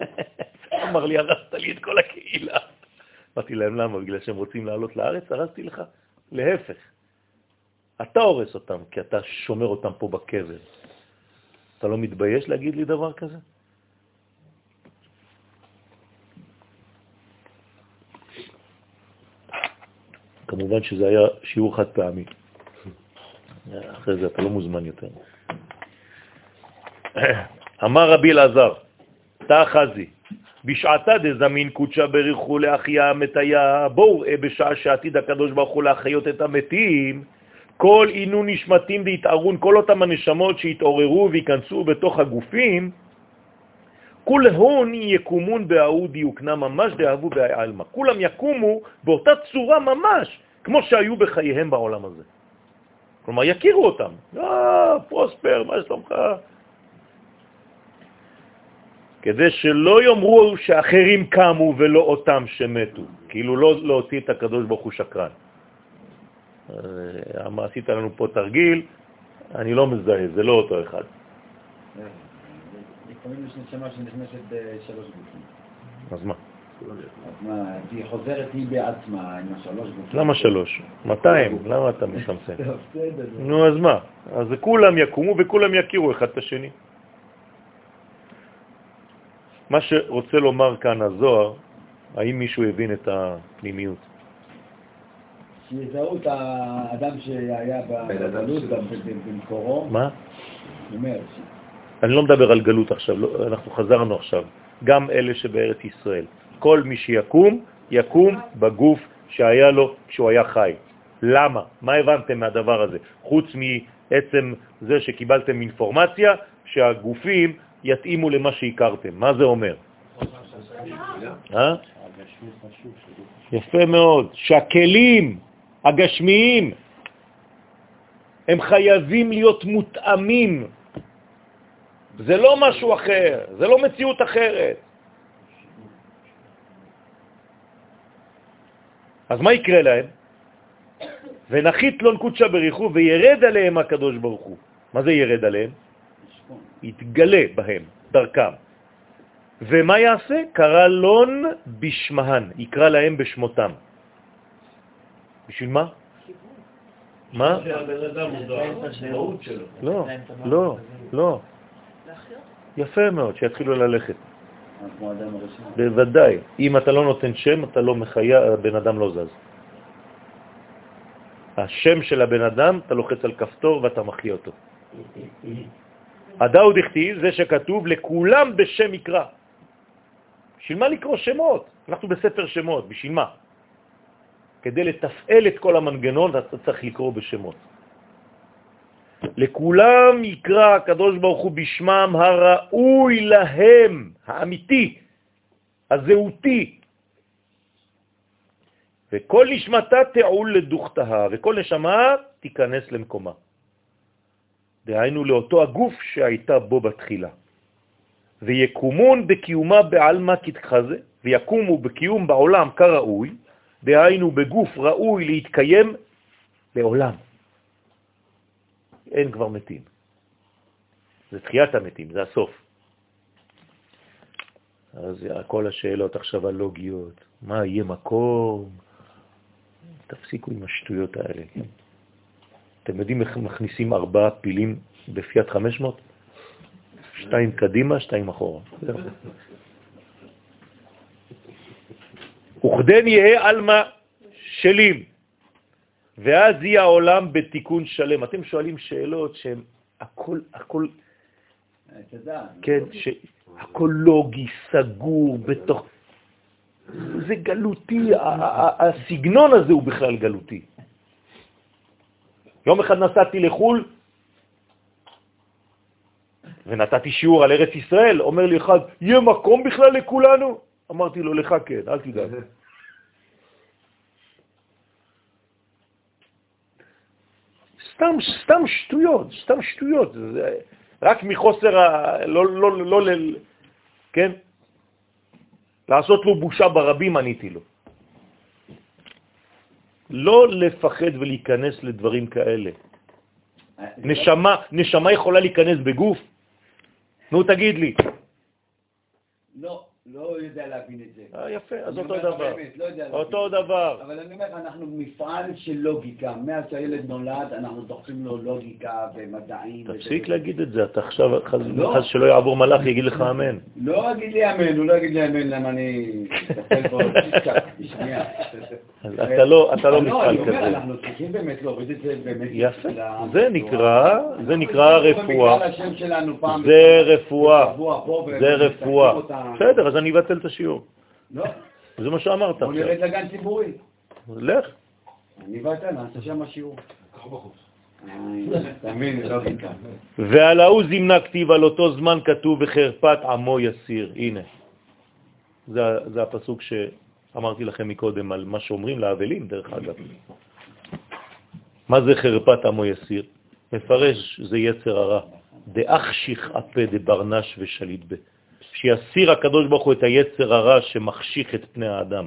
[laughs] אמר לי, הרסת לי את כל הקהילה. אמרתי להם, למה? בגלל שהם רוצים לעלות לארץ? הרסתי לך. להפך. אתה הורס אותם, כי אתה שומר אותם פה בקבר. אתה לא מתבייש להגיד לי דבר כזה? כמובן שזה היה שיעור חד פעמי. אחרי זה אתה לא מוזמן יותר. אמר רבי אלעזר, תחזי, בשעתה דזמין קודשה בריחו לאחיה המתיה, בואו בשעה שעתיד הקדוש ברוך הוא להחיות את המתים, כל עינו נשמתים והתערון, כל אותם הנשמות שהתעוררו וייכנסו בתוך הגופים, כולהון יקומון בהאו דיוקנה ממש דאהבו בעלמא. כולם יקומו באותה צורה ממש, כמו שהיו בחייהם בעולם הזה. כלומר, יכירו אותם. אה, פרוספר, מה שלומך? כדי שלא יאמרו שאחרים קמו ולא אותם שמתו, כאילו לא להוציא את הקדוש ברוך הוא שקרן. אה, עשית לנו פה תרגיל, אני לא מזהה, זה לא אותו אחד. לפעמים יש נשמה שנכנסת בשלוש גופים. אז מה? אז מה, היא חוזרת היא בעצמה עם השלוש גופים. למה שלוש? 200, למה אתה מסמסם? [laughs] נו, אז מה? אז כולם יקומו וכולם יכירו אחד את השני. מה שרוצה לומר כאן הזוהר, האם מישהו הבין את הפנימיות? שיזהו את האדם שהיה בגלות במקורו. מה? אני לא מדבר על גלות עכשיו, לא, אנחנו חזרנו עכשיו. גם אלה שבארץ ישראל. כל מי שיקום, יקום בגוף שהיה לו כשהוא היה חי. למה? מה הבנתם מהדבר הזה? חוץ מעצם זה שקיבלתם אינפורמציה שהגופים יתאימו למה שהכרתם. מה זה אומר? אה? יפה מאוד. שהכלים הגשמיים הם חייבים להיות מותאמים. זה לא משהו אחר, זה לא מציאות אחרת. אז מה יקרה להם? ונחית לון קודשה בריחו וירד עליהם הקדוש ברוך הוא. מה זה ירד עליהם? יתגלה בהם, דרכם. ומה יעשה? קרא לון בשמהן, יקרא להם בשמותם. בשביל מה? מה? לא, לא, לא. יפה מאוד, שיתחילו ללכת. בוודאי. אם אתה לא נותן שם, אתה לא מחיה, הבן אדם לא זז. השם של הבן אדם, אתה לוחץ על כפתור ואתה מחיה אותו. הדאו דכתיב זה שכתוב לכולם בשם מקרא. בשביל מה לקרוא שמות? אנחנו בספר שמות, בשביל מה? כדי לתפעל את כל המנגנון אתה צריך לקרוא בשמות. לכולם יקרא הקדוש ברוך הוא בשמם הראוי להם, האמיתי, הזהותי. וכל נשמתה תעול לדוכתה, וכל נשמה תיכנס למקומה. דהיינו לאותו הגוף שהייתה בו בתחילה. ויקומון בקיומה בעלמא כתחזה, ויקומו בקיום בעולם כראוי, דהיינו בגוף ראוי להתקיים לעולם. אין כבר מתים. זה תחיית המתים, זה הסוף. אז כל השאלות עכשיו הלוגיות, מה יהיה מקום? תפסיקו עם השטויות האלה. אתם יודעים איך מכניסים ארבעה פילים בפיאט 500? שתיים קדימה, שתיים אחורה. וכדן יהיה אלמה שלים, ואז יהיה העולם בתיקון שלם. אתם שואלים שאלות שהן הכל, הכל. כן, שהכל לוגי, סגור, בתוך... זה גלותי, הסגנון הזה הוא בכלל גלותי. יום אחד נסעתי לחו"ל, ונתתי שיעור על ארץ ישראל, אומר לי אחד, יהיה מקום בכלל לכולנו? אמרתי לו, לך כן, אל תדאג. סתם, סתם שטויות, סתם שטויות. זה, רק מחוסר ה... לא, לא, לא, לא, כן? לעשות לו בושה ברבים עניתי לו. לא לפחד ולהיכנס לדברים כאלה. נשמה, נשמה יכולה להיכנס בגוף? נו, תגיד לי. לא, לא יודע להבין את זה. אה, יפה, אז אותו דבר. באמת, לא יודע להבין. אותו דבר. אבל אני אומר אנחנו מפעל של לוגיקה. מאז שהילד נולד, אנחנו דוחפים לו לוגיקה ומדעים. תפסיק וזה. להגיד את זה, אתה עכשיו, חס לא. חס שלא יעבור מלאך, יגיד לך אמן. לא אגיד לי אמן, הוא לא יגיד לי אמן, למה אני בשנייה. [laughs] אז אתה לא, אתה לא אני מפעל אומר, כזה. אנחנו צריכים באמת להוריד את זה באמת. יפה. זה נקרא, זה נקרא רפואה. זה רפואה. זה רפואה. בסדר, אז אני אבטל את השיעור. לא, זה מה שאמרת בוא. נרד לגן ציבורי. לך. אני ואתה נעשה שם שיעור. אתה מבין, לוגיקה. ועל ההוא זימנה כתיב על אותו זמן כתוב בחרפת עמו יסיר. הנה. זה, זה הפסוק שאמרתי לכם מקודם על מה שאומרים לאבלים, דרך אגב. מה זה חרפת עמו יסיר? מפרש, זה יצר הרע. דאחשיך אפה דברנש ושליט ב. שיסיר הקדוש ברוך הוא את היצר הרע שמחשיך את פני האדם.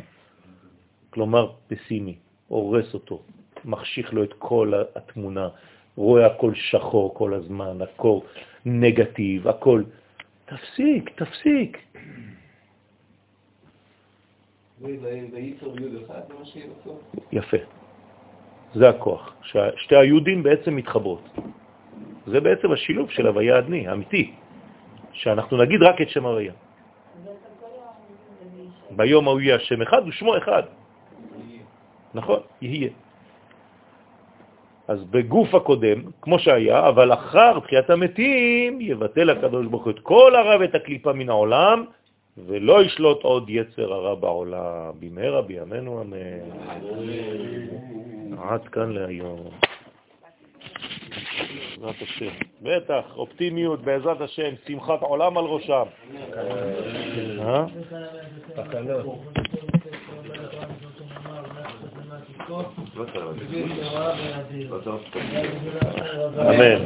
כלומר, פסימי, הורס אותו, מחשיך לו את כל התמונה, רואה הכל שחור כל הזמן, הכל נגטיב, הכל... תפסיק, תפסיק. וייצור י' אחד, זה מה שיהיה בסוף. יפה. זה הכוח. שתי היהודים בעצם מתחברות. זה בעצם השילוב של הוויה אדני, האמיתי, שאנחנו נגיד רק את שם הוויה. ביום ההוא יהיה השם אחד ושמו אחד. נכון, יהיה. אז בגוף הקודם, כמו שהיה, אבל אחר תחיית המתים, יבטל הקדוש ברוך הוא את כל הרע ואת הקליפה מן העולם, ולא ישלוט עוד יצר הרע בעולם. במהרה בימינו אמן. עד כאן להיום. בעזרת השם. בטח, אופטימיות, בעזרת השם, שמחת עולם על ראשם. אה? אמן.